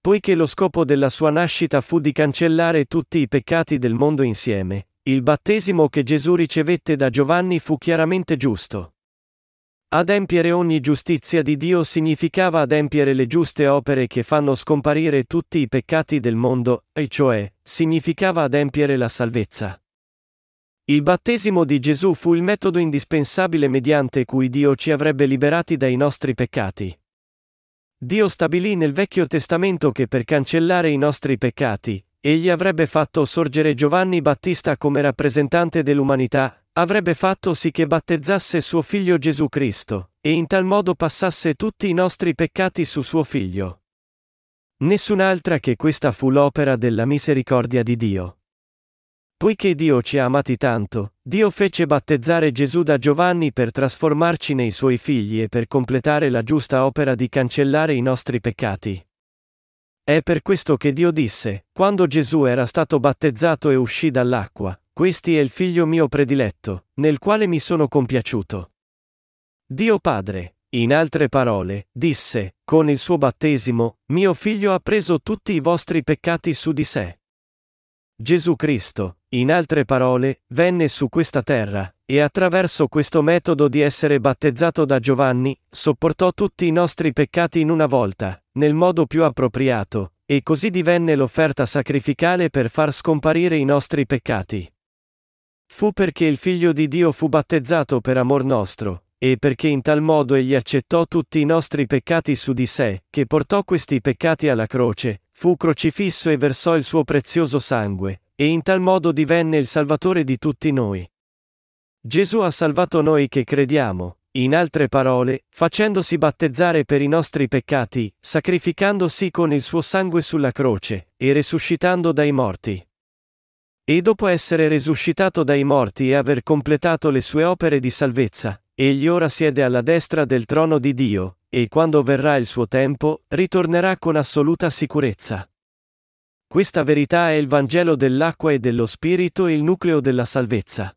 Poiché lo scopo della sua nascita fu di cancellare tutti i peccati del mondo insieme, il battesimo che Gesù ricevette da Giovanni fu chiaramente giusto. Adempiere ogni giustizia di Dio significava adempiere le giuste opere che fanno scomparire tutti i peccati del mondo, e cioè, significava adempiere la salvezza. Il battesimo di Gesù fu il metodo indispensabile mediante cui Dio ci avrebbe liberati dai nostri peccati. Dio stabilì nel Vecchio Testamento che per cancellare i nostri peccati, Egli avrebbe fatto sorgere Giovanni Battista come rappresentante dell'umanità, avrebbe fatto sì che battezzasse suo figlio Gesù Cristo, e in tal modo passasse tutti i nostri peccati su suo figlio. Nessun'altra che questa fu l'opera della misericordia di Dio. Poiché Dio ci ha amati tanto, Dio fece battezzare Gesù da Giovanni per trasformarci nei suoi figli e per completare la giusta opera di cancellare i nostri peccati. È per questo che Dio disse, quando Gesù era stato battezzato e uscì dall'acqua, Questi è il figlio mio prediletto, nel quale mi sono compiaciuto. Dio Padre, in altre parole, disse, con il suo battesimo, mio figlio ha preso tutti i vostri peccati su di sé. Gesù Cristo, in altre parole, venne su questa terra, e attraverso questo metodo di essere battezzato da Giovanni, sopportò tutti i nostri peccati in una volta, nel modo più appropriato, e così divenne l'offerta sacrificale per far scomparire i nostri peccati. Fu perché il Figlio di Dio fu battezzato per amor nostro, e perché in tal modo egli accettò tutti i nostri peccati su di sé, che portò questi peccati alla croce, fu crocifisso e versò il suo prezioso sangue, e in tal modo divenne il Salvatore di tutti noi. Gesù ha salvato noi che crediamo, in altre parole, facendosi battezzare per i nostri peccati, sacrificandosi con il suo sangue sulla croce, e resuscitando dai morti. E dopo essere resuscitato dai morti e aver completato le sue opere di salvezza, egli ora siede alla destra del trono di Dio, e quando verrà il suo tempo, ritornerà con assoluta sicurezza. Questa verità è il Vangelo dell'acqua e dello Spirito e il nucleo della salvezza.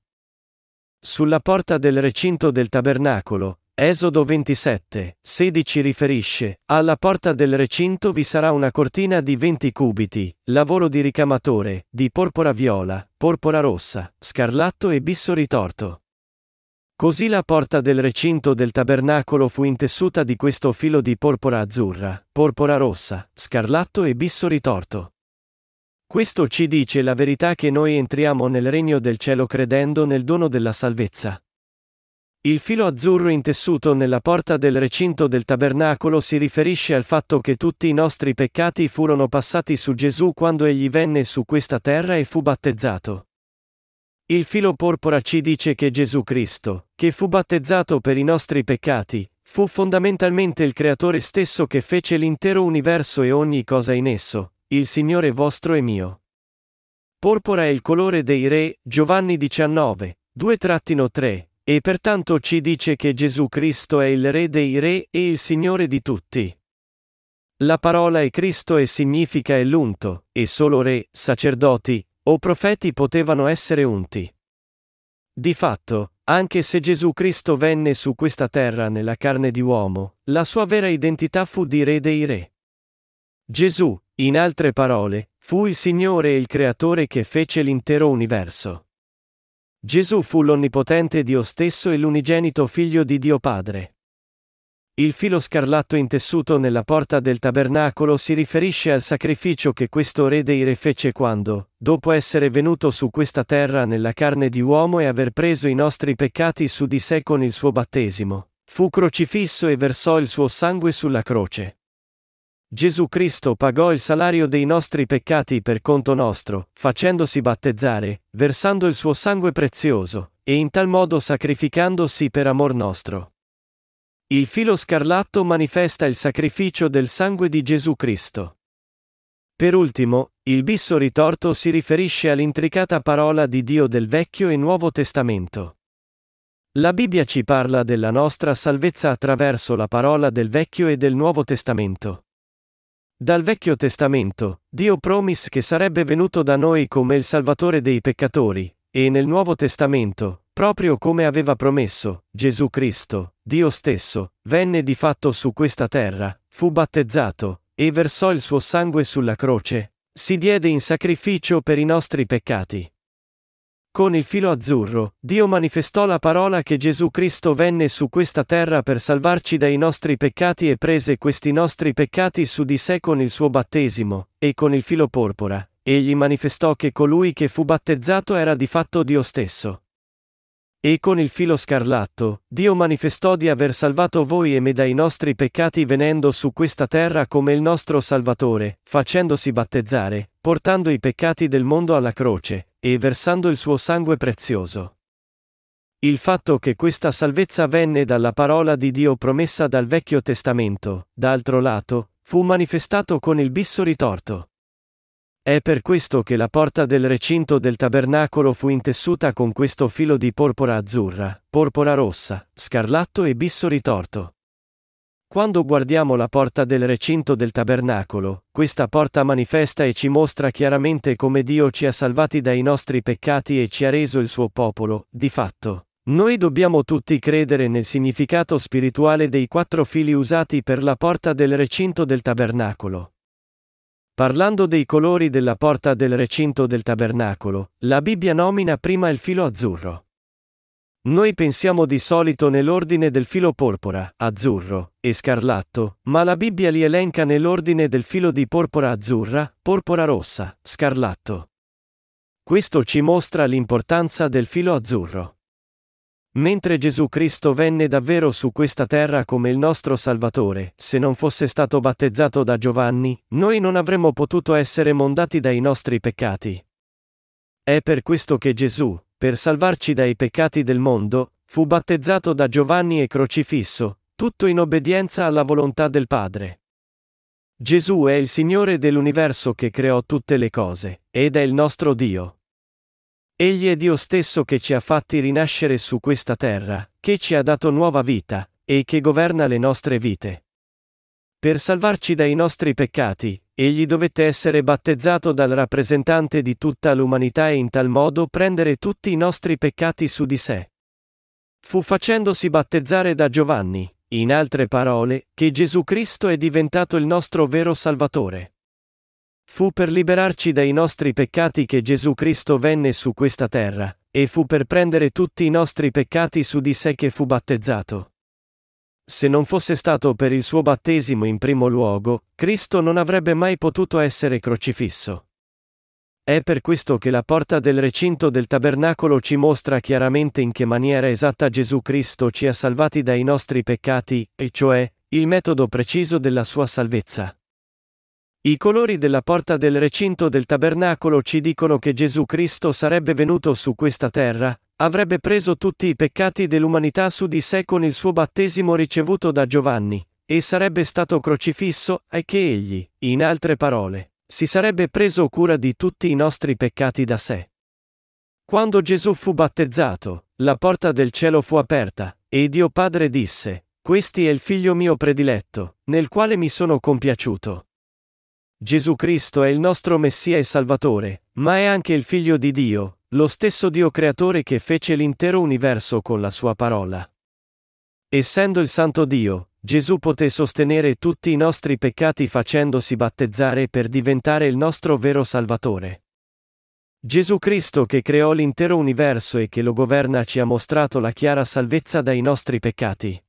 Sulla porta del recinto del tabernacolo, Esodo 27, 16 riferisce, alla porta del recinto vi sarà una cortina di 20 cubiti, lavoro di ricamatore, di porpora viola, porpora rossa, scarlatto e bisso ritorto. Così la porta del recinto del tabernacolo fu intessuta di questo filo di porpora azzurra, porpora rossa, scarlatto e bisso ritorto. Questo ci dice la verità che noi entriamo nel regno del cielo credendo nel dono della salvezza. Il filo azzurro intessuto nella porta del recinto del tabernacolo si riferisce al fatto che tutti i nostri peccati furono passati su Gesù quando egli venne su questa terra e fu battezzato. Il filo porpora ci dice che Gesù Cristo, che fu battezzato per i nostri peccati, fu fondamentalmente il Creatore stesso che fece l'intero universo e ogni cosa in esso, il Signore vostro e mio. Porpora è il colore dei re, Giovanni 19, 2-3, e pertanto ci dice che Gesù Cristo è il Re dei Re e il Signore di tutti. La parola è Cristo e significa è l'unto, e solo re, sacerdoti, o profeti potevano essere unti. Di fatto, anche se Gesù Cristo venne su questa terra nella carne di uomo, la sua vera identità fu di Re dei Re. Gesù, in altre parole, fu il Signore e il Creatore che fece l'intero universo. Gesù fu l'onnipotente Dio stesso e l'unigenito Figlio di Dio Padre. Il filo scarlatto intessuto nella porta del tabernacolo si riferisce al sacrificio che questo Re dei Re fece quando, dopo essere venuto su questa terra nella carne di uomo e aver preso i nostri peccati su di sé con il suo battesimo, fu crocifisso e versò il suo sangue sulla croce. Gesù Cristo pagò il salario dei nostri peccati per conto nostro, facendosi battezzare, versando il suo sangue prezioso, e in tal modo sacrificandosi per amor nostro. Il filo scarlatto manifesta il sacrificio del sangue di Gesù Cristo. Per ultimo, il bisso ritorto si riferisce all'intricata parola di Dio del Vecchio e Nuovo Testamento. La Bibbia ci parla della nostra salvezza attraverso la parola del Vecchio e del Nuovo Testamento. Dal Vecchio Testamento, Dio promise che sarebbe venuto da noi come il Salvatore dei peccatori, e nel Nuovo Testamento, proprio come aveva promesso, Gesù Cristo, Dio stesso, venne di fatto su questa terra, fu battezzato, e versò il suo sangue sulla croce, si diede in sacrificio per i nostri peccati. Con il filo azzurro, Dio manifestò la parola che Gesù Cristo venne su questa terra per salvarci dai nostri peccati e prese questi nostri peccati su di sé con il suo battesimo, e con il filo porpora, egli manifestò che colui che fu battezzato era di fatto Dio stesso. E con il filo scarlatto, Dio manifestò di aver salvato voi e me dai nostri peccati venendo su questa terra come il nostro Salvatore, facendosi battezzare, portando i peccati del mondo alla croce, e versando il suo sangue prezioso. Il fatto che questa salvezza venne dalla parola di Dio promessa dal Vecchio Testamento, d'altro lato, fu manifestato con il bisso ritorto. È per questo che la porta del recinto del tabernacolo fu intessuta con questo filo di porpora azzurra, porpora rossa, scarlatto e bisso ritorto. Quando guardiamo la porta del recinto del tabernacolo, questa porta manifesta e ci mostra chiaramente come Dio ci ha salvati dai nostri peccati e ci ha reso il suo popolo, di fatto. Noi dobbiamo tutti credere nel significato spirituale dei quattro fili usati per la porta del recinto del tabernacolo. Parlando dei colori della porta del recinto del tabernacolo, la Bibbia nomina prima il filo azzurro. Noi pensiamo di solito nell'ordine del filo porpora, azzurro e scarlatto, ma la Bibbia li elenca nell'ordine del filo di porpora azzurra, porpora rossa, scarlatto. Questo ci mostra l'importanza del filo azzurro. Mentre Gesù Cristo venne davvero su questa terra come il nostro Salvatore, se non fosse stato battezzato da Giovanni, noi non avremmo potuto essere mondati dai nostri peccati. È per questo che Gesù, per salvarci dai peccati del mondo, fu battezzato da Giovanni e crocifisso, tutto in obbedienza alla volontà del Padre. Gesù è il Signore dell'universo che creò tutte le cose, ed è il nostro Dio. Egli è Dio stesso che ci ha fatti rinascere su questa terra, che ci ha dato nuova vita, e che governa le nostre vite. Per salvarci dai nostri peccati, egli dovette essere battezzato dal rappresentante di tutta l'umanità e in tal modo prendere tutti i nostri peccati su di sé. Fu facendosi battezzare da Giovanni, in altre parole, che Gesù Cristo è diventato il nostro vero Salvatore. Fu per liberarci dai nostri peccati che Gesù Cristo venne su questa terra, e fu per prendere tutti i nostri peccati su di sé che fu battezzato. Se non fosse stato per il suo battesimo in primo luogo, Cristo non avrebbe mai potuto essere crocifisso. È per questo che la porta del recinto del tabernacolo ci mostra chiaramente in che maniera esatta Gesù Cristo ci ha salvati dai nostri peccati, e cioè, il metodo preciso della sua salvezza. I colori della porta del recinto del tabernacolo ci dicono che Gesù Cristo sarebbe venuto su questa terra, avrebbe preso tutti i peccati dell'umanità su di sé con il suo battesimo ricevuto da Giovanni, e sarebbe stato crocifisso, e che egli, in altre parole, si sarebbe preso cura di tutti i nostri peccati da sé. Quando Gesù fu battezzato, la porta del cielo fu aperta, e Dio Padre disse, Questi è il figlio mio prediletto, nel quale mi sono compiaciuto. Gesù Cristo è il nostro Messia e Salvatore, ma è anche il figlio di Dio, lo stesso Dio creatore che fece l'intero universo con la sua parola. Essendo il Santo Dio, Gesù poté sostenere tutti i nostri peccati facendosi battezzare per diventare il nostro vero Salvatore. Gesù Cristo che creò l'intero universo e che lo governa ci ha mostrato la chiara salvezza dai nostri peccati.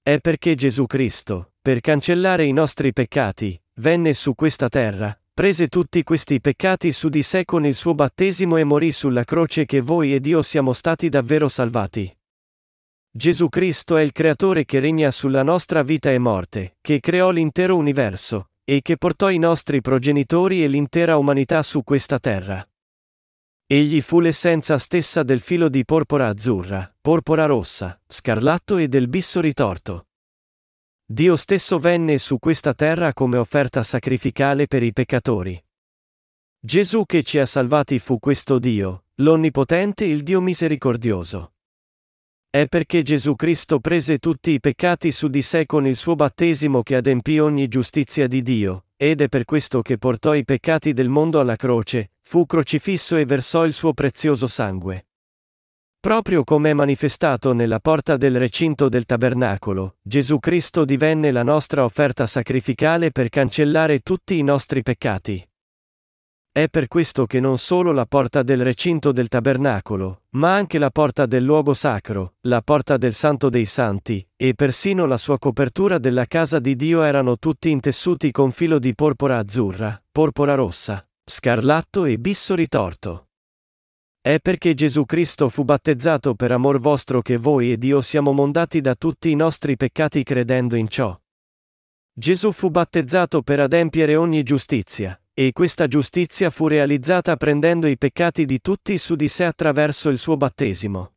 È perché Gesù Cristo, per cancellare i nostri peccati, venne su questa terra, prese tutti questi peccati su di sé con il suo battesimo e morì sulla croce che voi ed io siamo stati davvero salvati. Gesù Cristo è il creatore che regna sulla nostra vita e morte, che creò l'intero universo, e che portò i nostri progenitori e l'intera umanità su questa terra. Egli fu l'essenza stessa del filo di porpora azzurra, porpora rossa, scarlatto e del bisso ritorto. Dio stesso venne su questa terra come offerta sacrificale per i peccatori. Gesù che ci ha salvati fu questo Dio, l'Onnipotente il Dio misericordioso. È perché Gesù Cristo prese tutti i peccati su di sé con il suo battesimo che adempì ogni giustizia di Dio, ed è per questo che portò i peccati del mondo alla croce, fu crocifisso e versò il suo prezioso sangue. Proprio come è manifestato nella porta del recinto del tabernacolo, Gesù Cristo divenne la nostra offerta sacrificale per cancellare tutti i nostri peccati. È per questo che non solo la porta del recinto del tabernacolo, ma anche la porta del luogo sacro, la porta del Santo dei Santi, e persino la sua copertura della casa di Dio erano tutti intessuti con filo di porpora azzurra, porpora rossa, scarlatto e bisso ritorto. È perché Gesù Cristo fu battezzato per amor vostro che voi ed io siamo mondati da tutti i nostri peccati credendo in ciò. Gesù fu battezzato per adempiere ogni giustizia, e questa giustizia fu realizzata prendendo i peccati di tutti su di sé attraverso il suo battesimo.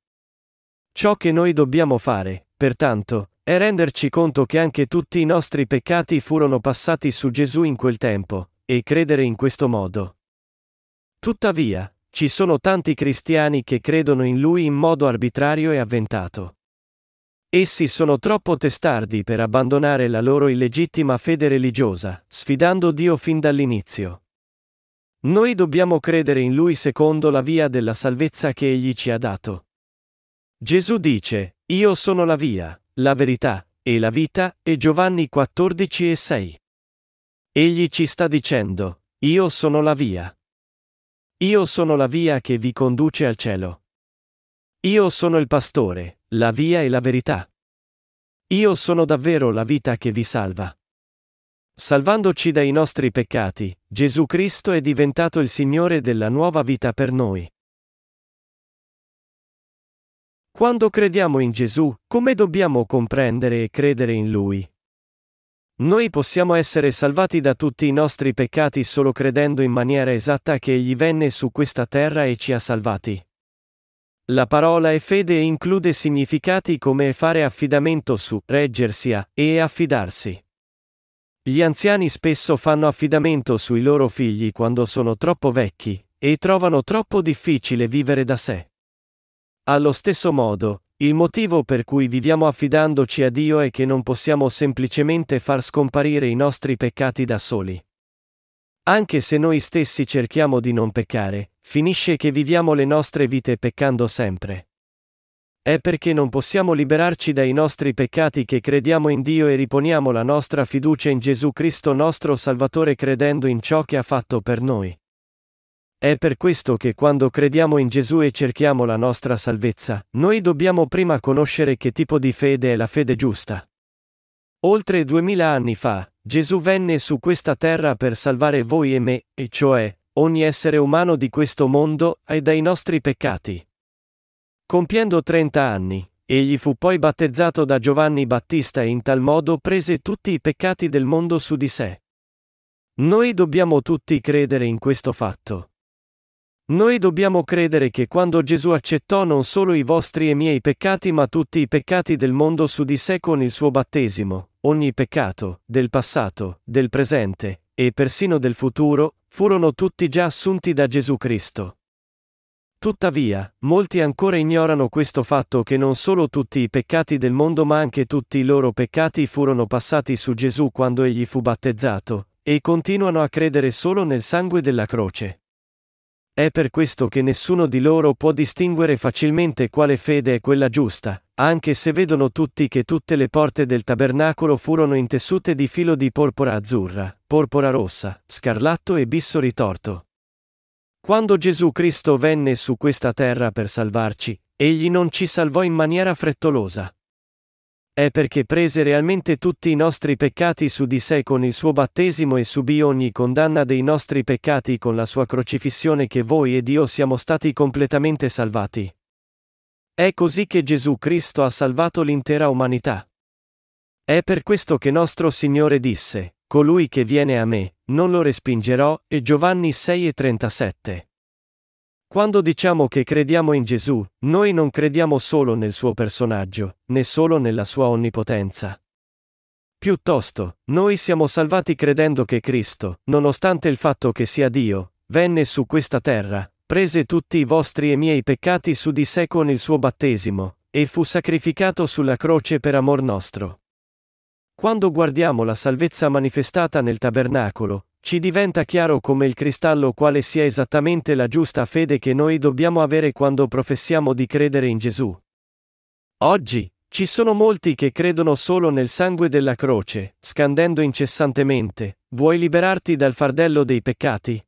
Ciò che noi dobbiamo fare, pertanto, è renderci conto che anche tutti i nostri peccati furono passati su Gesù in quel tempo, e credere in questo modo. Tuttavia, ci sono tanti cristiani che credono in lui in modo arbitrario e avventato. Essi sono troppo testardi per abbandonare la loro illegittima fede religiosa, sfidando Dio fin dall'inizio. Noi dobbiamo credere in Lui secondo la via della salvezza che Egli ci ha dato. Gesù dice, Io sono la via, la verità, e la vita, e Giovanni 14 e 6. Egli ci sta dicendo, Io sono la via. Io sono la via che vi conduce al cielo. Io sono il pastore, la via e la verità. Io sono davvero la vita che vi salva. Salvandoci dai nostri peccati, Gesù Cristo è diventato il Signore della nuova vita per noi. Quando crediamo in Gesù, come dobbiamo comprendere e credere in Lui? Noi possiamo essere salvati da tutti i nostri peccati solo credendo in maniera esatta che Egli venne su questa terra e ci ha salvati. La parola è fede include significati come fare affidamento su, reggersi a, e affidarsi. Gli anziani spesso fanno affidamento sui loro figli quando sono troppo vecchi, e trovano troppo difficile vivere da sé. Allo stesso modo, il motivo per cui viviamo affidandoci a Dio è che non possiamo semplicemente far scomparire i nostri peccati da soli. Anche se noi stessi cerchiamo di non peccare, finisce che viviamo le nostre vite peccando sempre. È perché non possiamo liberarci dai nostri peccati che crediamo in Dio e riponiamo la nostra fiducia in Gesù Cristo nostro Salvatore credendo in ciò che ha fatto per noi. È per questo che quando crediamo in Gesù e cerchiamo la nostra salvezza, noi dobbiamo prima conoscere che tipo di fede è la fede giusta. Oltre duemila anni fa, Gesù venne su questa terra per salvare voi e me, e cioè, ogni essere umano di questo mondo, e dai nostri peccati. Compiendo 30 anni, egli fu poi battezzato da Giovanni Battista e in tal modo prese tutti i peccati del mondo su di sé. Noi dobbiamo tutti credere in questo fatto. Noi dobbiamo credere che quando Gesù accettò non solo i vostri e miei peccati ma tutti i peccati del mondo su di sé con il suo battesimo, ogni peccato, del passato, del presente, e persino del futuro, furono tutti già assunti da Gesù Cristo. Tuttavia, molti ancora ignorano questo fatto che non solo tutti i peccati del mondo ma anche tutti i loro peccati furono passati su Gesù quando egli fu battezzato, e continuano a credere solo nel sangue della croce. È per questo che nessuno di loro può distinguere facilmente quale fede è quella giusta, anche se vedono tutti che tutte le porte del tabernacolo furono intessute di filo di porpora azzurra, porpora rossa, scarlatto e bisso ritorto. Quando Gesù Cristo venne su questa terra per salvarci, egli non ci salvò in maniera frettolosa. È perché prese realmente tutti i nostri peccati su di sé con il suo battesimo e subì ogni condanna dei nostri peccati con la sua crocifissione che voi ed io siamo stati completamente salvati. È così che Gesù Cristo ha salvato l'intera umanità. È per questo che nostro Signore disse, Colui che viene a me, non lo respingerò, e Giovanni 6 e 37. Quando diciamo che crediamo in Gesù, noi non crediamo solo nel suo personaggio, né solo nella sua onnipotenza. Piuttosto, noi siamo salvati credendo che Cristo, nonostante il fatto che sia Dio, venne su questa terra, prese tutti i vostri e miei peccati su di sé con il suo battesimo, e fu sacrificato sulla croce per amor nostro. Quando guardiamo la salvezza manifestata nel tabernacolo, ci diventa chiaro come il cristallo quale sia esattamente la giusta fede che noi dobbiamo avere quando professiamo di credere in Gesù. Oggi, ci sono molti che credono solo nel sangue della croce, scandendo incessantemente, vuoi liberarti dal fardello dei peccati?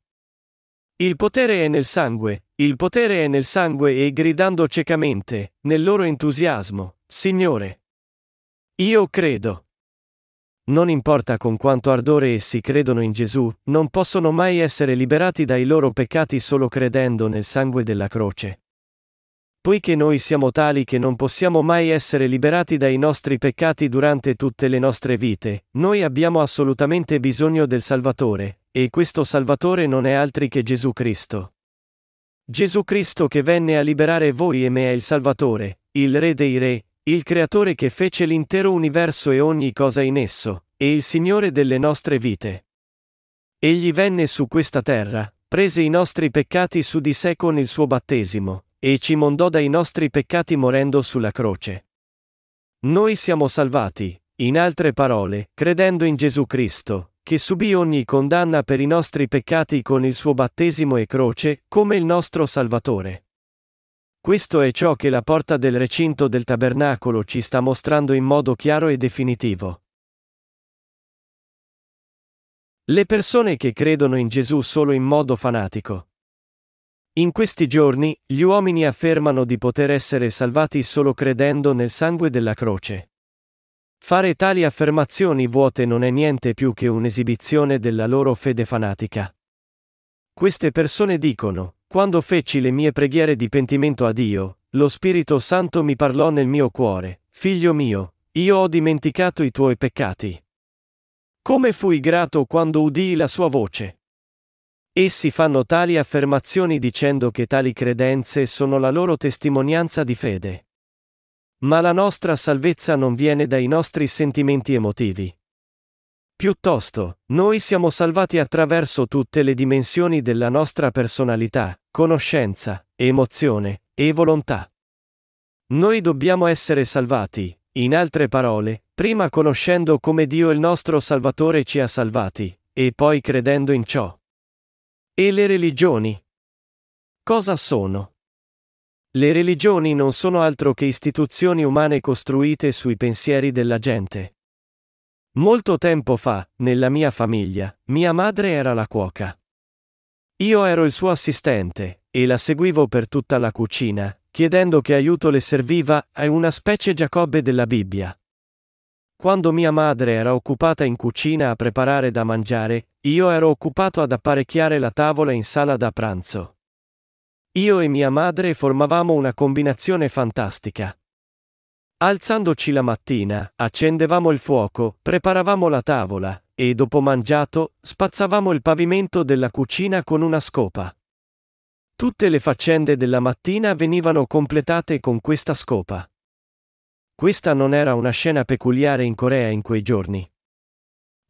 Il potere è nel sangue, il potere è nel sangue e gridando ciecamente, nel loro entusiasmo, Signore. Io credo. Non importa con quanto ardore essi credono in Gesù, non possono mai essere liberati dai loro peccati solo credendo nel sangue della croce. Poiché noi siamo tali che non possiamo mai essere liberati dai nostri peccati durante tutte le nostre vite, noi abbiamo assolutamente bisogno del Salvatore, e questo Salvatore non è altri che Gesù Cristo. Gesù Cristo che venne a liberare voi e me è il Salvatore, il Re dei Re, il Creatore che fece l'intero universo e ogni cosa in esso, e il Signore delle nostre vite. Egli venne su questa terra, prese i nostri peccati su di sé con il suo battesimo, e ci mondò dai nostri peccati morendo sulla croce. Noi siamo salvati, in altre parole, credendo in Gesù Cristo, che subì ogni condanna per i nostri peccati con il suo battesimo e croce, come il nostro Salvatore. Questo è ciò che la porta del recinto del tabernacolo ci sta mostrando in modo chiaro e definitivo. Le persone che credono in Gesù solo in modo fanatico. In questi giorni, gli uomini affermano di poter essere salvati solo credendo nel sangue della croce. Fare tali affermazioni vuote non è niente più che un'esibizione della loro fede fanatica. Queste persone dicono, quando feci le mie preghiere di pentimento a Dio, lo Spirito Santo mi parlò nel mio cuore, figlio mio, io ho dimenticato i tuoi peccati. Come fui grato quando udii la sua voce. Essi fanno tali affermazioni dicendo che tali credenze sono la loro testimonianza di fede. Ma la nostra salvezza non viene dai nostri sentimenti emotivi. Piuttosto, noi siamo salvati attraverso tutte le dimensioni della nostra personalità, conoscenza, emozione e volontà. Noi dobbiamo essere salvati, in altre parole, prima conoscendo come Dio il nostro Salvatore ci ha salvati, e poi credendo in ciò. E le religioni? Cosa sono? Le religioni non sono altro che istituzioni umane costruite sui pensieri della gente. Molto tempo fa, nella mia famiglia, mia madre era la cuoca. Io ero il suo assistente, e la seguivo per tutta la cucina, chiedendo che aiuto le serviva, è una specie Giacobbe della Bibbia. Quando mia madre era occupata in cucina a preparare da mangiare, io ero occupato ad apparecchiare la tavola in sala da pranzo. Io e mia madre formavamo una combinazione fantastica. Alzandoci la mattina, accendevamo il fuoco, preparavamo la tavola, e dopo mangiato, spazzavamo il pavimento della cucina con una scopa. Tutte le faccende della mattina venivano completate con questa scopa. Questa non era una scena peculiare in Corea in quei giorni.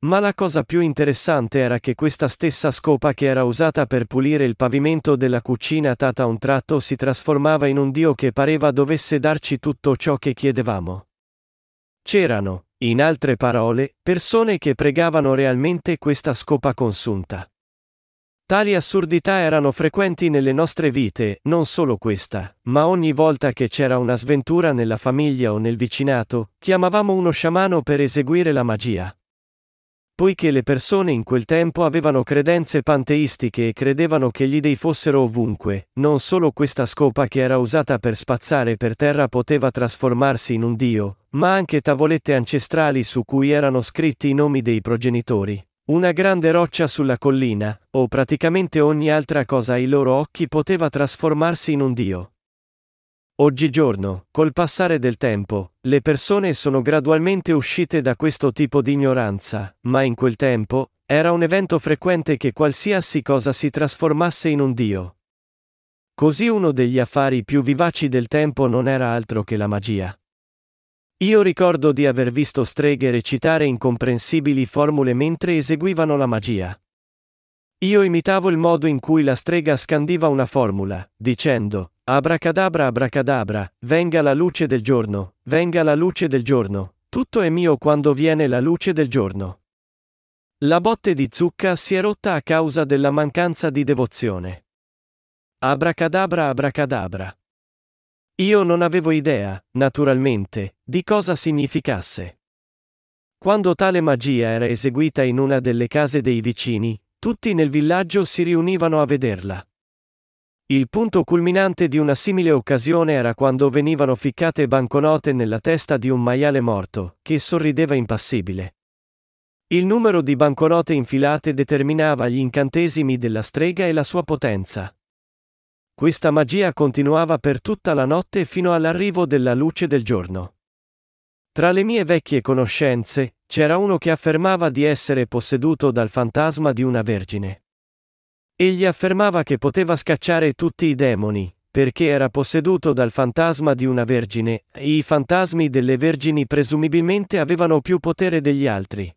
Ma la cosa più interessante era che questa stessa scopa che era usata per pulire il pavimento della cucina tata a un tratto si trasformava in un Dio che pareva dovesse darci tutto ciò che chiedevamo. C'erano, in altre parole, persone che pregavano realmente questa scopa consunta. Tali assurdità erano frequenti nelle nostre vite, non solo questa, ma ogni volta che c'era una sventura nella famiglia o nel vicinato, chiamavamo uno sciamano per eseguire la magia. Poiché le persone in quel tempo avevano credenze panteistiche e credevano che gli dei fossero ovunque, non solo questa scopa che era usata per spazzare per terra poteva trasformarsi in un dio, ma anche tavolette ancestrali su cui erano scritti i nomi dei progenitori, una grande roccia sulla collina, o praticamente ogni altra cosa ai loro occhi poteva trasformarsi in un dio. Oggigiorno, col passare del tempo, le persone sono gradualmente uscite da questo tipo di ignoranza, ma in quel tempo, era un evento frequente che qualsiasi cosa si trasformasse in un dio. Così uno degli affari più vivaci del tempo non era altro che la magia. Io ricordo di aver visto streghe recitare incomprensibili formule mentre eseguivano la magia. Io imitavo il modo in cui la strega scandiva una formula, dicendo, Abracadabra abracadabra, venga la luce del giorno, venga la luce del giorno, tutto è mio quando viene la luce del giorno. La botte di zucca si è rotta a causa della mancanza di devozione. Abracadabra abracadabra. Io non avevo idea, naturalmente, di cosa significasse. Quando tale magia era eseguita in una delle case dei vicini, tutti nel villaggio si riunivano a vederla. Il punto culminante di una simile occasione era quando venivano ficcate banconote nella testa di un maiale morto, che sorrideva impassibile. Il numero di banconote infilate determinava gli incantesimi della strega e la sua potenza. Questa magia continuava per tutta la notte fino all'arrivo della luce del giorno. Tra le mie vecchie conoscenze, c'era uno che affermava di essere posseduto dal fantasma di una vergine. Egli affermava che poteva scacciare tutti i demoni, perché era posseduto dal fantasma di una vergine, e i fantasmi delle vergini presumibilmente avevano più potere degli altri.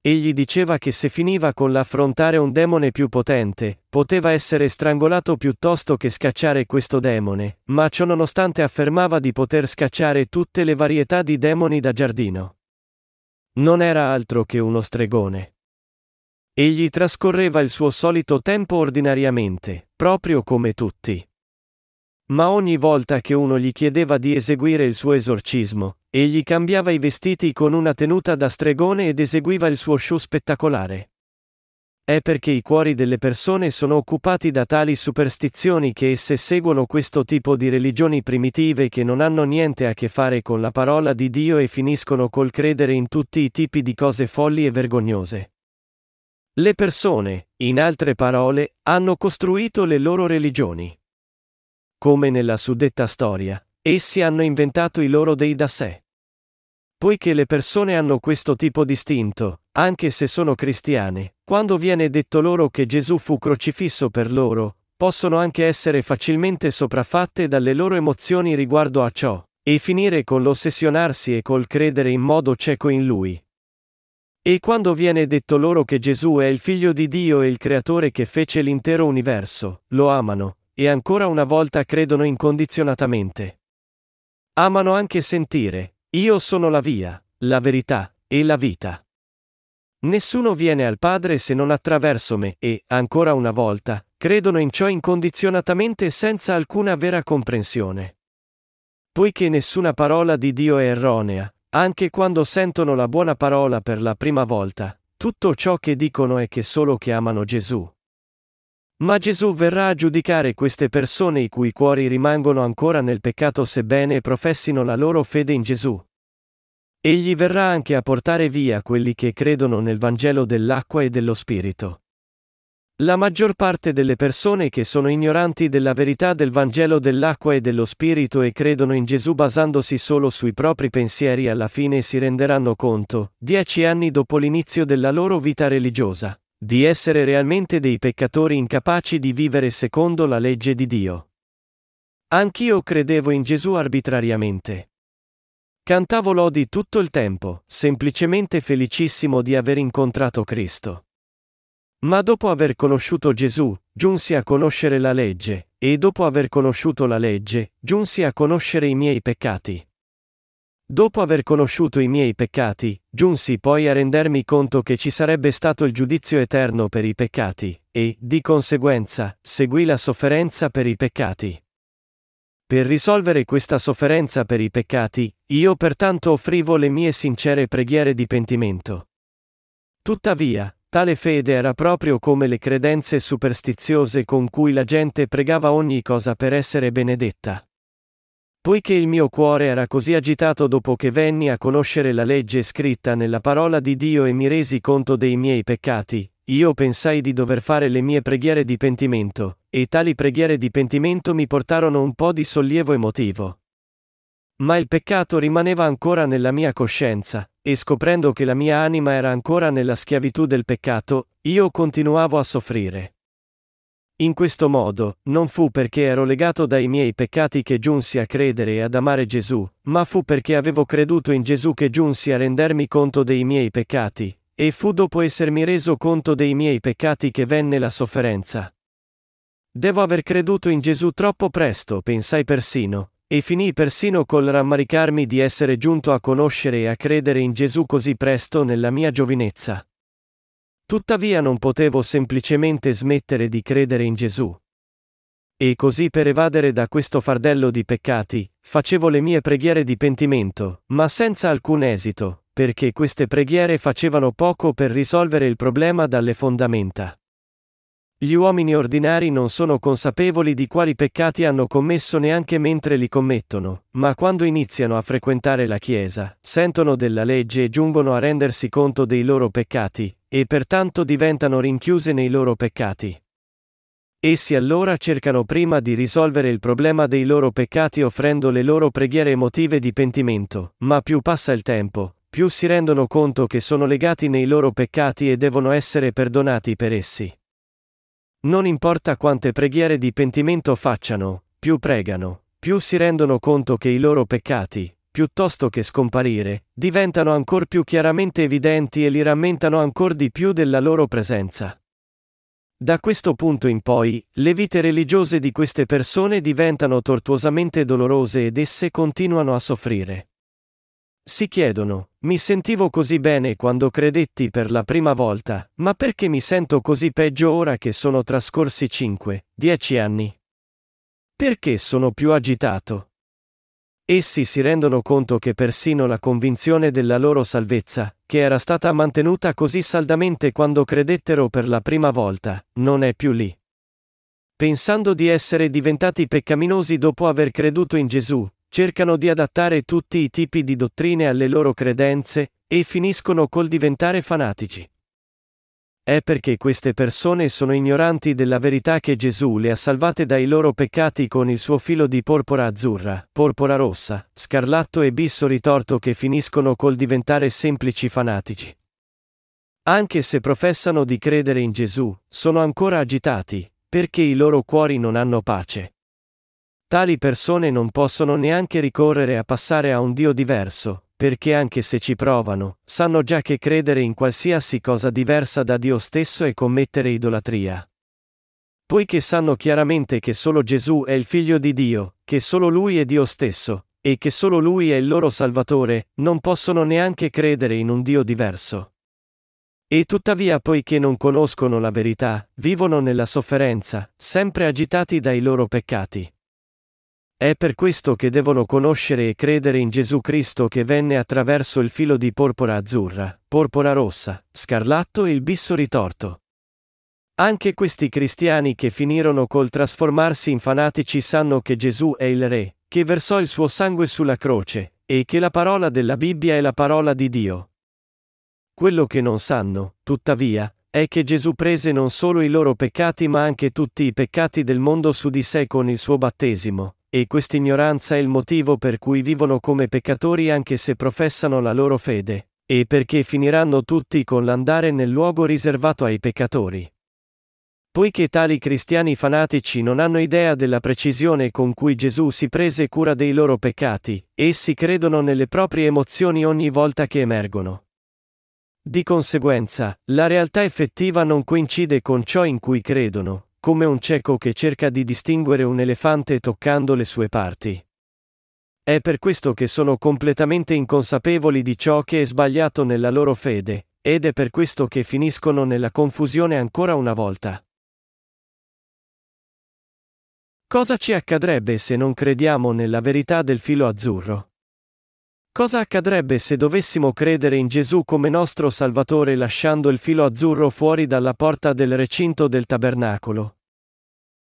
Egli diceva che se finiva con l'affrontare un demone più potente, poteva essere strangolato piuttosto che scacciare questo demone, ma ciò nonostante affermava di poter scacciare tutte le varietà di demoni da giardino. Non era altro che uno stregone. Egli trascorreva il suo solito tempo ordinariamente, proprio come tutti. Ma ogni volta che uno gli chiedeva di eseguire il suo esorcismo, egli cambiava i vestiti con una tenuta da stregone ed eseguiva il suo show spettacolare. È perché i cuori delle persone sono occupati da tali superstizioni che esse seguono questo tipo di religioni primitive che non hanno niente a che fare con la parola di Dio e finiscono col credere in tutti i tipi di cose folli e vergognose. Le persone, in altre parole, hanno costruito le loro religioni. Come nella suddetta storia, essi hanno inventato i loro dei da sé. Poiché le persone hanno questo tipo di istinto, anche se sono cristiane, quando viene detto loro che Gesù fu crocifisso per loro, possono anche essere facilmente sopraffatte dalle loro emozioni riguardo a ciò, e finire con l'ossessionarsi e col credere in modo cieco in Lui. E quando viene detto loro che Gesù è il figlio di Dio e il creatore che fece l'intero universo, lo amano, e ancora una volta credono incondizionatamente. Amano anche sentire, io sono la via, la verità e la vita. Nessuno viene al Padre se non attraverso me e, ancora una volta, credono in ciò incondizionatamente senza alcuna vera comprensione. Poiché nessuna parola di Dio è erronea, anche quando sentono la buona parola per la prima volta, tutto ciò che dicono è che solo che amano Gesù. Ma Gesù verrà a giudicare queste persone i cui cuori rimangono ancora nel peccato sebbene professino la loro fede in Gesù. Egli verrà anche a portare via quelli che credono nel Vangelo dell'acqua e dello Spirito. La maggior parte delle persone che sono ignoranti della verità del Vangelo dell'acqua e dello Spirito e credono in Gesù basandosi solo sui propri pensieri alla fine si renderanno conto, dieci anni dopo l'inizio della loro vita religiosa, di essere realmente dei peccatori incapaci di vivere secondo la legge di Dio. Anch'io credevo in Gesù arbitrariamente. Cantavo lodi tutto il tempo, semplicemente felicissimo di aver incontrato Cristo. Ma dopo aver conosciuto Gesù, giunsi a conoscere la legge, e dopo aver conosciuto la legge, giunsi a conoscere i miei peccati. Dopo aver conosciuto i miei peccati, giunsi poi a rendermi conto che ci sarebbe stato il giudizio eterno per i peccati, e, di conseguenza, seguì la sofferenza per i peccati. Per risolvere questa sofferenza per i peccati, io pertanto offrivo le mie sincere preghiere di pentimento. Tuttavia, tale fede era proprio come le credenze superstiziose con cui la gente pregava ogni cosa per essere benedetta. Poiché il mio cuore era così agitato dopo che venni a conoscere la legge scritta nella parola di Dio e mi resi conto dei miei peccati, io pensai di dover fare le mie preghiere di pentimento, e tali preghiere di pentimento mi portarono un po' di sollievo emotivo. Ma il peccato rimaneva ancora nella mia coscienza, e scoprendo che la mia anima era ancora nella schiavitù del peccato, io continuavo a soffrire. In questo modo, non fu perché ero legato dai miei peccati che giunsi a credere e ad amare Gesù, ma fu perché avevo creduto in Gesù che giunsi a rendermi conto dei miei peccati, e fu dopo essermi reso conto dei miei peccati che venne la sofferenza. Devo aver creduto in Gesù troppo presto, pensai persino, e finì persino col rammaricarmi di essere giunto a conoscere e a credere in Gesù così presto nella mia giovinezza. Tuttavia non potevo semplicemente smettere di credere in Gesù. E così per evadere da questo fardello di peccati, facevo le mie preghiere di pentimento, ma senza alcun esito, perché queste preghiere facevano poco per risolvere il problema dalle fondamenta. Gli uomini ordinari non sono consapevoli di quali peccati hanno commesso neanche mentre li commettono, ma quando iniziano a frequentare la Chiesa, sentono della legge e giungono a rendersi conto dei loro peccati, e pertanto diventano rinchiuse nei loro peccati. Essi allora cercano prima di risolvere il problema dei loro peccati offrendo le loro preghiere emotive di pentimento, ma più passa il tempo, più si rendono conto che sono legati nei loro peccati e devono essere perdonati per essi. Non importa quante preghiere di pentimento facciano, più pregano, più si rendono conto che i loro peccati, piuttosto che scomparire, diventano ancor più chiaramente evidenti e li rammentano ancor di più della loro presenza. Da questo punto in poi, le vite religiose di queste persone diventano tortuosamente dolorose ed esse continuano a soffrire. Si chiedono, mi sentivo così bene quando credetti per la prima volta, ma perché mi sento così peggio ora che sono trascorsi 5, 10 anni? Perché sono più agitato? Essi si rendono conto che persino la convinzione della loro salvezza, che era stata mantenuta così saldamente quando credettero per la prima volta, non è più lì. Pensando di essere diventati peccaminosi dopo aver creduto in Gesù, cercano di adattare tutti i tipi di dottrine alle loro credenze, e finiscono col diventare fanatici. È perché queste persone sono ignoranti della verità che Gesù le ha salvate dai loro peccati con il suo filo di porpora azzurra, porpora rossa, scarlatto e bisso ritorto che finiscono col diventare semplici fanatici. Anche se professano di credere in Gesù, sono ancora agitati, perché i loro cuori non hanno pace. Tali persone non possono neanche ricorrere a passare a un Dio diverso, perché anche se ci provano, sanno già che credere in qualsiasi cosa diversa da Dio stesso è commettere idolatria. Poiché sanno chiaramente che solo Gesù è il figlio di Dio, che solo Lui è Dio stesso, e che solo Lui è il loro Salvatore, non possono neanche credere in un Dio diverso. E tuttavia poiché non conoscono la verità, vivono nella sofferenza, sempre agitati dai loro peccati. È per questo che devono conoscere e credere in Gesù Cristo che venne attraverso il filo di porpora azzurra, porpora rossa, scarlatto e il bisso ritorto. Anche questi cristiani che finirono col trasformarsi in fanatici sanno che Gesù è il Re, che versò il suo sangue sulla croce, e che la parola della Bibbia è la parola di Dio. Quello che non sanno, tuttavia, è che Gesù prese non solo i loro peccati ma anche tutti i peccati del mondo su di sé con il suo battesimo, e quest'ignoranza è il motivo per cui vivono come peccatori anche se professano la loro fede, e perché finiranno tutti con l'andare nel luogo riservato ai peccatori. Poiché tali cristiani fanatici non hanno idea della precisione con cui Gesù si prese cura dei loro peccati, essi credono nelle proprie emozioni ogni volta che emergono. Di conseguenza, la realtà effettiva non coincide con ciò in cui credono, come un cieco che cerca di distinguere un elefante toccando le sue parti. È per questo che sono completamente inconsapevoli di ciò che è sbagliato nella loro fede, ed è per questo che finiscono nella confusione ancora una volta. Cosa ci accadrebbe se non crediamo nella verità del filo azzurro? Cosa accadrebbe se dovessimo credere in Gesù come nostro Salvatore lasciando il filo azzurro fuori dalla porta del recinto del tabernacolo?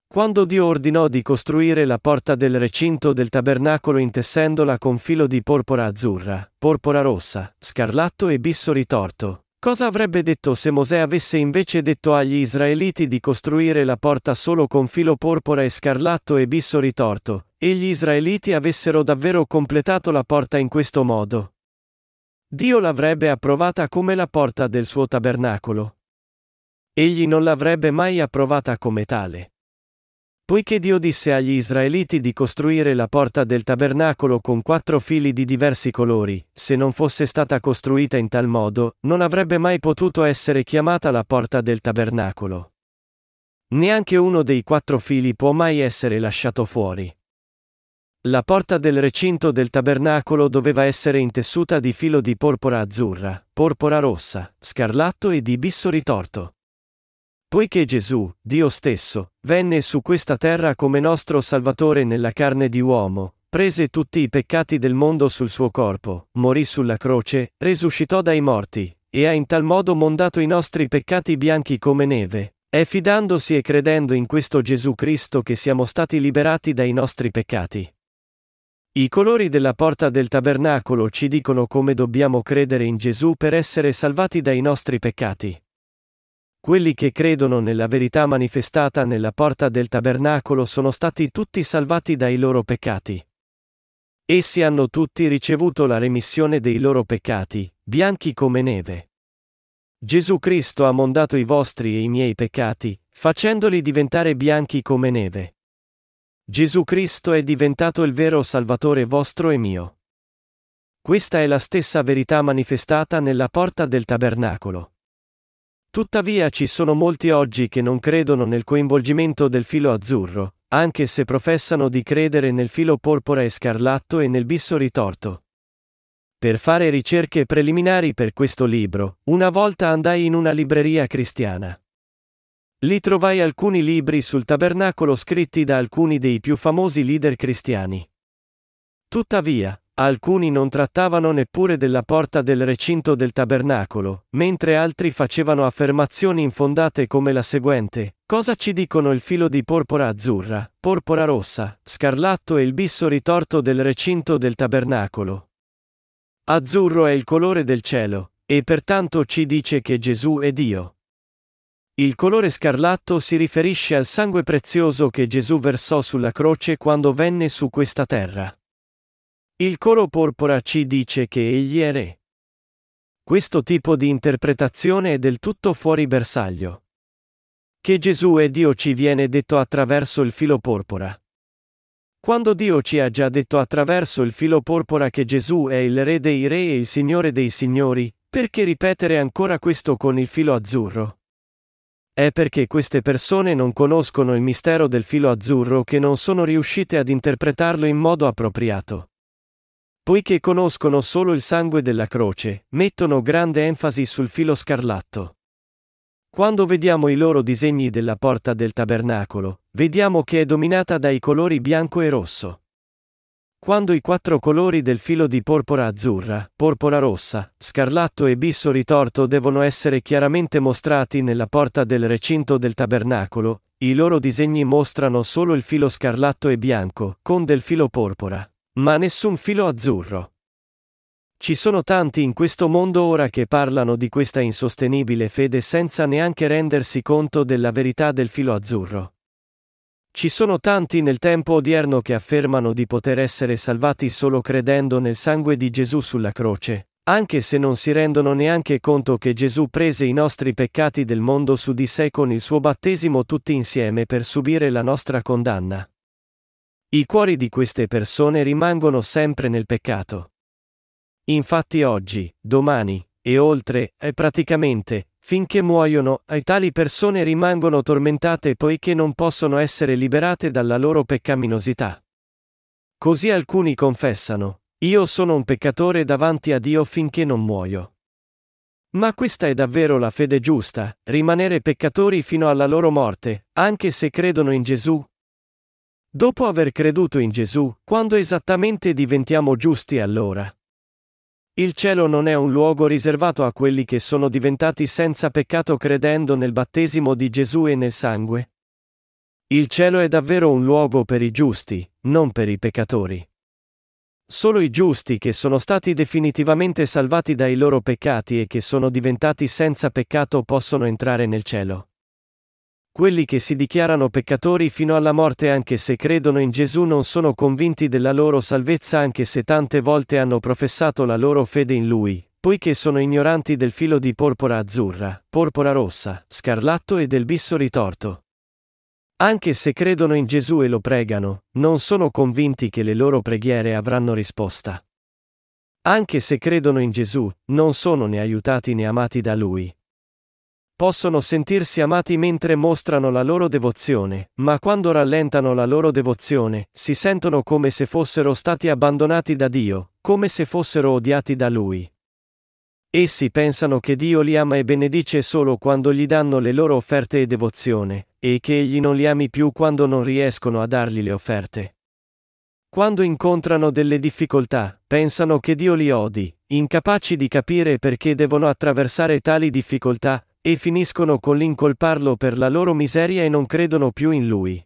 Quando Dio ordinò di costruire la porta del recinto del tabernacolo intessendola con filo di porpora azzurra, porpora rossa, scarlatto e bisso ritorto, cosa avrebbe detto se Mosè avesse invece detto agli israeliti di costruire la porta solo con filo porpora e scarlatto e bisso ritorto, e gli israeliti avessero davvero completato la porta in questo modo. Dio l'avrebbe approvata come la porta del suo tabernacolo. Egli non l'avrebbe mai approvata come tale. Poiché Dio disse agli israeliti di costruire la porta del tabernacolo con quattro fili di diversi colori, se non fosse stata costruita in tal modo, non avrebbe mai potuto essere chiamata la porta del tabernacolo. Neanche uno dei quattro fili può mai essere lasciato fuori. La porta del recinto del tabernacolo doveva essere intessuta di filo di porpora azzurra, porpora rossa, scarlatto e di bisso ritorto. Poiché Gesù, Dio stesso, venne su questa terra come nostro Salvatore nella carne di uomo, prese tutti i peccati del mondo sul suo corpo, morì sulla croce, resuscitò dai morti, e ha in tal modo mondato i nostri peccati bianchi come neve, è fidandosi e credendo in questo Gesù Cristo che siamo stati liberati dai nostri peccati. I colori della porta del tabernacolo ci dicono come dobbiamo credere in Gesù per essere salvati dai nostri peccati. Quelli che credono nella verità manifestata nella porta del tabernacolo sono stati tutti salvati dai loro peccati. Essi hanno tutti ricevuto la remissione dei loro peccati, bianchi come neve. Gesù Cristo ha mondato i vostri e i miei peccati, facendoli diventare bianchi come neve. Gesù Cristo è diventato il vero Salvatore vostro e mio. Questa è la stessa verità manifestata nella porta del tabernacolo. Tuttavia ci sono molti oggi che non credono nel coinvolgimento del filo azzurro, anche se professano di credere nel filo porpora e scarlatto e nel bisso ritorto. Per fare ricerche preliminari per questo libro, una volta andai in una libreria cristiana. Lì trovai alcuni libri sul tabernacolo scritti da alcuni dei più famosi leader cristiani. Tuttavia, alcuni non trattavano neppure della porta del recinto del tabernacolo, mentre altri facevano affermazioni infondate come la seguente: Cosa ci dicono il filo di porpora azzurra, porpora rossa, scarlatto e il bisso ritorto del recinto del tabernacolo? Azzurro è il colore del cielo, e pertanto ci dice che Gesù è Dio. Il colore scarlatto si riferisce al sangue prezioso che Gesù versò sulla croce quando venne su questa terra. Il coro porpora ci dice che egli è re. Questo tipo di interpretazione è del tutto fuori bersaglio. Che Gesù è Dio ci viene detto attraverso il filo porpora. Quando Dio ci ha già detto attraverso il filo porpora che Gesù è il Re dei Re e il Signore dei Signori, perché ripetere ancora questo con il filo azzurro? È perché queste persone non conoscono il mistero del filo azzurro che non sono riuscite ad interpretarlo in modo appropriato. Poiché conoscono solo il sangue della croce, mettono grande enfasi sul filo scarlatto. Quando vediamo i loro disegni della porta del tabernacolo, vediamo che è dominata dai colori bianco e rosso. Quando i quattro colori del filo di porpora azzurra, porpora rossa, scarlatto e bisso ritorto devono essere chiaramente mostrati nella porta del recinto del tabernacolo, i loro disegni mostrano solo il filo scarlatto e bianco, con del filo porpora. Ma nessun filo azzurro. Ci sono tanti in questo mondo ora che parlano di questa insostenibile fede senza neanche rendersi conto della verità del filo azzurro. Ci sono tanti nel tempo odierno che affermano di poter essere salvati solo credendo nel sangue di Gesù sulla croce, anche se non si rendono neanche conto che Gesù prese i nostri peccati del mondo su di sé con il suo battesimo tutti insieme per subire la nostra condanna. I cuori di queste persone rimangono sempre nel peccato. Infatti oggi, domani, e oltre, e praticamente, finché muoiono, tali persone rimangono tormentate poiché non possono essere liberate dalla loro peccaminosità. Così alcuni confessano, io sono un peccatore davanti a Dio finché non muoio. Ma questa è davvero la fede giusta, rimanere peccatori fino alla loro morte, anche se credono in Gesù, Dopo aver creduto in Gesù, quando esattamente diventiamo giusti allora? Il cielo non è un luogo riservato a quelli che sono diventati senza peccato credendo nel battesimo di Gesù e nel sangue. Il cielo è davvero un luogo per i giusti, non per i peccatori. Solo i giusti che sono stati definitivamente salvati dai loro peccati e che sono diventati senza peccato possono entrare nel cielo. Quelli che si dichiarano peccatori fino alla morte anche se credono in Gesù non sono convinti della loro salvezza anche se tante volte hanno professato la loro fede in Lui, poiché sono ignoranti del filo di porpora azzurra, porpora rossa, scarlatto e del bisso ritorto. Anche se credono in Gesù e lo pregano, non sono convinti che le loro preghiere avranno risposta. Anche se credono in Gesù, non sono né aiutati né amati da Lui, Possono sentirsi amati mentre mostrano la loro devozione, ma quando rallentano la loro devozione, si sentono come se fossero stati abbandonati da Dio, come se fossero odiati da Lui. Essi pensano che Dio li ama e benedice solo quando gli danno le loro offerte e devozione, e che Egli non li ami più quando non riescono a dargli le offerte. Quando incontrano delle difficoltà, pensano che Dio li odi, incapaci di capire perché devono attraversare tali difficoltà, e finiscono con l'incolparlo per la loro miseria e non credono più in lui.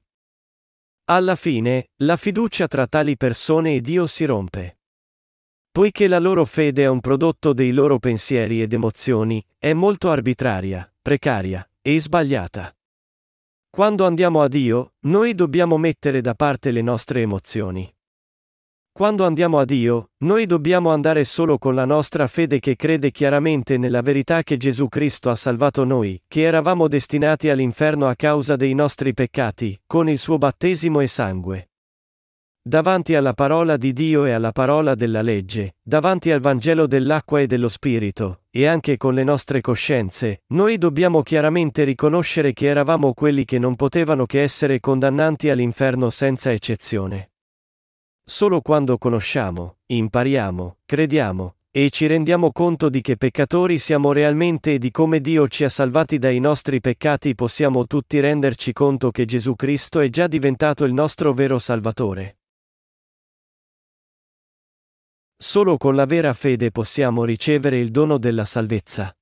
Alla fine, la fiducia tra tali persone e Dio si rompe. Poiché la loro fede è un prodotto dei loro pensieri ed emozioni, è molto arbitraria, precaria e sbagliata. Quando andiamo a Dio, noi dobbiamo mettere da parte le nostre emozioni. Quando andiamo a Dio, noi dobbiamo andare solo con la nostra fede che crede chiaramente nella verità che Gesù Cristo ha salvato noi, che eravamo destinati all'inferno a causa dei nostri peccati, con il suo battesimo e sangue. Davanti alla parola di Dio e alla parola della legge, davanti al Vangelo dell'acqua e dello Spirito, e anche con le nostre coscienze, noi dobbiamo chiaramente riconoscere che eravamo quelli che non potevano che essere condannanti all'inferno senza eccezione. Solo quando conosciamo, impariamo, crediamo, e ci rendiamo conto di che peccatori siamo realmente e di come Dio ci ha salvati dai nostri peccati possiamo tutti renderci conto che Gesù Cristo è già diventato il nostro vero Salvatore. Solo con la vera fede possiamo ricevere il dono della salvezza.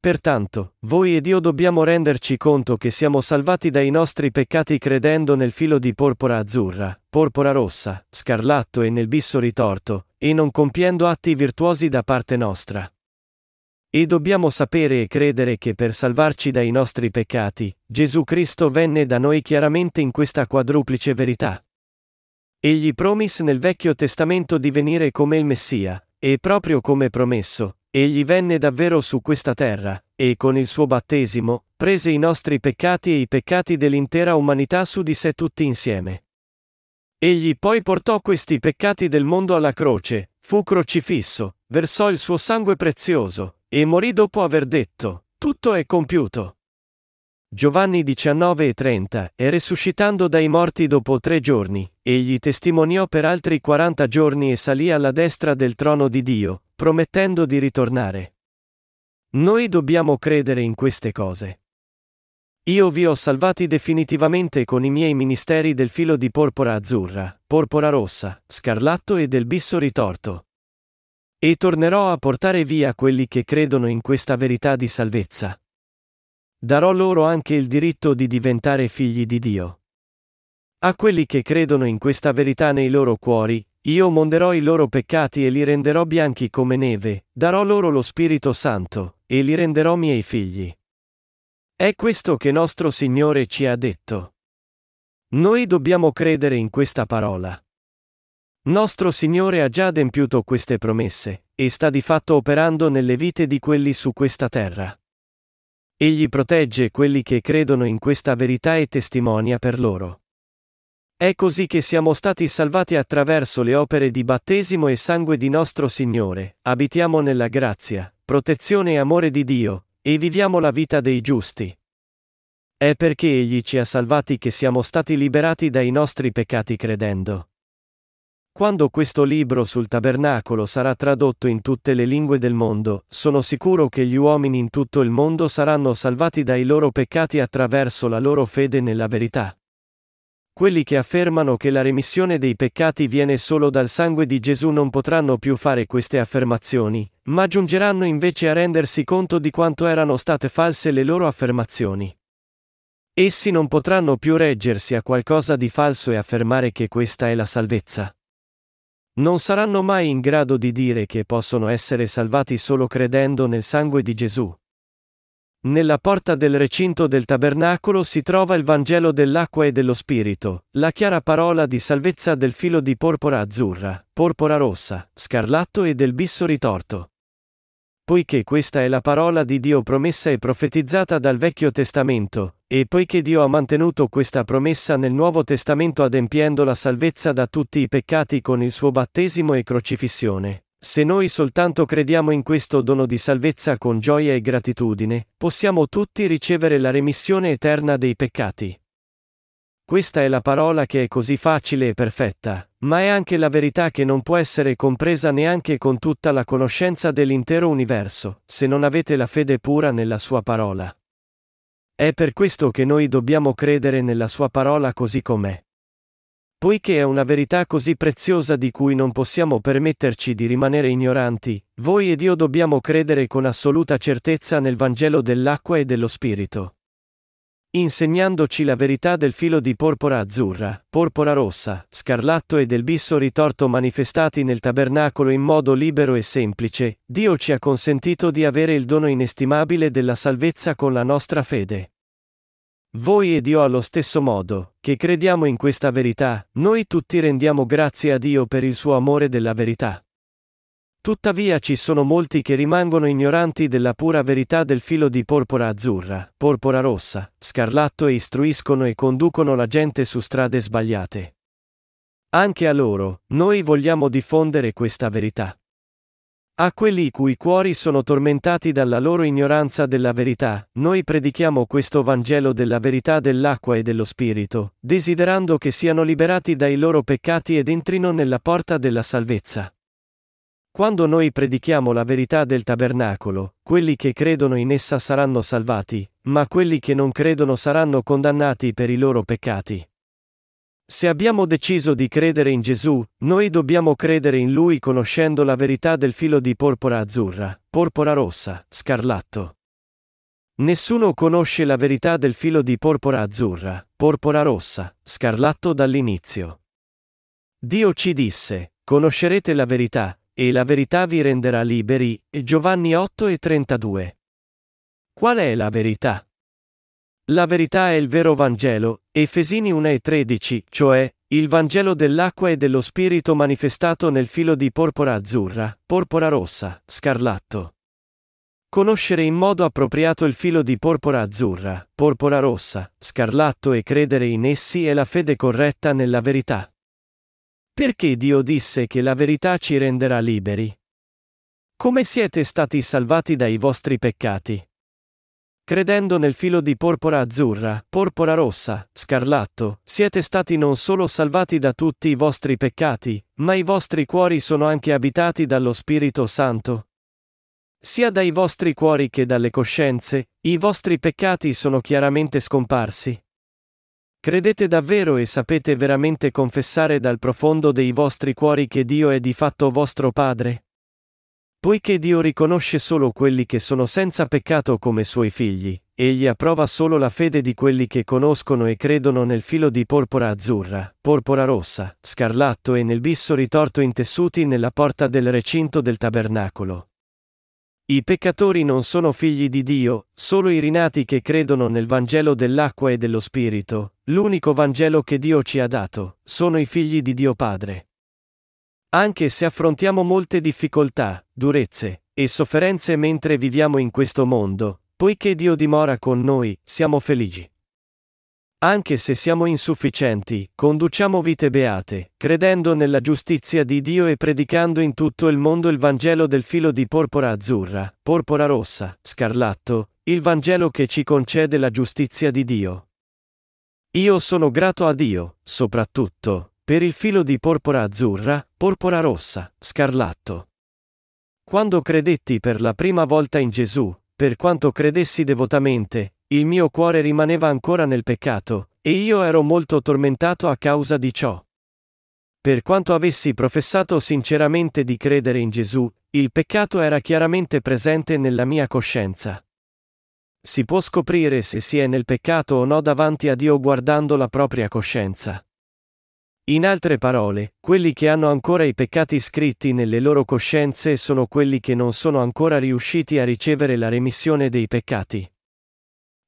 Pertanto, voi ed io dobbiamo renderci conto che siamo salvati dai nostri peccati credendo nel filo di porpora azzurra, porpora rossa, scarlatto e nel bisso ritorto, e non compiendo atti virtuosi da parte nostra. E dobbiamo sapere e credere che per salvarci dai nostri peccati, Gesù Cristo venne da noi chiaramente in questa quadruplice verità. Egli promise nel Vecchio Testamento di venire come il Messia, e proprio come promesso, Egli venne davvero su questa terra, e con il suo battesimo, prese i nostri peccati e i peccati dell'intera umanità su di sé tutti insieme. Egli poi portò questi peccati del mondo alla croce, fu crocifisso, versò il suo sangue prezioso, e morì dopo aver detto, tutto è compiuto. Giovanni 19 e 30, e resuscitando dai morti dopo tre giorni, egli testimoniò per altri quaranta giorni e salì alla destra del trono di Dio, promettendo di ritornare. Noi dobbiamo credere in queste cose. Io vi ho salvati definitivamente con i miei ministeri del filo di porpora azzurra, porpora rossa, scarlatto e del bisso ritorto. E tornerò a portare via quelli che credono in questa verità di salvezza. Darò loro anche il diritto di diventare figli di Dio. A quelli che credono in questa verità nei loro cuori, io monderò i loro peccati e li renderò bianchi come neve, darò loro lo Spirito Santo, e li renderò miei figli. È questo che nostro Signore ci ha detto. Noi dobbiamo credere in questa parola. Nostro Signore ha già adempiuto queste promesse, e sta di fatto operando nelle vite di quelli su questa terra. Egli protegge quelli che credono in questa verità e testimonia per loro. È così che siamo stati salvati attraverso le opere di battesimo e sangue di nostro Signore, abitiamo nella grazia, protezione e amore di Dio, e viviamo la vita dei giusti. È perché Egli ci ha salvati che siamo stati liberati dai nostri peccati credendo. Quando questo libro sul tabernacolo sarà tradotto in tutte le lingue del mondo, sono sicuro che gli uomini in tutto il mondo saranno salvati dai loro peccati attraverso la loro fede nella verità. Quelli che affermano che la remissione dei peccati viene solo dal sangue di Gesù non potranno più fare queste affermazioni, ma giungeranno invece a rendersi conto di quanto erano state false le loro affermazioni. Essi non potranno più reggersi a qualcosa di falso e affermare che questa è la salvezza. Non saranno mai in grado di dire che possono essere salvati solo credendo nel sangue di Gesù. Nella porta del recinto del tabernacolo si trova il Vangelo dell'acqua e dello Spirito, la chiara parola di salvezza del filo di porpora azzurra, porpora rossa, scarlatto e del bisso ritorto. Poiché questa è la parola di Dio promessa e profetizzata dal Vecchio Testamento, e poiché Dio ha mantenuto questa promessa nel Nuovo Testamento adempiendo la salvezza da tutti i peccati con il suo battesimo e crocifissione, se noi soltanto crediamo in questo dono di salvezza con gioia e gratitudine, possiamo tutti ricevere la remissione eterna dei peccati. Questa è la parola che è così facile e perfetta, ma è anche la verità che non può essere compresa neanche con tutta la conoscenza dell'intero universo, se non avete la fede pura nella sua parola. È per questo che noi dobbiamo credere nella sua parola così com'è. Poiché è una verità così preziosa di cui non possiamo permetterci di rimanere ignoranti, voi ed io dobbiamo credere con assoluta certezza nel Vangelo dell'acqua e dello Spirito. Insegnandoci la verità del filo di porpora azzurra, porpora rossa, scarlatto e del bisso ritorto manifestati nel tabernacolo in modo libero e semplice, Dio ci ha consentito di avere il dono inestimabile della salvezza con la nostra fede. Voi ed io allo stesso modo, che crediamo in questa verità, noi tutti rendiamo grazie a Dio per il suo amore della verità. Tuttavia ci sono molti che rimangono ignoranti della pura verità del filo di porpora azzurra, porpora rossa, scarlatto e istruiscono e conducono la gente su strade sbagliate. Anche a loro, noi vogliamo diffondere questa verità. A quelli i cui cuori sono tormentati dalla loro ignoranza della verità, noi predichiamo questo Vangelo della verità dell'acqua e dello Spirito, desiderando che siano liberati dai loro peccati ed entrino nella porta della salvezza. Quando noi predichiamo la verità del tabernacolo, quelli che credono in essa saranno salvati, ma quelli che non credono saranno condannati per i loro peccati. Se abbiamo deciso di credere in Gesù, noi dobbiamo credere in Lui conoscendo la verità del filo di porpora azzurra, porpora rossa, scarlatto. Nessuno conosce la verità del filo di porpora azzurra, porpora rossa, scarlatto dall'inizio. Dio ci disse, conoscerete la verità, e la verità vi renderà liberi. Giovanni 8 e 32. Qual è la verità? La verità è il vero Vangelo, Efesini 1 e 13, cioè, il Vangelo dell'acqua e dello Spirito manifestato nel filo di porpora azzurra, porpora rossa, scarlatto. Conoscere in modo appropriato il filo di porpora azzurra, porpora rossa, scarlatto e credere in essi è la fede corretta nella verità. Perché Dio disse che la verità ci renderà liberi? Come siete stati salvati dai vostri peccati? Credendo nel filo di porpora azzurra, porpora rossa, scarlatto, siete stati non solo salvati da tutti i vostri peccati, ma i vostri cuori sono anche abitati dallo Spirito Santo. Sia dai vostri cuori che dalle coscienze, i vostri peccati sono chiaramente scomparsi. Credete davvero e sapete veramente confessare dal profondo dei vostri cuori che Dio è di fatto vostro Padre? Poiché Dio riconosce solo quelli che sono senza peccato come suoi figli, egli approva solo la fede di quelli che conoscono e credono nel filo di porpora azzurra, porpora rossa, scarlatto e nel bisso ritorto intessuti nella porta del recinto del tabernacolo. I peccatori non sono figli di Dio, solo i rinati che credono nel Vangelo dell'acqua e dello Spirito, l'unico Vangelo che Dio ci ha dato, sono i figli di Dio Padre. Anche se affrontiamo molte difficoltà, durezze e sofferenze mentre viviamo in questo mondo, poiché Dio dimora con noi, siamo felici. Anche se siamo insufficienti, conduciamo vite beate, credendo nella giustizia di Dio e predicando in tutto il mondo il Vangelo del filo di porpora azzurra, porpora rossa, scarlatto, il Vangelo che ci concede la giustizia di Dio. Io sono grato a Dio, soprattutto, per il filo di porpora azzurra, porpora rossa, scarlatto. Quando credetti per la prima volta in Gesù, per quanto credessi devotamente, il mio cuore rimaneva ancora nel peccato, e io ero molto tormentato a causa di ciò. Per quanto avessi professato sinceramente di credere in Gesù, il peccato era chiaramente presente nella mia coscienza. Si può scoprire se si è nel peccato o no davanti a Dio guardando la propria coscienza. In altre parole, quelli che hanno ancora i peccati scritti nelle loro coscienze sono quelli che non sono ancora riusciti a ricevere la remissione dei peccati.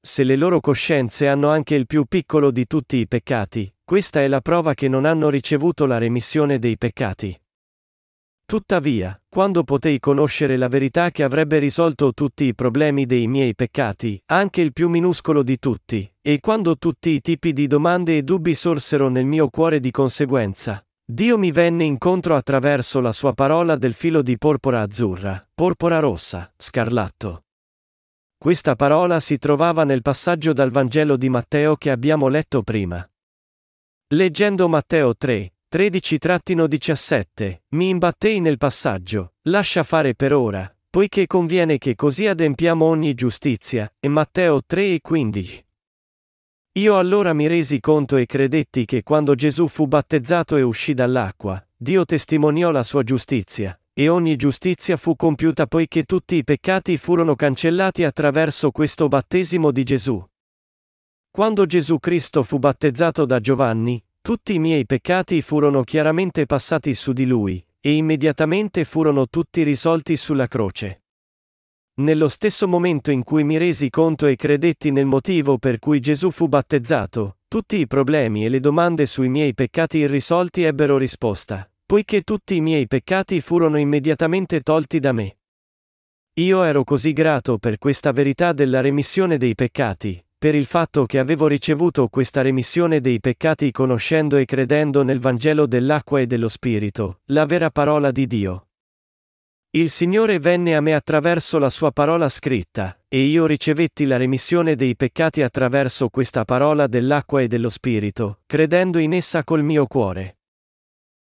Se le loro coscienze hanno anche il più piccolo di tutti i peccati, questa è la prova che non hanno ricevuto la remissione dei peccati. Tuttavia, quando potei conoscere la verità che avrebbe risolto tutti i problemi dei miei peccati, anche il più minuscolo di tutti, e quando tutti i tipi di domande e dubbi sorsero nel mio cuore di conseguenza, Dio mi venne incontro attraverso la sua parola del filo di porpora azzurra, porpora rossa, scarlatto. Questa parola si trovava nel passaggio dal Vangelo di Matteo che abbiamo letto prima. Leggendo Matteo 3, 13-17, mi imbattei nel passaggio, lascia fare per ora, poiché conviene che così adempiamo ogni giustizia, e Matteo 3 e 15. Io allora mi resi conto e credetti che quando Gesù fu battezzato e uscì dall'acqua, Dio testimoniò la sua giustizia, e ogni giustizia fu compiuta poiché tutti i peccati furono cancellati attraverso questo battesimo di Gesù. Quando Gesù Cristo fu battezzato da Giovanni, tutti i miei peccati furono chiaramente passati su di lui, e immediatamente furono tutti risolti sulla croce. Nello stesso momento in cui mi resi conto e credetti nel motivo per cui Gesù fu battezzato, tutti i problemi e le domande sui miei peccati irrisolti ebbero risposta, poiché tutti i miei peccati furono immediatamente tolti da me. Io ero così grato per questa verità della remissione dei peccati, per il fatto che avevo ricevuto questa remissione dei peccati conoscendo e credendo nel Vangelo dell'acqua e dello Spirito, la vera parola di Dio. Il Signore venne a me attraverso la sua parola scritta, e io ricevetti la remissione dei peccati attraverso questa parola dell'acqua e dello Spirito, credendo in essa col mio cuore.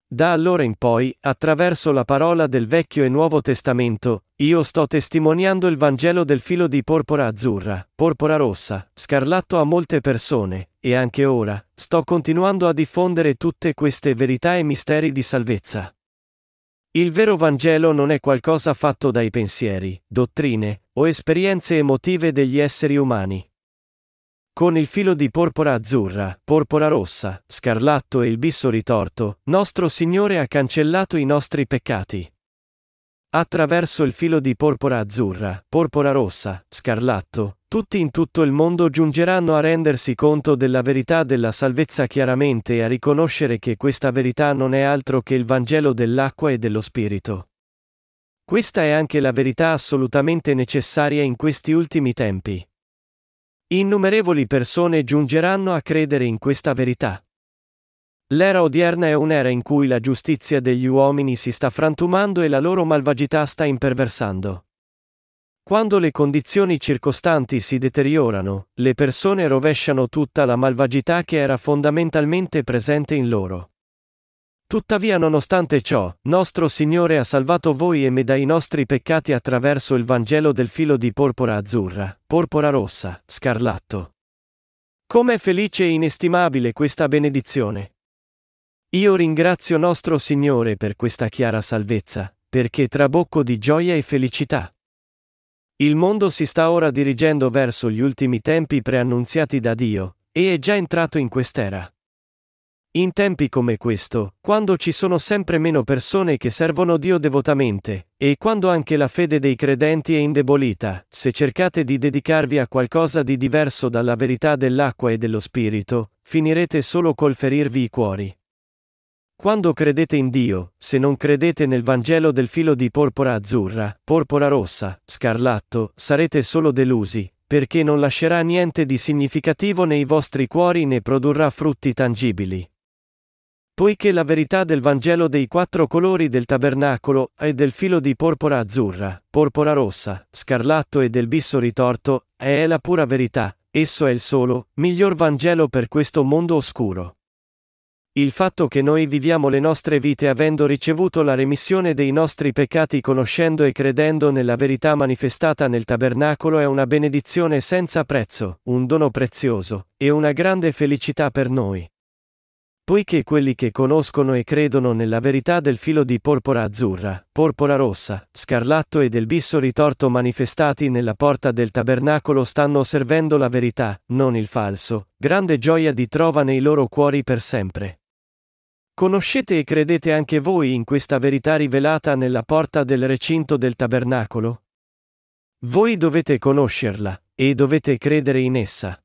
Da allora in poi, attraverso la parola del Vecchio e Nuovo Testamento, io sto testimoniando il Vangelo del filo di porpora azzurra, porpora rossa, scarlatto a molte persone, e anche ora, sto continuando a diffondere tutte queste verità e misteri di salvezza. Il vero Vangelo non è qualcosa fatto dai pensieri, dottrine o esperienze emotive degli esseri umani. Con il filo di porpora azzurra, porpora rossa, scarlatto e il bisso ritorto, nostro Signore ha cancellato i nostri peccati. Attraverso il filo di porpora azzurra, porpora rossa, scarlatto, tutti in tutto il mondo giungeranno a rendersi conto della verità della salvezza chiaramente e a riconoscere che questa verità non è altro che il Vangelo dell'acqua e dello Spirito. Questa è anche la verità assolutamente necessaria in questi ultimi tempi. Innumerevoli persone giungeranno a credere in questa verità. L'era odierna è un'era in cui la giustizia degli uomini si sta frantumando e la loro malvagità sta imperversando. Quando le condizioni circostanti si deteriorano, le persone rovesciano tutta la malvagità che era fondamentalmente presente in loro. Tuttavia nonostante ciò, nostro Signore ha salvato voi e me dai nostri peccati attraverso il Vangelo del filo di porpora azzurra, porpora rossa, scarlatto. Com'è felice e inestimabile questa benedizione! Io ringrazio nostro Signore per questa chiara salvezza, perché trabocco di gioia e felicità. Il mondo si sta ora dirigendo verso gli ultimi tempi preannunziati da Dio, e è già entrato in quest'era. In tempi come questo, quando ci sono sempre meno persone che servono Dio devotamente, e quando anche la fede dei credenti è indebolita, se cercate di dedicarvi a qualcosa di diverso dalla verità dell'acqua e dello Spirito, finirete solo col ferirvi i cuori. Quando credete in Dio, se non credete nel Vangelo del filo di porpora azzurra, porpora rossa, scarlatto, sarete solo delusi, perché non lascerà niente di significativo nei vostri cuori né produrrà frutti tangibili. Poiché la verità del Vangelo dei quattro colori del tabernacolo è del filo di porpora azzurra, porpora rossa, scarlatto e del bisso ritorto, è la pura verità, esso è il solo, miglior Vangelo per questo mondo oscuro. Il fatto che noi viviamo le nostre vite avendo ricevuto la remissione dei nostri peccati conoscendo e credendo nella verità manifestata nel tabernacolo è una benedizione senza prezzo, un dono prezioso, e una grande felicità per noi. Poiché quelli che conoscono e credono nella verità del filo di porpora azzurra, porpora rossa, scarlatto e del bisso ritorto manifestati nella porta del tabernacolo stanno servendo la verità, non il falso, grande gioia di trova nei loro cuori per sempre. Conoscete e credete anche voi in questa verità rivelata nella porta del recinto del tabernacolo? Voi dovete conoscerla, e dovete credere in essa.